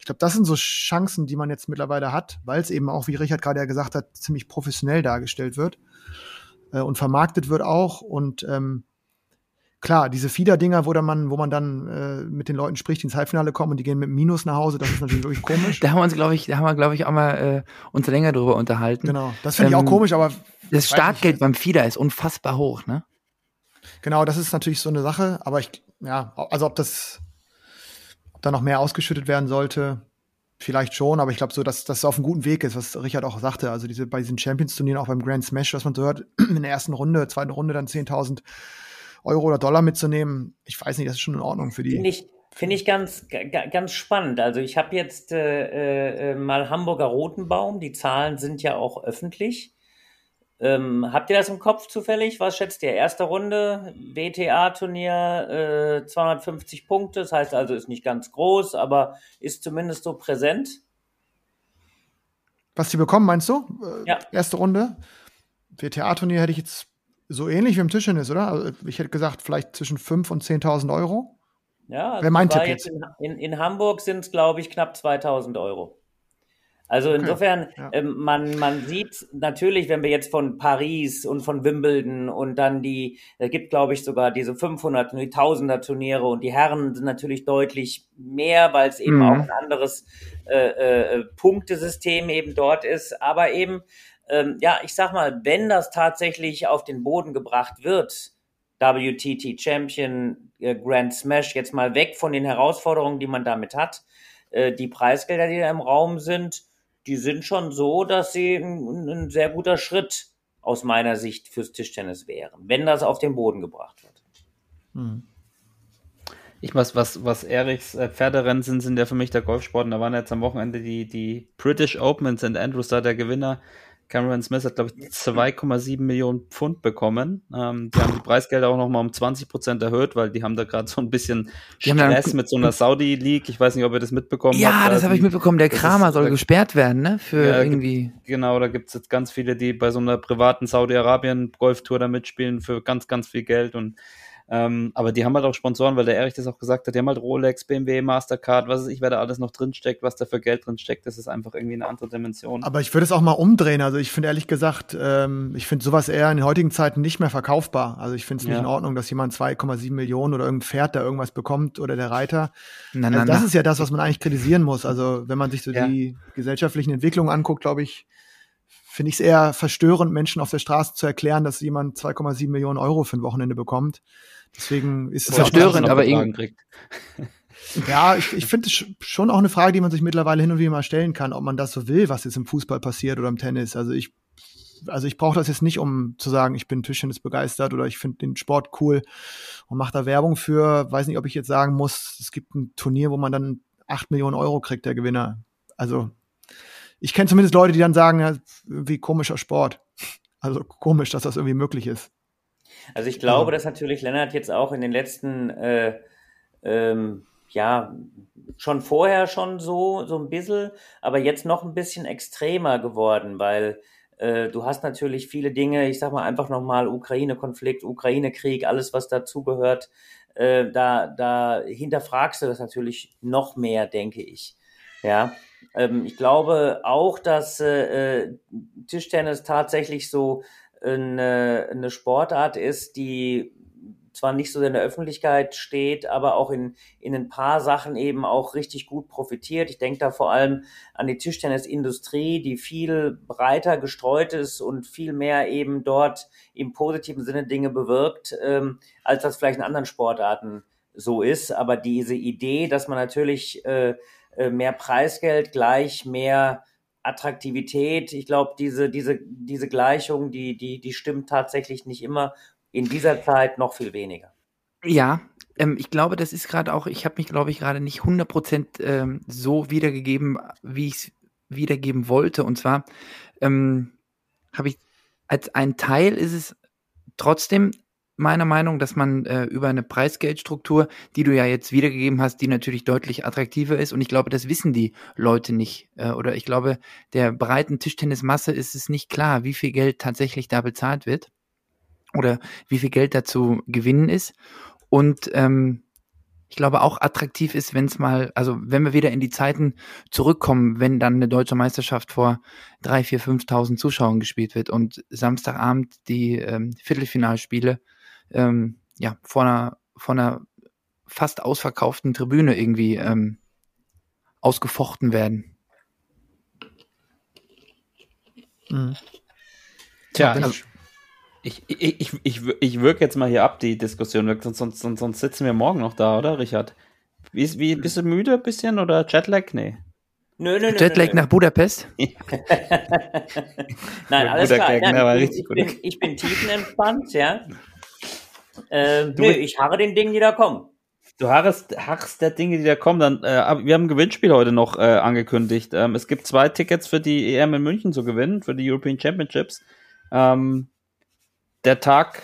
[SPEAKER 2] Ich glaube, das sind so Chancen, die man jetzt mittlerweile hat, weil es eben auch, wie Richard gerade ja gesagt hat, ziemlich professionell dargestellt wird äh, und vermarktet wird auch. Und ähm, klar, diese Fieder-Dinger, wo, man, wo man dann äh, mit den Leuten spricht, die ins Halbfinale kommen und die gehen mit Minus nach Hause, das ist natürlich wirklich komisch.
[SPEAKER 3] Da haben wir uns, glaube ich, da haben wir, glaube ich, auch mal äh, uns länger drüber unterhalten.
[SPEAKER 2] Genau, das finde ich auch
[SPEAKER 3] Ähm,
[SPEAKER 2] komisch, aber
[SPEAKER 3] Das Startgeld
[SPEAKER 2] nicht.
[SPEAKER 3] beim Fieder ist unfassbar hoch, ne?
[SPEAKER 2] Genau, das ist natürlich so eine Sache, aber ich, ja, also ob das, da noch mehr ausgeschüttet werden sollte, vielleicht schon, aber ich glaube so, dass das auf einem guten Weg ist, was Richard auch sagte. Also diese, bei diesen Champions-Turnieren, auch beim Grand Smash, was man so hört, in der ersten Runde, zweiten Runde dann 10.000 Euro oder Dollar mitzunehmen, ich weiß nicht, das ist schon in Ordnung für
[SPEAKER 1] Finde
[SPEAKER 2] die.
[SPEAKER 1] ich, finde ich ganz, ga- ganz spannend. Also ich habe jetzt äh, äh, mal Hamburger Rotenbaum, die Zahlen sind ja auch öffentlich. Ähm, habt ihr das im Kopf zufällig? Was schätzt ihr? Erste Runde, WTA-Turnier, äh, 250 Punkte, das heißt also ist nicht ganz groß, aber ist zumindest so präsent.
[SPEAKER 2] Was die bekommen, meinst du? Äh,
[SPEAKER 1] Ja.
[SPEAKER 2] Erste Runde. WTA-Turnier hätte ich jetzt so ähnlich wie im Tischtennis, oder? Also ich hätte gesagt, vielleicht zwischen 5.000 und 10.000 Euro.
[SPEAKER 1] Ja, also
[SPEAKER 2] Wäre mein Tipp
[SPEAKER 1] jetzt in, in, in Hamburg sind es, glaube ich, knapp 2000 Euro. Also insofern,
[SPEAKER 2] ja.
[SPEAKER 1] ähm, man, man sieht natürlich, wenn wir jetzt von Paris und von Wimbledon und dann die, es gibt, glaube ich, sogar diese 500 und die 1000er Turniere und die Herren sind natürlich deutlich mehr, weil es eben
[SPEAKER 3] Mhm.
[SPEAKER 1] auch ein anderes äh, äh, Punktesystem eben dort ist. Aber eben, ähm, ja, ich sag mal, wenn das tatsächlich auf den Boden gebracht wird, WTT Champion, äh, Grand Smash, jetzt mal weg von den Herausforderungen, die man damit hat. Äh, die Preisgelder, die da im Raum sind, die sind schon so, dass sie ein, ein sehr guter Schritt aus meiner Sicht fürs Tischtennis wären, wenn das auf den Boden gebracht wird.
[SPEAKER 7] Ich weiß, was, was Eriks äh, Pferderennen sind, sind ja für mich der Golfsport. Und da waren jetzt am Wochenende die, die British Open in St. Andrews da der Gewinner. Cameron Smith hat, glaube ich, 2,7 Millionen Pfund bekommen. Ähm, die haben die Preisgelder auch nochmal um 20 Prozent erhöht, weil die haben da gerade so ein bisschen
[SPEAKER 3] Die
[SPEAKER 7] Stress mit so einer Saudi-League. Ich weiß nicht, ob ihr das mitbekommen habt.
[SPEAKER 3] Ja,
[SPEAKER 7] Da
[SPEAKER 3] das habe ich mitbekommen. Der Kramer
[SPEAKER 7] ist-
[SPEAKER 3] soll
[SPEAKER 7] da-
[SPEAKER 3] gesperrt werden, ne? Für
[SPEAKER 7] Ja, gibt-
[SPEAKER 3] irgendwie.
[SPEAKER 7] Genau, da gibt es jetzt ganz viele, die bei so einer privaten Saudi-Arabien-Golftour da mitspielen für ganz, ganz viel Geld. Und ähm, aber die haben halt auch Sponsoren, weil der Erich das auch gesagt hat, die haben halt Rolex, BMW, Mastercard, was weiß ich, wer da alles noch drin steckt, was da für Geld drin steckt, das ist einfach irgendwie eine andere Dimension.
[SPEAKER 2] Aber ich würde es auch mal umdrehen. Also ich finde ehrlich gesagt, ähm, ich finde sowas eher in den heutigen Zeiten nicht mehr verkaufbar. Also ich finde es nicht
[SPEAKER 7] Ja.
[SPEAKER 2] in Ordnung, dass jemand 2,7 Millionen oder irgendein Pferd da irgendwas bekommt oder der Reiter.
[SPEAKER 3] Na, na,
[SPEAKER 2] Also das
[SPEAKER 3] na.
[SPEAKER 2] ist ja das, was man eigentlich kritisieren muss. Also wenn man sich so
[SPEAKER 7] Ja.
[SPEAKER 2] die gesellschaftlichen Entwicklungen anguckt, glaube ich, finde ich es eher verstörend, Menschen auf der Straße zu erklären, dass jemand 2,7 Millionen Euro für ein Wochenende bekommt. Deswegen ist es
[SPEAKER 3] Verstörend, aber irgendwie-
[SPEAKER 7] kriegt.
[SPEAKER 2] ja, ich, ich finde es sch- schon auch eine Frage, die man sich mittlerweile hin und wieder mal stellen kann, ob man das so will, was jetzt im Fußball passiert oder im Tennis. Also ich, also ich brauche das jetzt nicht, um zu sagen, ich bin Tischtennis begeistert oder ich finde den Sport cool und mache da Werbung für. Weiß nicht, ob ich jetzt sagen muss, es gibt ein Turnier, wo man dann 8 Millionen Euro kriegt, der Gewinner. Also ich kenne zumindest Leute, die dann sagen, ja, irgendwie komischer Sport. Also komisch, dass das irgendwie möglich ist.
[SPEAKER 1] Also ich glaube, dass natürlich Lennart jetzt auch in den letzten, äh, ähm, ja, schon vorher schon so, so ein bisschen, aber jetzt noch ein bisschen extremer geworden, weil äh, du hast natürlich viele Dinge, ich sag mal einfach nochmal Ukraine-Konflikt, Ukraine-Krieg, alles was dazugehört, äh, da, da hinterfragst du das natürlich noch mehr, denke ich. Ja, ähm, ich glaube auch, dass äh, äh, Tischtennis tatsächlich so eine, eine Sportart ist, die zwar nicht so in der Öffentlichkeit steht, aber auch in, in ein paar Sachen eben auch richtig gut profitiert. Ich denke da vor allem an die Tischtennisindustrie, die viel breiter gestreut ist und viel mehr eben dort im positiven Sinne Dinge bewirkt, ähm, als das vielleicht in anderen Sportarten so ist. Aber diese Idee, dass man natürlich äh, äh, mehr Preisgeld gleich mehr Attraktivität, ich glaube, diese, diese, diese Gleichung, die, die, die stimmt tatsächlich nicht immer. In dieser Zeit noch viel weniger.
[SPEAKER 3] Ja, ähm, ich glaube, das ist gerade auch, ich habe mich, glaube ich, gerade nicht 100% ähm, so wiedergegeben, wie ich es wiedergeben wollte. Und zwar ähm, habe ich, als ein Teil ist es trotzdem meiner Meinung, dass man äh, über eine Preisgeldstruktur, die du ja jetzt wiedergegeben hast, die natürlich deutlich attraktiver ist. Und ich glaube, das wissen die Leute nicht. Äh, oder ich glaube, der breiten Tischtennismasse ist es nicht klar, wie viel Geld tatsächlich da bezahlt wird. oder wie viel Geld da zu gewinnen ist. Und ähm, ich glaube auch attraktiv ist, wenn es mal, also wenn wir wieder in die Zeiten zurückkommen, wenn dann eine deutsche Meisterschaft vor drei, vier, 5.000 Zuschauern gespielt wird und Samstagabend die ähm, Viertelfinalspiele ähm, ja vor einer, vor einer fast ausverkauften Tribüne irgendwie ähm, ausgefochten werden.
[SPEAKER 2] Mhm.
[SPEAKER 7] Tja, also, ich, ich, ich, ich, ich wirke jetzt mal hier ab, die Diskussion, sonst, sonst, sonst, sonst sitzen wir morgen noch da, oder, Richard? Wie, ist- wie, bist du müde ein bisschen oder Jetlag? Nee.
[SPEAKER 1] Nö, nö, nö.
[SPEAKER 3] Jetlag
[SPEAKER 1] nö, nö.
[SPEAKER 3] nach Budapest?
[SPEAKER 1] Nein, alles klar. Nein,
[SPEAKER 7] ne,
[SPEAKER 1] ich, bin, ich bin tiefenentspannt, ja. Ähm,
[SPEAKER 7] Du bist-
[SPEAKER 1] ich harre den Dingen, die da kommen.
[SPEAKER 7] Du harrst, harrst der Dinge, die da kommen. Dann, äh, wir haben ein Gewinnspiel heute noch äh, angekündigt. Ähm, es gibt zwei Tickets für die EM in München zu gewinnen, für die European Championships. Ähm, der Tag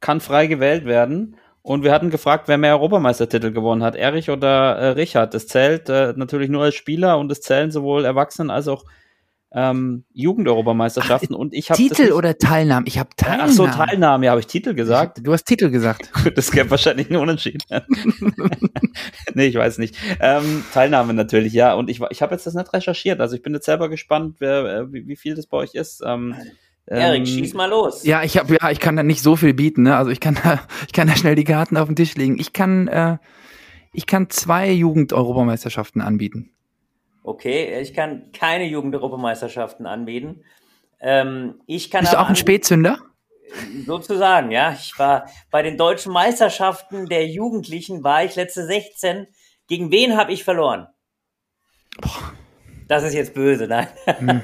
[SPEAKER 7] kann frei gewählt werden. Und wir hatten gefragt, wer mehr Europameistertitel gewonnen hat, Erich oder äh, Richard. Das zählt äh, natürlich nur als Spieler und es zählen sowohl Erwachsenen als auch ähm, Jugend-Europameisterschaften. Und ich habe
[SPEAKER 3] Titel oder Teilnahme? Ich habe Teilnahme.
[SPEAKER 7] Ach so, Teilnahme, ja, habe ich Titel gesagt.
[SPEAKER 3] Du hast Titel gesagt.
[SPEAKER 7] Gut, das gäbe wahrscheinlich einen Unentschieden. nee, ich weiß nicht. Ähm, Teilnahme natürlich, ja. Und ich, ich habe jetzt das nicht recherchiert. Also ich bin jetzt selber gespannt, wer, äh, wie, wie viel das bei euch ist. Ähm,
[SPEAKER 1] Erik,
[SPEAKER 7] ähm,
[SPEAKER 1] schieß mal los.
[SPEAKER 3] Ja, ich habe ja, ich kann da nicht so viel bieten, ne? Also ich kann da, ich kann da schnell die Karten auf den Tisch legen. Ich kann, äh, ich kann zwei Jugend-Europameisterschaften anbieten.
[SPEAKER 1] Okay, ich kann keine Jugend-Europameisterschaften anbieten. Ähm, ich kann
[SPEAKER 3] Bist du auch ein Spätzünder?
[SPEAKER 1] sozusagen, ja. Ich war bei den deutschen Meisterschaften der Jugendlichen war ich letzte 16. Gegen wen habe ich verloren? Das ist jetzt böse, nein.
[SPEAKER 3] Hm.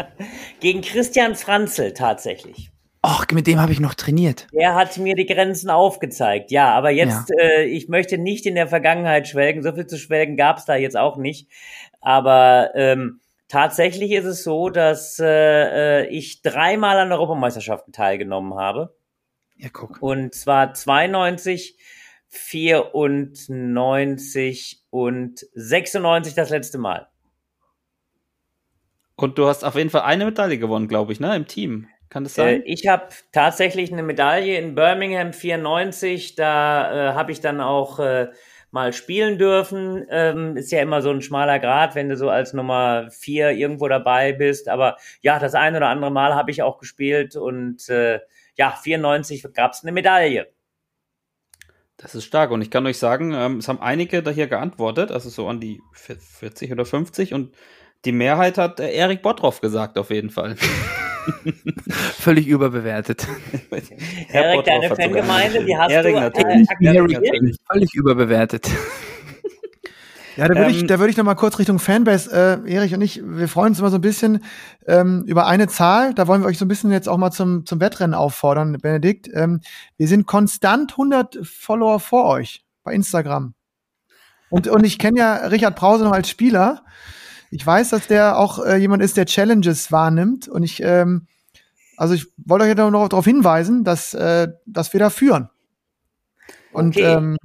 [SPEAKER 1] Gegen Christian Franzel tatsächlich.
[SPEAKER 3] Och, mit dem habe ich noch trainiert.
[SPEAKER 1] Der hat mir die Grenzen aufgezeigt. Ja, aber jetzt, äh, ich möchte nicht in der Vergangenheit schwelgen. So viel zu schwelgen gab es da jetzt auch nicht. Aber ähm, tatsächlich ist es so, dass äh, äh, ich dreimal an Europameisterschaften teilgenommen habe.
[SPEAKER 3] Ja, guck.
[SPEAKER 1] Und zwar 92, 94 und 96 das letzte Mal.
[SPEAKER 7] Und du hast auf jeden Fall eine Medaille gewonnen, glaube ich, ne? Im Team. Kann das
[SPEAKER 1] Äh,
[SPEAKER 7] sein?
[SPEAKER 1] ich habe tatsächlich eine Medaille in Birmingham 94. Da äh, habe ich dann auch äh, mal spielen dürfen. Ähm, ist ja immer so ein schmaler Grad, wenn du so als Nummer vier irgendwo dabei bist. Aber ja, das ein oder andere Mal habe ich auch gespielt und äh, ja, 94 gab es eine Medaille.
[SPEAKER 7] Das ist stark. Und ich kann euch sagen, ähm, es haben einige da hier geantwortet, also so an die 40 oder 50. Und die Mehrheit hat äh, Erik Bottroff gesagt, auf jeden Fall.
[SPEAKER 3] Völlig überbewertet.
[SPEAKER 1] Erik, deine Fangemeinde, die hast
[SPEAKER 7] Erik
[SPEAKER 1] du
[SPEAKER 7] natürlich.
[SPEAKER 1] äh,
[SPEAKER 7] Erik
[SPEAKER 1] aktiviert?
[SPEAKER 7] natürlich.
[SPEAKER 3] Völlig überbewertet.
[SPEAKER 2] Ja, da würde ich,
[SPEAKER 7] Ähm,
[SPEAKER 2] da würde ich noch mal kurz Richtung Fanbase, äh, Erich und ich, wir freuen uns immer so ein bisschen ähm, über eine Zahl. Da wollen wir euch so ein bisschen jetzt auch mal zum, zum Wettrennen auffordern, Benedikt. Ähm, wir sind konstant 100 Follower vor euch bei Instagram. Und, und ich kenne ja Richard Brause noch als Spieler. Ich weiß, dass der auch äh, jemand ist, der Challenges wahrnimmt. Und ich, ähm, also ich wollte euch ja noch darauf hinweisen, dass, äh, dass wir da führen. Und
[SPEAKER 1] Okay.
[SPEAKER 2] ähm,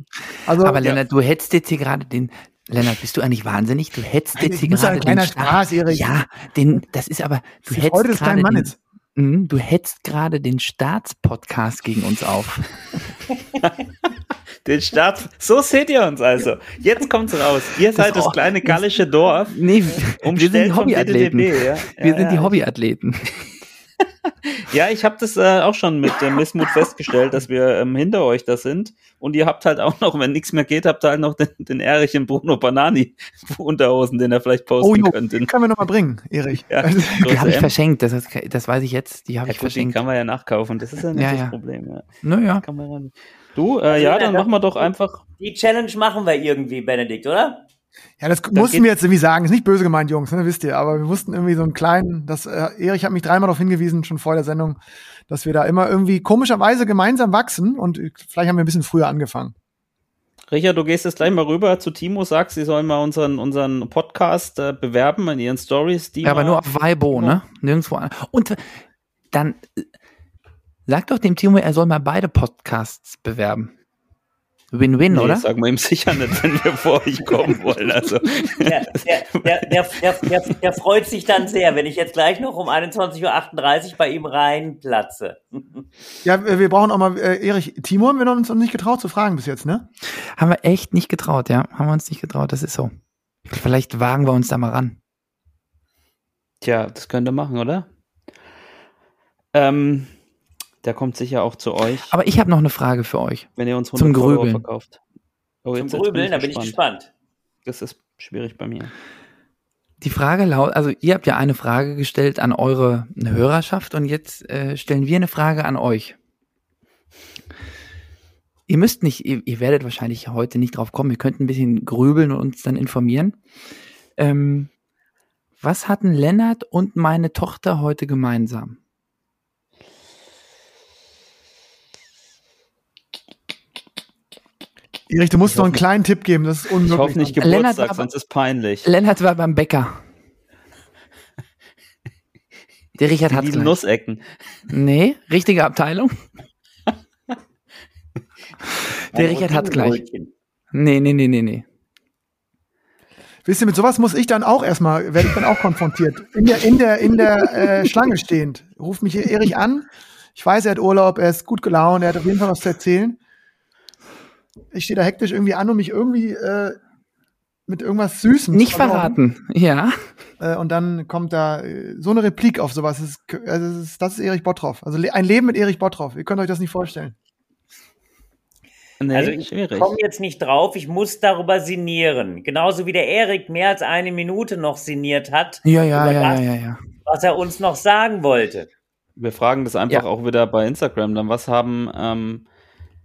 [SPEAKER 2] also
[SPEAKER 3] Aber Lennart, du hättest jetzt hier gerade den. Lennart, bist du eigentlich wahnsinnig? Du hättest
[SPEAKER 2] Nein,
[SPEAKER 3] jetzt hier gerade den
[SPEAKER 2] Spaß, Erich.
[SPEAKER 3] Ja, den, das ist aber, du
[SPEAKER 2] die
[SPEAKER 3] hättest
[SPEAKER 2] des
[SPEAKER 3] gerade
[SPEAKER 2] kleinen
[SPEAKER 3] den,
[SPEAKER 2] Mannes.
[SPEAKER 3] Mhm, du hättest gerade den Staatspodcast gegen uns auf.
[SPEAKER 7] Den Start. So seht ihr uns also. Jetzt kommt's raus. Ihr seid das
[SPEAKER 3] auch-
[SPEAKER 7] kleine gallische Dorf.
[SPEAKER 3] Nee, wir sind
[SPEAKER 7] Umstellt
[SPEAKER 3] die
[SPEAKER 7] vom
[SPEAKER 3] Hobbyathleten.
[SPEAKER 7] DDB, ja.
[SPEAKER 3] Wir
[SPEAKER 7] Ja,
[SPEAKER 3] sind die
[SPEAKER 7] ja.
[SPEAKER 3] Hobbyathleten.
[SPEAKER 7] Ja, ich habe das äh, auch schon mit äh, Missmut festgestellt, dass wir ähm, hinter euch da sind. Und ihr habt halt auch noch, wenn nichts mehr geht, habt ihr halt noch den, den Erich in Bruno Banani Unterhosen, den er vielleicht posten
[SPEAKER 2] Oh, jo,
[SPEAKER 7] könnte.
[SPEAKER 2] die können wir noch mal bringen, Erich.
[SPEAKER 7] Ja.
[SPEAKER 2] Also,
[SPEAKER 3] Die habe ich verschenkt, das, ist, das weiß ich jetzt. Die habe
[SPEAKER 7] Ja,
[SPEAKER 3] ich
[SPEAKER 7] gut, die
[SPEAKER 3] verschenkt.
[SPEAKER 7] kann man ja nachkaufen. Das ist ja nicht
[SPEAKER 3] Ja,
[SPEAKER 7] das
[SPEAKER 3] ja.
[SPEAKER 7] Problem. Ja.
[SPEAKER 3] Naja,
[SPEAKER 7] Kann man ran. Du, äh,
[SPEAKER 1] Also,
[SPEAKER 7] ja, dann machen wir doch einfach.
[SPEAKER 1] Die Challenge machen wir irgendwie, Benedikt, oder?
[SPEAKER 2] Ja, das
[SPEAKER 7] geht-
[SPEAKER 2] mussten wir jetzt irgendwie sagen. Ist nicht böse gemeint, Jungs, ne, wisst ihr. Aber wir mussten irgendwie so einen kleinen, das, äh, Erich hat mich dreimal darauf hingewiesen, schon vor der Sendung, dass wir da immer irgendwie komischerweise gemeinsam wachsen und vielleicht haben wir ein bisschen früher angefangen.
[SPEAKER 7] Richard, du gehst jetzt gleich mal rüber zu Timo, sagst, sie sollen mal unseren, unseren Podcast äh, bewerben in ihren Stories. Die
[SPEAKER 3] ja, aber nur auf Weibo, ne? Nirgendwo an. Und dann äh, sag doch dem Timo, er soll mal beide Podcasts bewerben. Win-win,
[SPEAKER 7] Nee,
[SPEAKER 3] oder?
[SPEAKER 7] sagen wir ihm sicher nicht, wenn wir vor euch kommen wollen. Also,
[SPEAKER 1] Der, der, der, der, der, der, der freut sich dann sehr, wenn ich jetzt gleich noch um 21.38 Uhr bei ihm reinplatze.
[SPEAKER 2] Ja, wir wir brauchen auch mal, äh, Erich, Timo haben wir uns noch nicht getraut zu fragen bis jetzt, ne?
[SPEAKER 3] Haben wir echt nicht getraut, ja. Haben wir uns nicht getraut, das ist so. Vielleicht wagen wir uns da mal ran.
[SPEAKER 7] tja, das könnt ihr machen, oder? Ähm, der kommt sicher auch zu euch,
[SPEAKER 3] Aber ich habe noch eine Frage für euch.
[SPEAKER 7] wenn ihr uns
[SPEAKER 3] zum
[SPEAKER 7] 100 Follower
[SPEAKER 3] Grübeln.
[SPEAKER 7] verkauft. Oh,
[SPEAKER 1] Zum
[SPEAKER 7] jetzt- jetzt
[SPEAKER 1] Grübeln, da bin ich gespannt.
[SPEAKER 7] Das ist schwierig bei mir.
[SPEAKER 3] Die Frage lautet, also ihr habt ja eine Frage gestellt an eure Hörerschaft und jetzt äh, stellen wir eine Frage an euch. Ihr müsst nicht, ihr, ihr werdet wahrscheinlich heute nicht drauf kommen, ihr könnt ein bisschen grübeln und uns dann informieren. Ähm, was hatten Lennart und meine Tochter heute gemeinsam?
[SPEAKER 2] Erich, du musst noch einen kleinen Tipp geben, das ist
[SPEAKER 7] Ich
[SPEAKER 2] unmöglich.
[SPEAKER 7] hoffe nicht
[SPEAKER 3] Lennart
[SPEAKER 7] Geburtstag,
[SPEAKER 3] war-
[SPEAKER 7] sonst ist peinlich.
[SPEAKER 3] Lennart war beim Bäcker. Der Richard
[SPEAKER 7] Die lieben
[SPEAKER 3] gleich.
[SPEAKER 7] Nussecken.
[SPEAKER 3] Nee, richtige Abteilung. Der Richard hat's gleich. Nee, nee, nee, nee, nee.
[SPEAKER 2] Wisst ihr, mit sowas muss ich dann auch erstmal, werde ich dann auch konfrontiert. In der, in der, in der äh, Schlange stehend. Ruft mich Erich an. Ich weiß, er hat Urlaub, er ist gut gelaunt, er hat auf jeden Fall was zu erzählen. Ich stehe da hektisch irgendwie an, um mich irgendwie äh, mit irgendwas Süßem
[SPEAKER 3] Nicht
[SPEAKER 2] zu
[SPEAKER 3] verraten. Ja.
[SPEAKER 2] Äh, und dann kommt da äh, so eine Replik auf sowas. Das ist, also das ist, das ist Erich Bottroff. Also le- ein Leben mit Erich Bottroff. Ihr könnt euch das nicht vorstellen.
[SPEAKER 7] Nee,
[SPEAKER 1] Also ich komme jetzt nicht drauf, ich muss darüber sinnieren. Genauso wie der Erik mehr als eine Minute noch sinniert hat,
[SPEAKER 3] Ja, ja,
[SPEAKER 1] Über
[SPEAKER 3] ja, ja,
[SPEAKER 1] das-
[SPEAKER 3] ja, ja.
[SPEAKER 1] was er uns noch sagen wollte.
[SPEAKER 7] Wir fragen das einfach
[SPEAKER 3] Ja.
[SPEAKER 7] auch wieder bei Instagram. Dann was haben, ähm,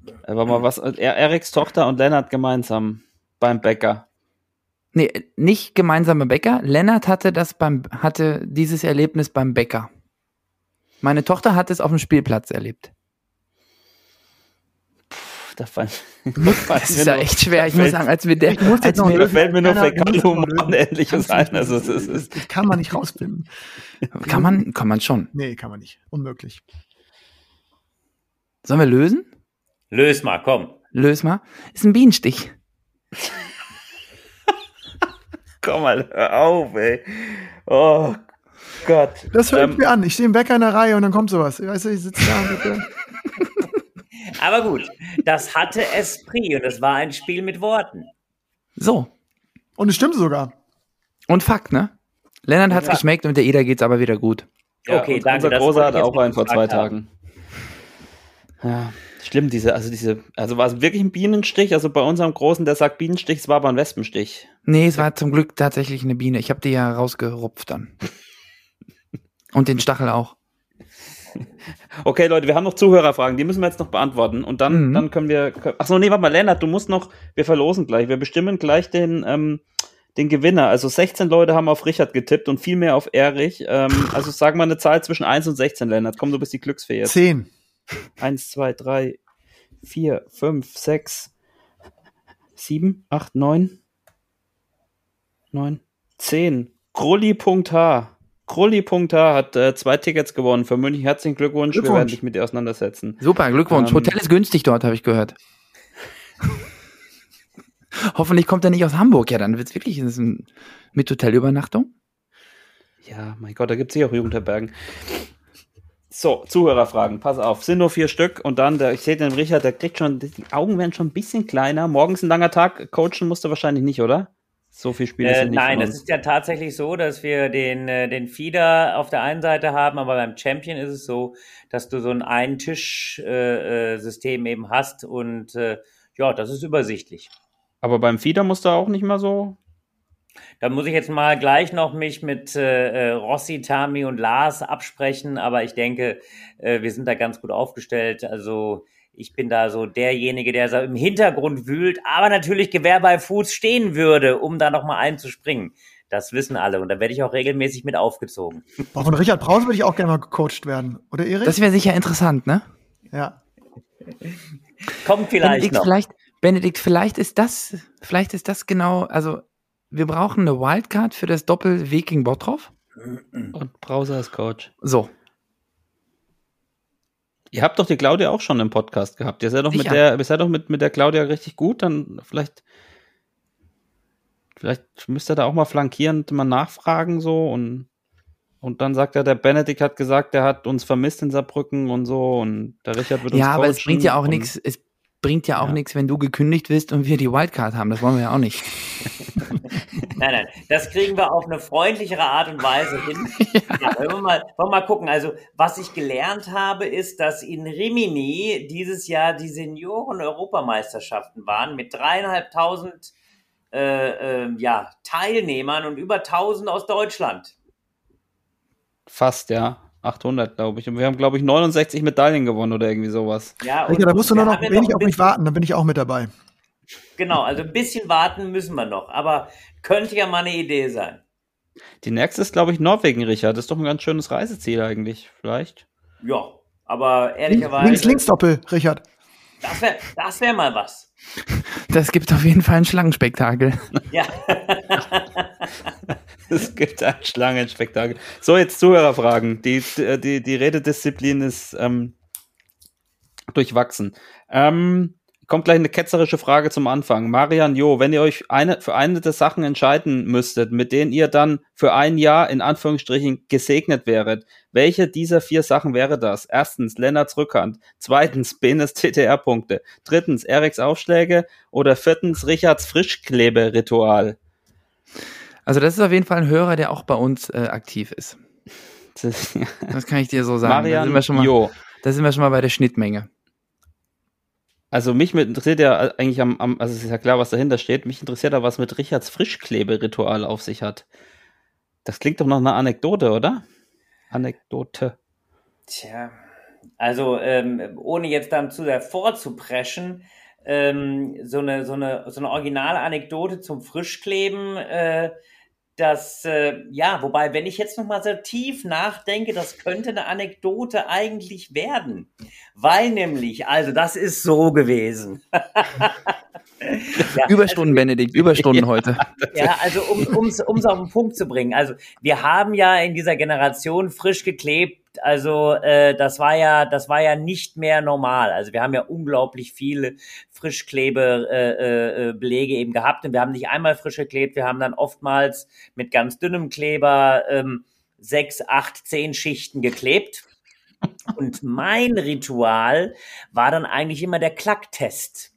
[SPEAKER 7] äh, warte mal, was, er, Eriks Tochter und Lennart gemeinsam beim Bäcker.
[SPEAKER 3] Nee, nicht gemeinsame Bäcker. Lennart hatte das beim, hatte dieses Erlebnis beim Bäcker. Meine Tochter hat es auf dem Spielplatz erlebt.
[SPEAKER 7] Puh, Da fallen,
[SPEAKER 3] Das ist ja echt schwer. Ich muss sagen, als wir der,
[SPEAKER 2] Ich muss jetzt
[SPEAKER 3] als
[SPEAKER 2] noch
[SPEAKER 7] da
[SPEAKER 2] lösen.
[SPEAKER 7] fällt mir nur Fäkalhumor ein.
[SPEAKER 2] nicht.
[SPEAKER 7] Also, es ist, ist,
[SPEAKER 2] Das kann man nicht rausfinden.
[SPEAKER 3] kann man, kann man schon.
[SPEAKER 2] Nee, kann man nicht. Unmöglich.
[SPEAKER 3] Sollen wir lösen?
[SPEAKER 1] Lös mal, komm.
[SPEAKER 3] Löse mal. Ist ein Bienenstich.
[SPEAKER 7] komm mal, hör auf, ey. Oh Gott.
[SPEAKER 2] Das hört
[SPEAKER 7] Ähm,
[SPEAKER 2] mir an. Ich stehe im Bäcker in der Reihe und dann kommt sowas. Weißt du, ich sitze da und äh,
[SPEAKER 1] Aber gut, das hatte Esprit und es war ein Spiel mit Worten.
[SPEAKER 3] So.
[SPEAKER 2] Und es stimmt sogar.
[SPEAKER 3] Und Fakt, ne? Lennart hat's
[SPEAKER 1] Ja.
[SPEAKER 3] geschmeckt und der Ida geht's aber wieder gut.
[SPEAKER 7] Ja,
[SPEAKER 1] Okay,
[SPEAKER 7] und
[SPEAKER 1] danke,
[SPEAKER 7] Unser
[SPEAKER 1] das
[SPEAKER 7] Großer hat auch einen vor zwei
[SPEAKER 1] haben.
[SPEAKER 7] Tagen. Ja, schlimm, diese, also diese, also war es wirklich ein Bienenstich? Also bei unserem Großen, der sagt Bienenstich, es war aber ein Wespenstich.
[SPEAKER 3] Nee, es war zum Glück tatsächlich eine Biene. Ich habe die ja rausgerupft dann. Und den Stachel auch.
[SPEAKER 7] Okay, Leute, wir haben noch Zuhörerfragen, die müssen wir jetzt noch beantworten. Und dann,
[SPEAKER 3] Mhm.
[SPEAKER 7] dann können wir. Achso, nee, warte mal, Lennart, du musst noch, wir verlosen gleich. Wir bestimmen gleich den, ähm, den Gewinner. Also 16 Leute haben auf Richard getippt und viel mehr auf Erich. Ähm, also sag mal eine Zahl zwischen 1 und 16, Lennart. Komm, du bist die Glücksfee jetzt.
[SPEAKER 2] Zehn.
[SPEAKER 7] 1, 2, 3, 4, 5, 6, 7, 8, 9, 9, 10. Krulli.h. Krulli.h hat äh, zwei Tickets gewonnen für München. Herzlichen Glückwunsch. Wir
[SPEAKER 2] Glückwunsch.
[SPEAKER 7] werden dich mit dir auseinandersetzen.
[SPEAKER 3] Super, Glückwunsch.
[SPEAKER 7] Ähm,
[SPEAKER 3] Hotel ist günstig dort, habe ich gehört. Hoffentlich kommt er nicht aus Hamburg. Ja, dann wird's wirklich ist es ein, mit Hotelübernachtung.
[SPEAKER 7] Ja, mein Gott, da gibt es hier auch Jugendherbergen. So, Zuhörerfragen, pass auf, sind nur vier Stück und dann, der, ich sehe den Richard, der kriegt schon, die Augen werden schon ein bisschen kleiner. Morgens ein langer Tag, coachen musst du wahrscheinlich nicht, oder? So viel Spiele
[SPEAKER 1] Äh,
[SPEAKER 7] sind nicht
[SPEAKER 1] nein, es ist ja tatsächlich so, dass wir den, äh, den Feeder auf der einen Seite haben, aber beim Champion ist es so, dass du so ein Ein-Tisch-System äh, äh, eben hast und ja, das ist übersichtlich.
[SPEAKER 7] Aber beim Feeder musst du auch nicht mal so.
[SPEAKER 1] Da muss ich jetzt mal gleich noch mich mit äh, äh, Rossi, Tami und Lars absprechen, aber ich denke, äh, wir sind da ganz gut aufgestellt. Also ich bin da so derjenige, der so im Hintergrund wühlt, aber natürlich Gewehr bei Fuß stehen würde, um da nochmal einzuspringen. Das wissen alle und da werde ich auch regelmäßig mit aufgezogen.
[SPEAKER 2] Boah, von Richard Brause würde ich auch gerne mal gecoacht werden. Oder Erich?
[SPEAKER 3] Das wäre sicher interessant, ne?
[SPEAKER 2] ja.
[SPEAKER 1] Kommt vielleicht
[SPEAKER 3] Benedikt,
[SPEAKER 1] noch.
[SPEAKER 3] vielleicht, Benedikt, vielleicht ist das, vielleicht ist das genau, also wir brauchen eine Wildcard für das Doppel Viking Bottroff.
[SPEAKER 7] Und Browser ist Coach.
[SPEAKER 3] So.
[SPEAKER 7] Ihr habt doch die Claudia auch schon im Podcast gehabt. Ihr seid doch mit der, ihr seid doch mit, mit der Claudia richtig gut. Dann vielleicht, vielleicht müsst ihr da auch mal flankierend mal nachfragen so und und dann sagt er, der Benedikt hat gesagt, der hat uns vermisst in Saarbrücken und so und der Richard wird uns
[SPEAKER 3] Ja, aber es bringt ja auch nichts. Es bringt ja auch
[SPEAKER 7] Ja.
[SPEAKER 3] nichts, wenn du gekündigt wirst und wir die Wildcard haben. Das wollen wir ja auch nicht.
[SPEAKER 1] Nein, nein, das kriegen wir auf eine freundlichere Art und Weise hin. Ja, wollen, wir mal, wollen wir mal gucken. Also, was ich gelernt habe, ist, dass in Rimini dieses Jahr die Senioren-Europameisterschaften waren mit dreieinhalbtausend äh, äh, ja, Teilnehmern und über tausend aus Deutschland.
[SPEAKER 7] Fast, ja. 800, glaube ich. Und wir haben, glaube ich, 69 Medaillen gewonnen oder irgendwie sowas.
[SPEAKER 1] Ja, und
[SPEAKER 2] Richard, da musst du nur noch wenig auf mich warten, dann bin ich auch mit dabei.
[SPEAKER 1] Genau, also ein bisschen warten müssen wir noch, aber könnte ja mal eine Idee sein.
[SPEAKER 7] Die nächste ist, glaube ich, Norwegen, Richard. Das ist doch ein ganz schönes Reiseziel eigentlich, vielleicht.
[SPEAKER 1] Ja, aber ehrlicherweise,
[SPEAKER 2] links, links Doppel, Richard.
[SPEAKER 1] das wäre das wär mal was.
[SPEAKER 3] Das gibt auf jeden Fall ein Schlangenspektakel.
[SPEAKER 1] Ja.
[SPEAKER 7] Es gibt ein Schlangenspektakel. So, jetzt Zuhörerfragen. Die, die, die Rededisziplin ist ähm, durchwachsen. Ähm, kommt gleich eine ketzerische Frage zum Anfang. Marian, Jo, wenn ihr euch eine, für eine der Sachen entscheiden müsstet, mit denen ihr dann für ein Jahr in Anführungsstrichen gesegnet wäret, welche dieser vier Sachen wäre das? Erstens, Lennarts Rückhand. Zweitens, Benes TTR-Punkte. Drittens, Eriks Aufschläge. Oder viertens, Richards Frischkleberitual.
[SPEAKER 3] Also das ist auf jeden Fall ein Hörer, der auch bei uns äh, aktiv ist. Das kann ich dir so sagen. da,
[SPEAKER 7] Marian,
[SPEAKER 3] sind wir schon mal,
[SPEAKER 7] Jo.
[SPEAKER 3] da sind wir schon mal bei der Schnittmenge.
[SPEAKER 7] Also mich interessiert ja eigentlich am, am, also es ist ja klar, was dahinter steht. Mich interessiert ja, was mit Richards Frischkleberitual auf sich hat. Das klingt doch nach einer Anekdote, oder? Anekdote.
[SPEAKER 1] Tja, also ähm, ohne jetzt dann zu sehr vorzupreschen, ähm, so eine so eine so eine originale Anekdote zum Frischkleben, äh, das äh, ja, wobei wenn ich jetzt noch mal so tief nachdenke, das könnte eine Anekdote eigentlich werden, weil nämlich, also das ist so gewesen. ja,
[SPEAKER 3] Überstunden, Benedikt, Überstunden heute.
[SPEAKER 1] ja, also um es auf den Punkt zu bringen. Also wir haben ja in dieser Generation frisch geklebt. Also äh, das war ja, das war ja nicht mehr normal. Also wir haben ja unglaublich viele Frischklebe äh, äh, Belege eben gehabt und wir haben nicht einmal frisch geklebt. Wir haben dann oftmals mit ganz dünnem Kleber ähm, sechs, acht, zehn Schichten geklebt. Und mein Ritual war dann eigentlich immer der Klacktest.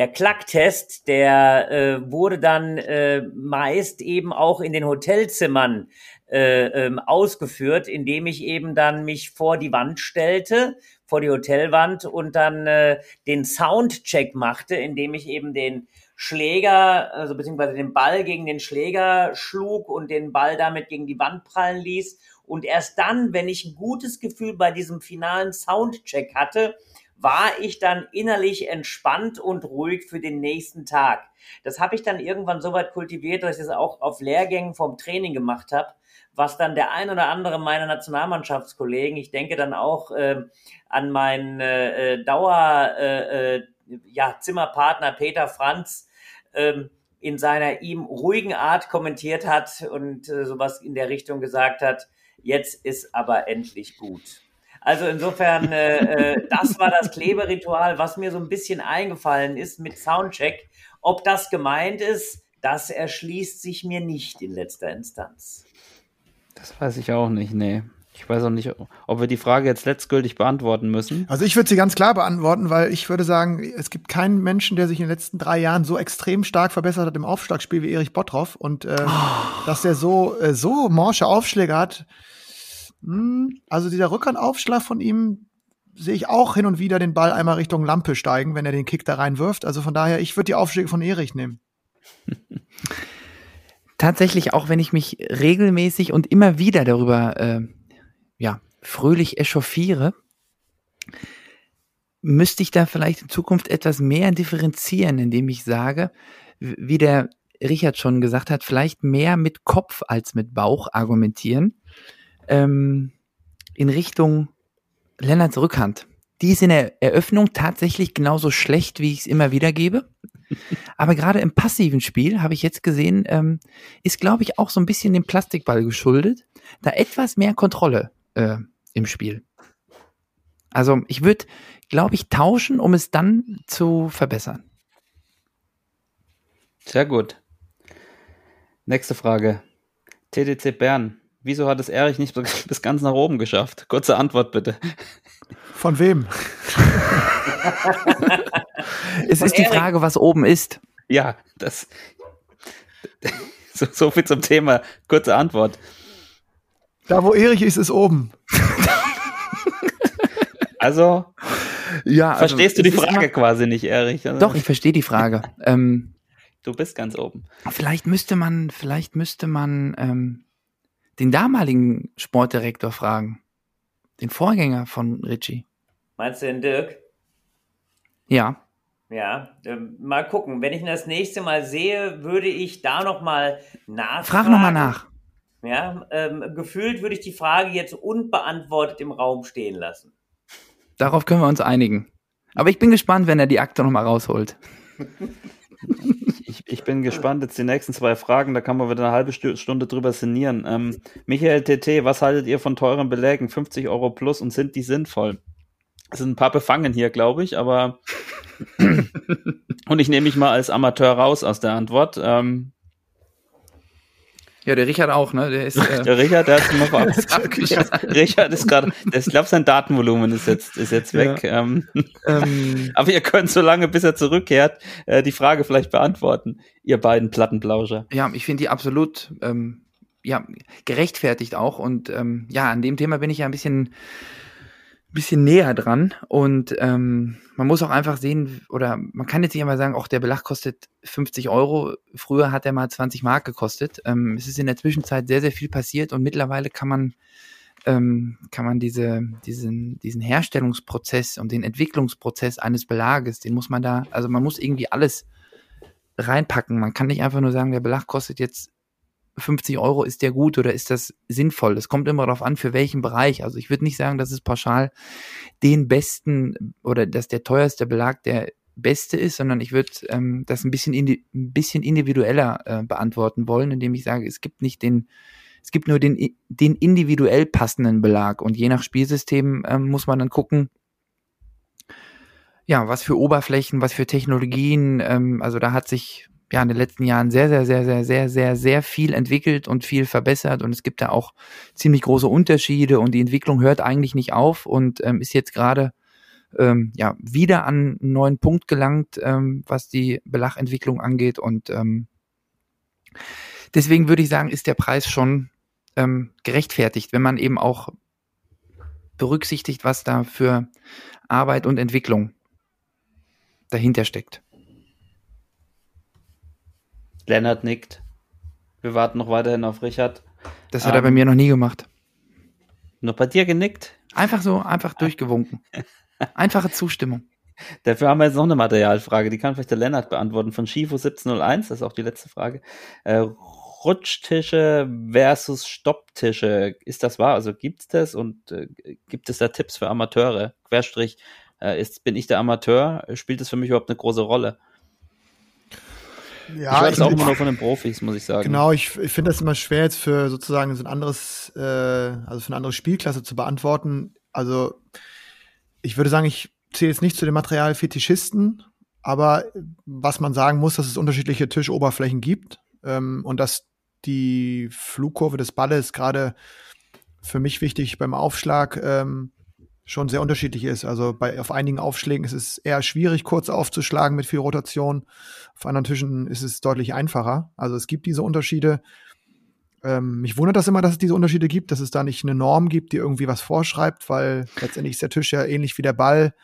[SPEAKER 1] Der Klacktest, der äh, wurde dann äh, meist eben auch in den Hotelzimmern äh, ähm, ausgeführt, indem ich eben dann mich vor die Wand stellte, vor die Hotelwand und dann äh, den Soundcheck machte, indem ich eben den Schläger, also beziehungsweise den Ball gegen den Schläger schlug und den Ball damit gegen die Wand prallen ließ. Und erst dann, wenn ich ein gutes Gefühl bei diesem finalen Soundcheck hatte, war ich dann innerlich entspannt und ruhig für den nächsten Tag. Das habe ich dann irgendwann so weit kultiviert, dass ich das auch auf Lehrgängen vom Training gemacht habe, was dann der ein oder andere meiner Nationalmannschaftskollegen, ich denke dann auch äh, an meinen äh, äh, Dauer äh, äh, ja, Zimmerpartner Peter Franz, ähm, in seiner ihm ruhigen Art kommentiert hat und äh, sowas in der Richtung gesagt hat, jetzt ist aber endlich gut. Also insofern, äh, äh, das war das Kleberitual, was mir so ein bisschen eingefallen ist mit Soundcheck. Ob das gemeint ist, das erschließt sich mir nicht in letzter Instanz.
[SPEAKER 7] Das weiß ich auch nicht, nee. Ich weiß auch nicht, ob wir die Frage jetzt letztgültig beantworten müssen.
[SPEAKER 2] Also ich würde sie ganz klar beantworten, weil ich würde sagen, es gibt keinen Menschen, der sich in den letzten drei Jahren so extrem stark verbessert hat im Aufschlagspiel wie Erich Bottroff und äh, dass der so äh, so morsche Aufschläge hat. Hm, also dieser Rückhandaufschlag von ihm sehe ich auch hin und wieder den Ball einmal Richtung Lampe steigen, wenn er den Kick da reinwirft. Also von daher, ich würde die Aufschläge von Erich nehmen.
[SPEAKER 3] Tatsächlich, auch wenn ich mich regelmäßig und immer wieder darüber äh, ja, fröhlich echauffiere, müsste ich da vielleicht in Zukunft etwas mehr differenzieren, indem ich sage, wie der Richard schon gesagt hat, vielleicht mehr mit Kopf als mit Bauch argumentieren, ähm, in Richtung Lennarts Rückhand. Die ist in der Eröffnung tatsächlich genauso schlecht, wie ich es immer wieder gebe. Aber gerade im passiven Spiel habe ich jetzt gesehen, ähm, ist, glaube ich, auch so ein bisschen dem Plastikball geschuldet. Da etwas mehr Kontrolle äh, im Spiel. Also ich würde, glaube ich, tauschen, um es dann zu verbessern.
[SPEAKER 7] Sehr gut. Nächste Frage. TDC Bern. Wieso hat es Erich nicht bis ganz nach oben geschafft? Kurze Antwort bitte.
[SPEAKER 2] Von wem?
[SPEAKER 3] es ist die
[SPEAKER 1] Erik.
[SPEAKER 3] Frage, was oben ist.
[SPEAKER 7] Ja, das. So, so viel zum Thema. Kurze Antwort.
[SPEAKER 2] Da, wo Erich ist, ist oben.
[SPEAKER 7] Also,
[SPEAKER 3] Ja,
[SPEAKER 7] verstehst du die Frage
[SPEAKER 3] immer-
[SPEAKER 7] quasi nicht, Erich? Also,
[SPEAKER 3] Doch, ich verstehe die Frage. ähm,
[SPEAKER 7] Du bist ganz oben.
[SPEAKER 3] vielleicht müsste man, vielleicht müsste man ähm, den damaligen Sportdirektor fragen. Den Vorgänger von Richie.
[SPEAKER 1] Meinst du den Dirk?
[SPEAKER 3] Ja.
[SPEAKER 1] Ja, ähm, mal gucken. Wenn ich ihn das nächste Mal sehe, würde ich da noch mal nachfragen.
[SPEAKER 3] Frag nochmal nach.
[SPEAKER 1] Ja, ähm, gefühlt würde ich die Frage jetzt unbeantwortet im Raum stehen lassen.
[SPEAKER 3] Darauf können wir uns einigen. Aber ich bin gespannt, wenn er die Akte nochmal rausholt.
[SPEAKER 7] Ich, ich bin gespannt, jetzt die nächsten zwei Fragen, da kann man wieder eine halbe Stu- Stunde drüber sinnieren. Ähm, Michael TT, was haltet ihr von teuren Belägen? 50 Euro plus und sind die sinnvoll? Es sind ein paar befangen hier, glaube ich, aber und ich nehme mich mal als Amateur raus aus der Antwort. Ähm,
[SPEAKER 3] Ja, der Richard auch, ne? Der ist. Äh,
[SPEAKER 7] der Richard, der hat noch
[SPEAKER 3] abgeschlossen.
[SPEAKER 7] Richard ist gerade, ich glaube, sein Datenvolumen ist jetzt, ist jetzt weg. Ähm,
[SPEAKER 3] ähm,
[SPEAKER 7] aber ihr könnt so lange, bis er zurückkehrt, äh, die Frage vielleicht beantworten, ihr beiden Plattenblauscher.
[SPEAKER 3] ja, ich finde die absolut ähm, ja, gerechtfertigt auch. Und ähm, ja, an dem Thema bin ich ja ein bisschen, bisschen näher dran. Und ähm, man muss auch einfach sehen, oder man kann jetzt nicht einmal sagen, auch der Belag kostet 50 Euro. Früher hat er mal 20 Mark gekostet. Ähm, es ist in der Zwischenzeit sehr, sehr viel passiert und mittlerweile kann man ähm, kann man diese, diesen, diesen Herstellungsprozess und den Entwicklungsprozess eines Belages, den muss man da, also man muss irgendwie alles reinpacken. Man kann nicht einfach nur sagen, der Belag kostet jetzt 50 Euro, ist der gut oder ist das sinnvoll? Es kommt immer darauf an, für welchen Bereich. Also ich würde nicht sagen, dass es pauschal den besten oder dass der teuerste Belag der beste ist, sondern ich würde ähm, das ein bisschen, indi ein bisschen individueller äh, beantworten wollen, indem ich sage, es gibt nicht den, es gibt nur den, den individuell passenden Belag und je nach Spielsystem ähm, muss man dann gucken, ja, was für Oberflächen, was für Technologien, ähm, also da hat sich ja in den letzten Jahren sehr, sehr, sehr, sehr, sehr, sehr, sehr viel entwickelt und viel verbessert und es gibt da auch ziemlich große Unterschiede und die Entwicklung hört eigentlich nicht auf und ähm, ist jetzt gerade ähm, ja wieder an einen neuen Punkt gelangt, ähm, was die Belachentwicklung angeht und ähm, deswegen würde ich sagen, ist der Preis schon ähm, gerechtfertigt, wenn man eben auch berücksichtigt, was da für Arbeit und Entwicklung dahinter steckt.
[SPEAKER 7] Lennart nickt. Wir warten noch weiterhin auf Richard.
[SPEAKER 3] Das hat er
[SPEAKER 7] Ähm,
[SPEAKER 3] bei mir noch nie gemacht.
[SPEAKER 7] Noch bei dir genickt?
[SPEAKER 3] Einfach so, einfach durchgewunken. Einfache Zustimmung.
[SPEAKER 7] Dafür haben wir jetzt noch eine Materialfrage, die kann vielleicht der Lennart beantworten. Von Schifo 1701, das ist auch die letzte Frage. Äh, Rutschtische versus Stopptische, ist das wahr? Also gibt's das und äh, gibt es da Tipps für Amateure? Querstrich, äh, ist, bin ich der Amateur? Spielt das für mich überhaupt eine große Rolle? Ich
[SPEAKER 2] Ja,
[SPEAKER 7] weiß es auch immer nur von den Profis, muss ich sagen.
[SPEAKER 2] Genau, ich, ich finde das immer schwer jetzt für sozusagen so ein anderes, äh, also für eine andere Spielklasse zu beantworten. Also ich würde sagen, ich zähle jetzt nicht zu den Materialfetischisten, aber was man sagen muss, dass es unterschiedliche Tischoberflächen gibt ähm, und dass die Flugkurve des Balles gerade für mich wichtig beim Aufschlag ähm, schon sehr unterschiedlich ist. Also bei auf einigen Aufschlägen ist es eher schwierig, kurz aufzuschlagen mit viel Rotation. Auf anderen Tischen ist es deutlich einfacher. Also es gibt diese Unterschiede. Ähm, mich wundert das immer, dass es diese Unterschiede gibt, dass es da nicht eine Norm gibt, die irgendwie was vorschreibt, weil letztendlich ist der Tisch ja ähnlich wie der Ball.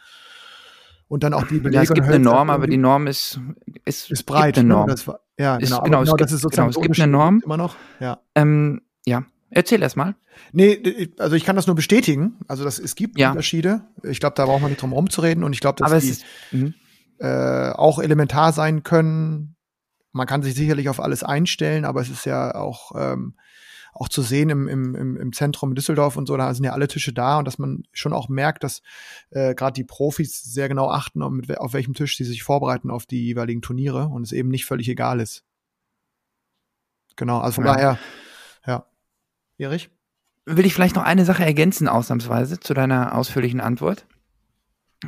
[SPEAKER 2] Und dann auch die Belege
[SPEAKER 3] Ja, es gibt eine
[SPEAKER 2] Hölzer
[SPEAKER 3] Norm, aber die Norm ist, ist,
[SPEAKER 2] ist breit.
[SPEAKER 3] Gibt eine
[SPEAKER 2] ne?
[SPEAKER 3] Norm.
[SPEAKER 2] Das war, ja,
[SPEAKER 3] Ist-
[SPEAKER 2] genau.
[SPEAKER 3] genau, es
[SPEAKER 2] genau,
[SPEAKER 3] gibt-
[SPEAKER 2] das ist sozusagen
[SPEAKER 3] genau, es gibt eine Norm.
[SPEAKER 2] Immer noch. Ja.
[SPEAKER 3] Ähm, ja, erzähl erst mal.
[SPEAKER 2] Nee, also ich kann das nur bestätigen. Also das, es gibt
[SPEAKER 3] Ja.
[SPEAKER 2] Unterschiede. Ich glaube, da braucht man nicht drum rumzureden. Und ich glaube, dass die
[SPEAKER 3] ist, mhm.
[SPEAKER 2] äh, auch elementar sein können. Man kann sich sicherlich auf alles einstellen, aber es ist ja auch, ähm, auch zu sehen im, im, im, Zentrum in Düsseldorf und so, da sind ja alle Tische da und dass man schon auch merkt, dass äh, gerade die Profis sehr genau achten, auf, mit, auf welchem Tisch sie sich vorbereiten auf die jeweiligen Turniere und es eben nicht völlig egal ist. Genau, also von
[SPEAKER 3] Ja.
[SPEAKER 2] daher, ja. Erich?
[SPEAKER 3] will ich vielleicht noch eine Sache ergänzen, ausnahmsweise, zu deiner ausführlichen Antwort.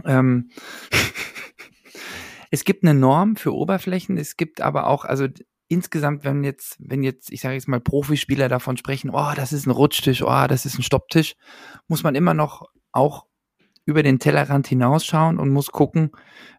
[SPEAKER 3] Ähm, es gibt eine Norm für Oberflächen, es gibt aber auch, also insgesamt, wenn jetzt, wenn jetzt, ich sage jetzt mal, Profispieler davon sprechen, oh, das ist ein Rutschtisch, oh, das ist ein Stopptisch, muss man immer noch auch über den Tellerrand hinausschauen und muss gucken,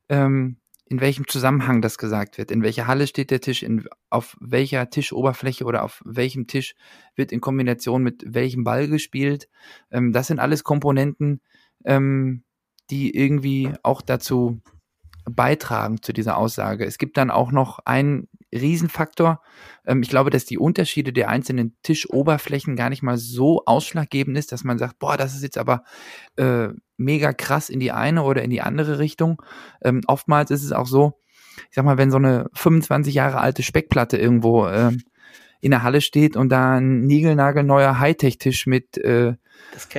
[SPEAKER 3] ähm, in welchem Zusammenhang das gesagt wird. In welcher Halle steht der Tisch, in, auf welcher Tischoberfläche oder auf welchem Tisch wird in Kombination mit welchem Ball gespielt. Ähm, das sind alles Komponenten, ähm, die irgendwie auch dazu beitragen zu dieser Aussage. Es gibt dann auch noch einen Riesenfaktor. Ähm, ich glaube, dass die Unterschiede der einzelnen Tischoberflächen gar nicht mal so ausschlaggebend ist, dass man sagt, boah, das ist jetzt aber äh, mega krass in die eine oder in die andere Richtung. Ähm, oftmals ist es auch so, ich sag mal, wenn so eine 25 Jahre alte Speckplatte irgendwo äh, in der Halle steht und da ein niegelnagelneuer Hightech-Tisch mit äh,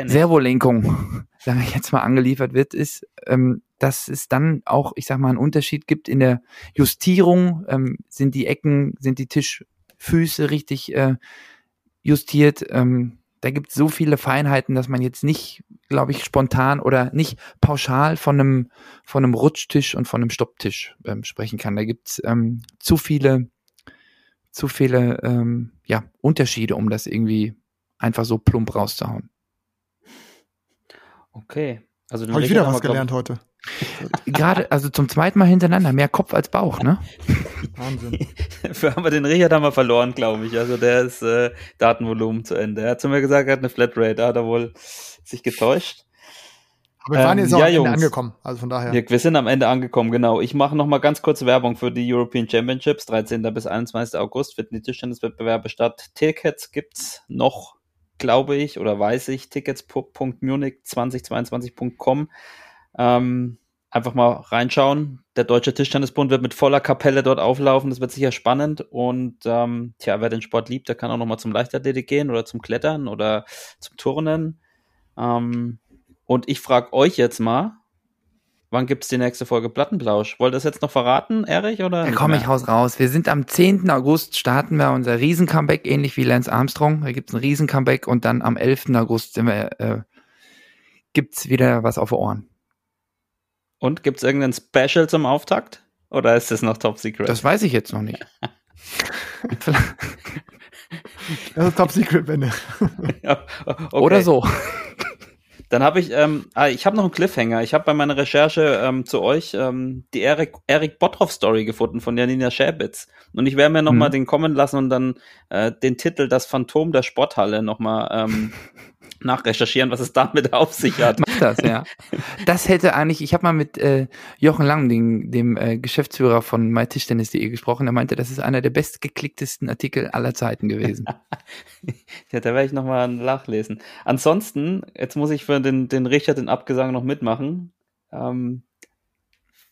[SPEAKER 3] Servolenkung, sage ich jetzt mal, angeliefert wird, ist, ähm, dass es dann auch, ich sag mal, einen Unterschied gibt in der Justierung. Ähm, sind die Ecken, sind die Tischfüße richtig äh, justiert? Ähm, da gibt es so viele Feinheiten, dass man jetzt nicht, glaube ich, spontan oder nicht pauschal von einem, von einem Rutschtisch und von einem Stopptisch ähm, sprechen kann. Da gibt es ähm, zu viele, zu viele ähm, ja, Unterschiede, um das irgendwie einfach so plump rauszuhauen.
[SPEAKER 7] Okay.
[SPEAKER 2] Also Habe ich wieder was gelernt heute.
[SPEAKER 3] Gerade, also zum zweiten Mal hintereinander, mehr Kopf als Bauch, ne?
[SPEAKER 7] Wahnsinn. Für haben wir den Richard haben wir verloren, glaube ich. Also der ist äh, Datenvolumen zu Ende. Er hat zu mir gesagt, er hat eine Flatrate, da hat er wohl sich getäuscht.
[SPEAKER 2] Aber wir waren jetzt ähm, auch ja, am Ende Jungs, angekommen, also von daher.
[SPEAKER 7] Wir, wir, sind am Ende angekommen, genau. Ich mache noch mal ganz kurz Werbung für die European Championships, 13. bis 21. August finden die Tischtenniswettbewerbe statt. Tickets gibt's noch, glaube ich, oder weiß ich, tickets.munich2022.com. Ähm, einfach mal reinschauen. Der Deutsche Tischtennisbund wird mit voller Kapelle dort auflaufen. Das wird sicher spannend. Und ähm, tja, wer den Sport liebt, der kann auch noch mal zum Leichtathletik gehen oder zum Klettern oder zum Turnen. Ähm, und ich frage euch jetzt mal, wann gibt es die nächste Folge Plattenplausch? Wollt ihr das jetzt noch verraten, Erich? Oder
[SPEAKER 3] da komme ich raus raus. Wir sind am 10. August, starten wir unser Riesen-Comeback, ähnlich wie Lance Armstrong. Da gibt es ein Riesen-Comeback und dann am 11. August sind wir, äh, gibt's wieder was auf Ohren.
[SPEAKER 7] Und gibt es irgendein Special zum Auftakt? Oder ist das noch Top Secret?
[SPEAKER 3] Das weiß ich jetzt noch nicht.
[SPEAKER 2] das ist Top Secret, Benne.
[SPEAKER 3] ja, okay. Oder so.
[SPEAKER 7] Dann habe ich, ähm, ah, ich habe noch einen Cliffhanger. Ich habe bei meiner Recherche ähm, zu euch ähm, die Erik, Erik Bottroff Story gefunden von Janina Schäbitz. Und ich werde mir nochmal mhm. den kommen lassen und dann äh, den Titel Das Phantom der Sporthalle nochmal ähm, nachrecherchieren, was es damit auf sich hat.
[SPEAKER 3] Mach das, ja. Das hätte eigentlich, ich habe mal mit äh, Jochen Lang, dem, dem äh, Geschäftsführer von mytischtennis.de gesprochen, er meinte, das ist einer der bestgeklicktesten Artikel aller Zeiten gewesen.
[SPEAKER 7] ja, da werde ich nochmal nachlesen. Ansonsten, jetzt muss ich für den, den Richard den Abgesang noch mitmachen. Ähm,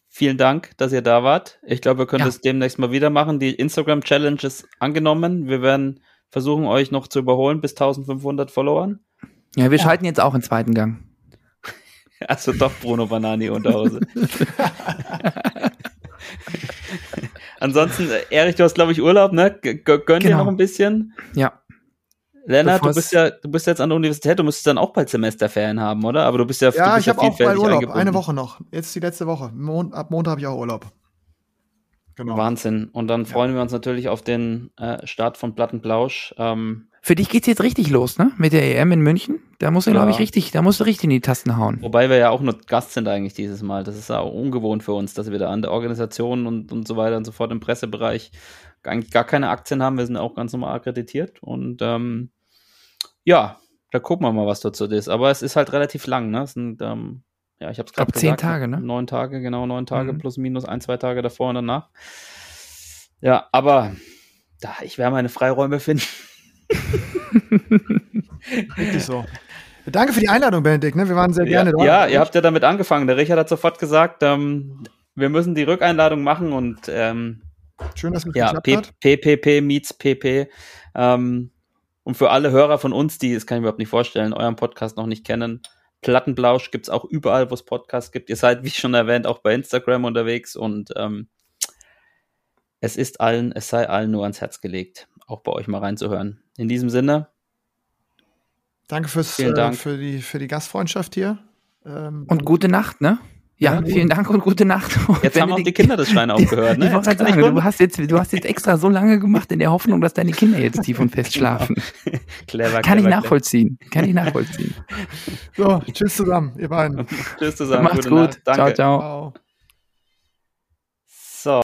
[SPEAKER 7] vielen Dank, dass ihr da wart. Ich glaube, wir können ja. das demnächst mal wieder machen. Die Instagram-Challenge ist angenommen. Wir werden versuchen, euch noch zu überholen bis 1500 Followern.
[SPEAKER 3] Ja, wir ja. schalten jetzt auch in zweiten Gang.
[SPEAKER 7] Also doch Bruno Banani unter Hause. Ansonsten, Erich, du hast, glaube ich, Urlaub, ne? Gönn genau. dir noch ein bisschen.
[SPEAKER 3] Ja.
[SPEAKER 7] Lennart, du bist ja, du bist jetzt an der Universität, du müsstest dann auch bald Semesterferien haben, oder? Aber du bist ja,
[SPEAKER 2] ja
[SPEAKER 7] bist
[SPEAKER 2] ich habe auch bald Urlaub, eine Woche noch. Jetzt die letzte Woche. Mon ab Montag habe ich auch Urlaub.
[SPEAKER 7] Genau. Wahnsinn. Und dann freuen ja. wir uns natürlich auf den äh, Start von Plattenplausch. Ähm,
[SPEAKER 3] für dich geht's jetzt richtig los, ne? Mit der EM in München. Da musst du, ja. glaube ich, richtig, da musst du richtig in die Tasten hauen.
[SPEAKER 7] Wobei wir ja auch nur Gast sind eigentlich dieses Mal. Das ist auch ungewohnt für uns, dass wir da an der Organisation und, und so weiter und so fort im Pressebereich eigentlich gar keine Aktien haben. Wir sind auch ganz normal akkreditiert. Und ähm, ja, da gucken wir mal, was dazu ist. Aber es ist halt relativ lang, ne? Es sind, ähm, ja, ich habe es gerade
[SPEAKER 3] gesagt. Zehn Tage, ne?
[SPEAKER 7] Neun Tage, genau, neun Tage mhm. plus minus ein, zwei Tage davor und danach. Ja, aber da, ich werde meine Freiräume finden.
[SPEAKER 2] Richtig so. Danke für die Einladung, Benedikt. Ne? Wir waren sehr gerne
[SPEAKER 7] ja,
[SPEAKER 2] dort.
[SPEAKER 7] Ja, ihr habt ja damit angefangen. Der Richard hat sofort gesagt, ähm, wir müssen die Rückeinladung machen und ähm,
[SPEAKER 2] schön, dass es
[SPEAKER 7] ja,
[SPEAKER 2] geklappt
[SPEAKER 7] P hat. PPP meets PP. Ähm, und für alle Hörer von uns, die, das kann ich mir überhaupt nicht vorstellen, euren Podcast noch nicht kennen, Plattenblausch gibt es auch überall, wo es Podcasts gibt. Ihr seid, wie schon erwähnt, auch bei Instagram unterwegs und ähm, es ist allen, es sei allen nur ans Herz gelegt, auch bei euch mal reinzuhören. In diesem Sinne.
[SPEAKER 2] Danke fürs, äh, Dank. für, die, für die Gastfreundschaft hier.
[SPEAKER 3] Ähm, und gute Nacht, ne? Ja, vielen Dank und gute Nacht.
[SPEAKER 7] Jetzt haben auch die Kinder das Schwein aufgehört, ne?
[SPEAKER 3] Ich wollte gerade sagen,
[SPEAKER 7] ich
[SPEAKER 3] du hast, jetzt, du hast jetzt extra so lange gemacht in der Hoffnung, dass deine Kinder jetzt tief und fest schlafen.
[SPEAKER 7] clever,
[SPEAKER 3] Kann ich
[SPEAKER 7] clever,
[SPEAKER 3] nachvollziehen. Kann ich nachvollziehen.
[SPEAKER 2] So, tschüss zusammen, ihr beiden.
[SPEAKER 7] clever. Tschüss zusammen.
[SPEAKER 3] Macht's
[SPEAKER 7] gute
[SPEAKER 3] gut.
[SPEAKER 7] Nacht. Danke.
[SPEAKER 3] Ciao, ciao.
[SPEAKER 2] Ciao.
[SPEAKER 7] So.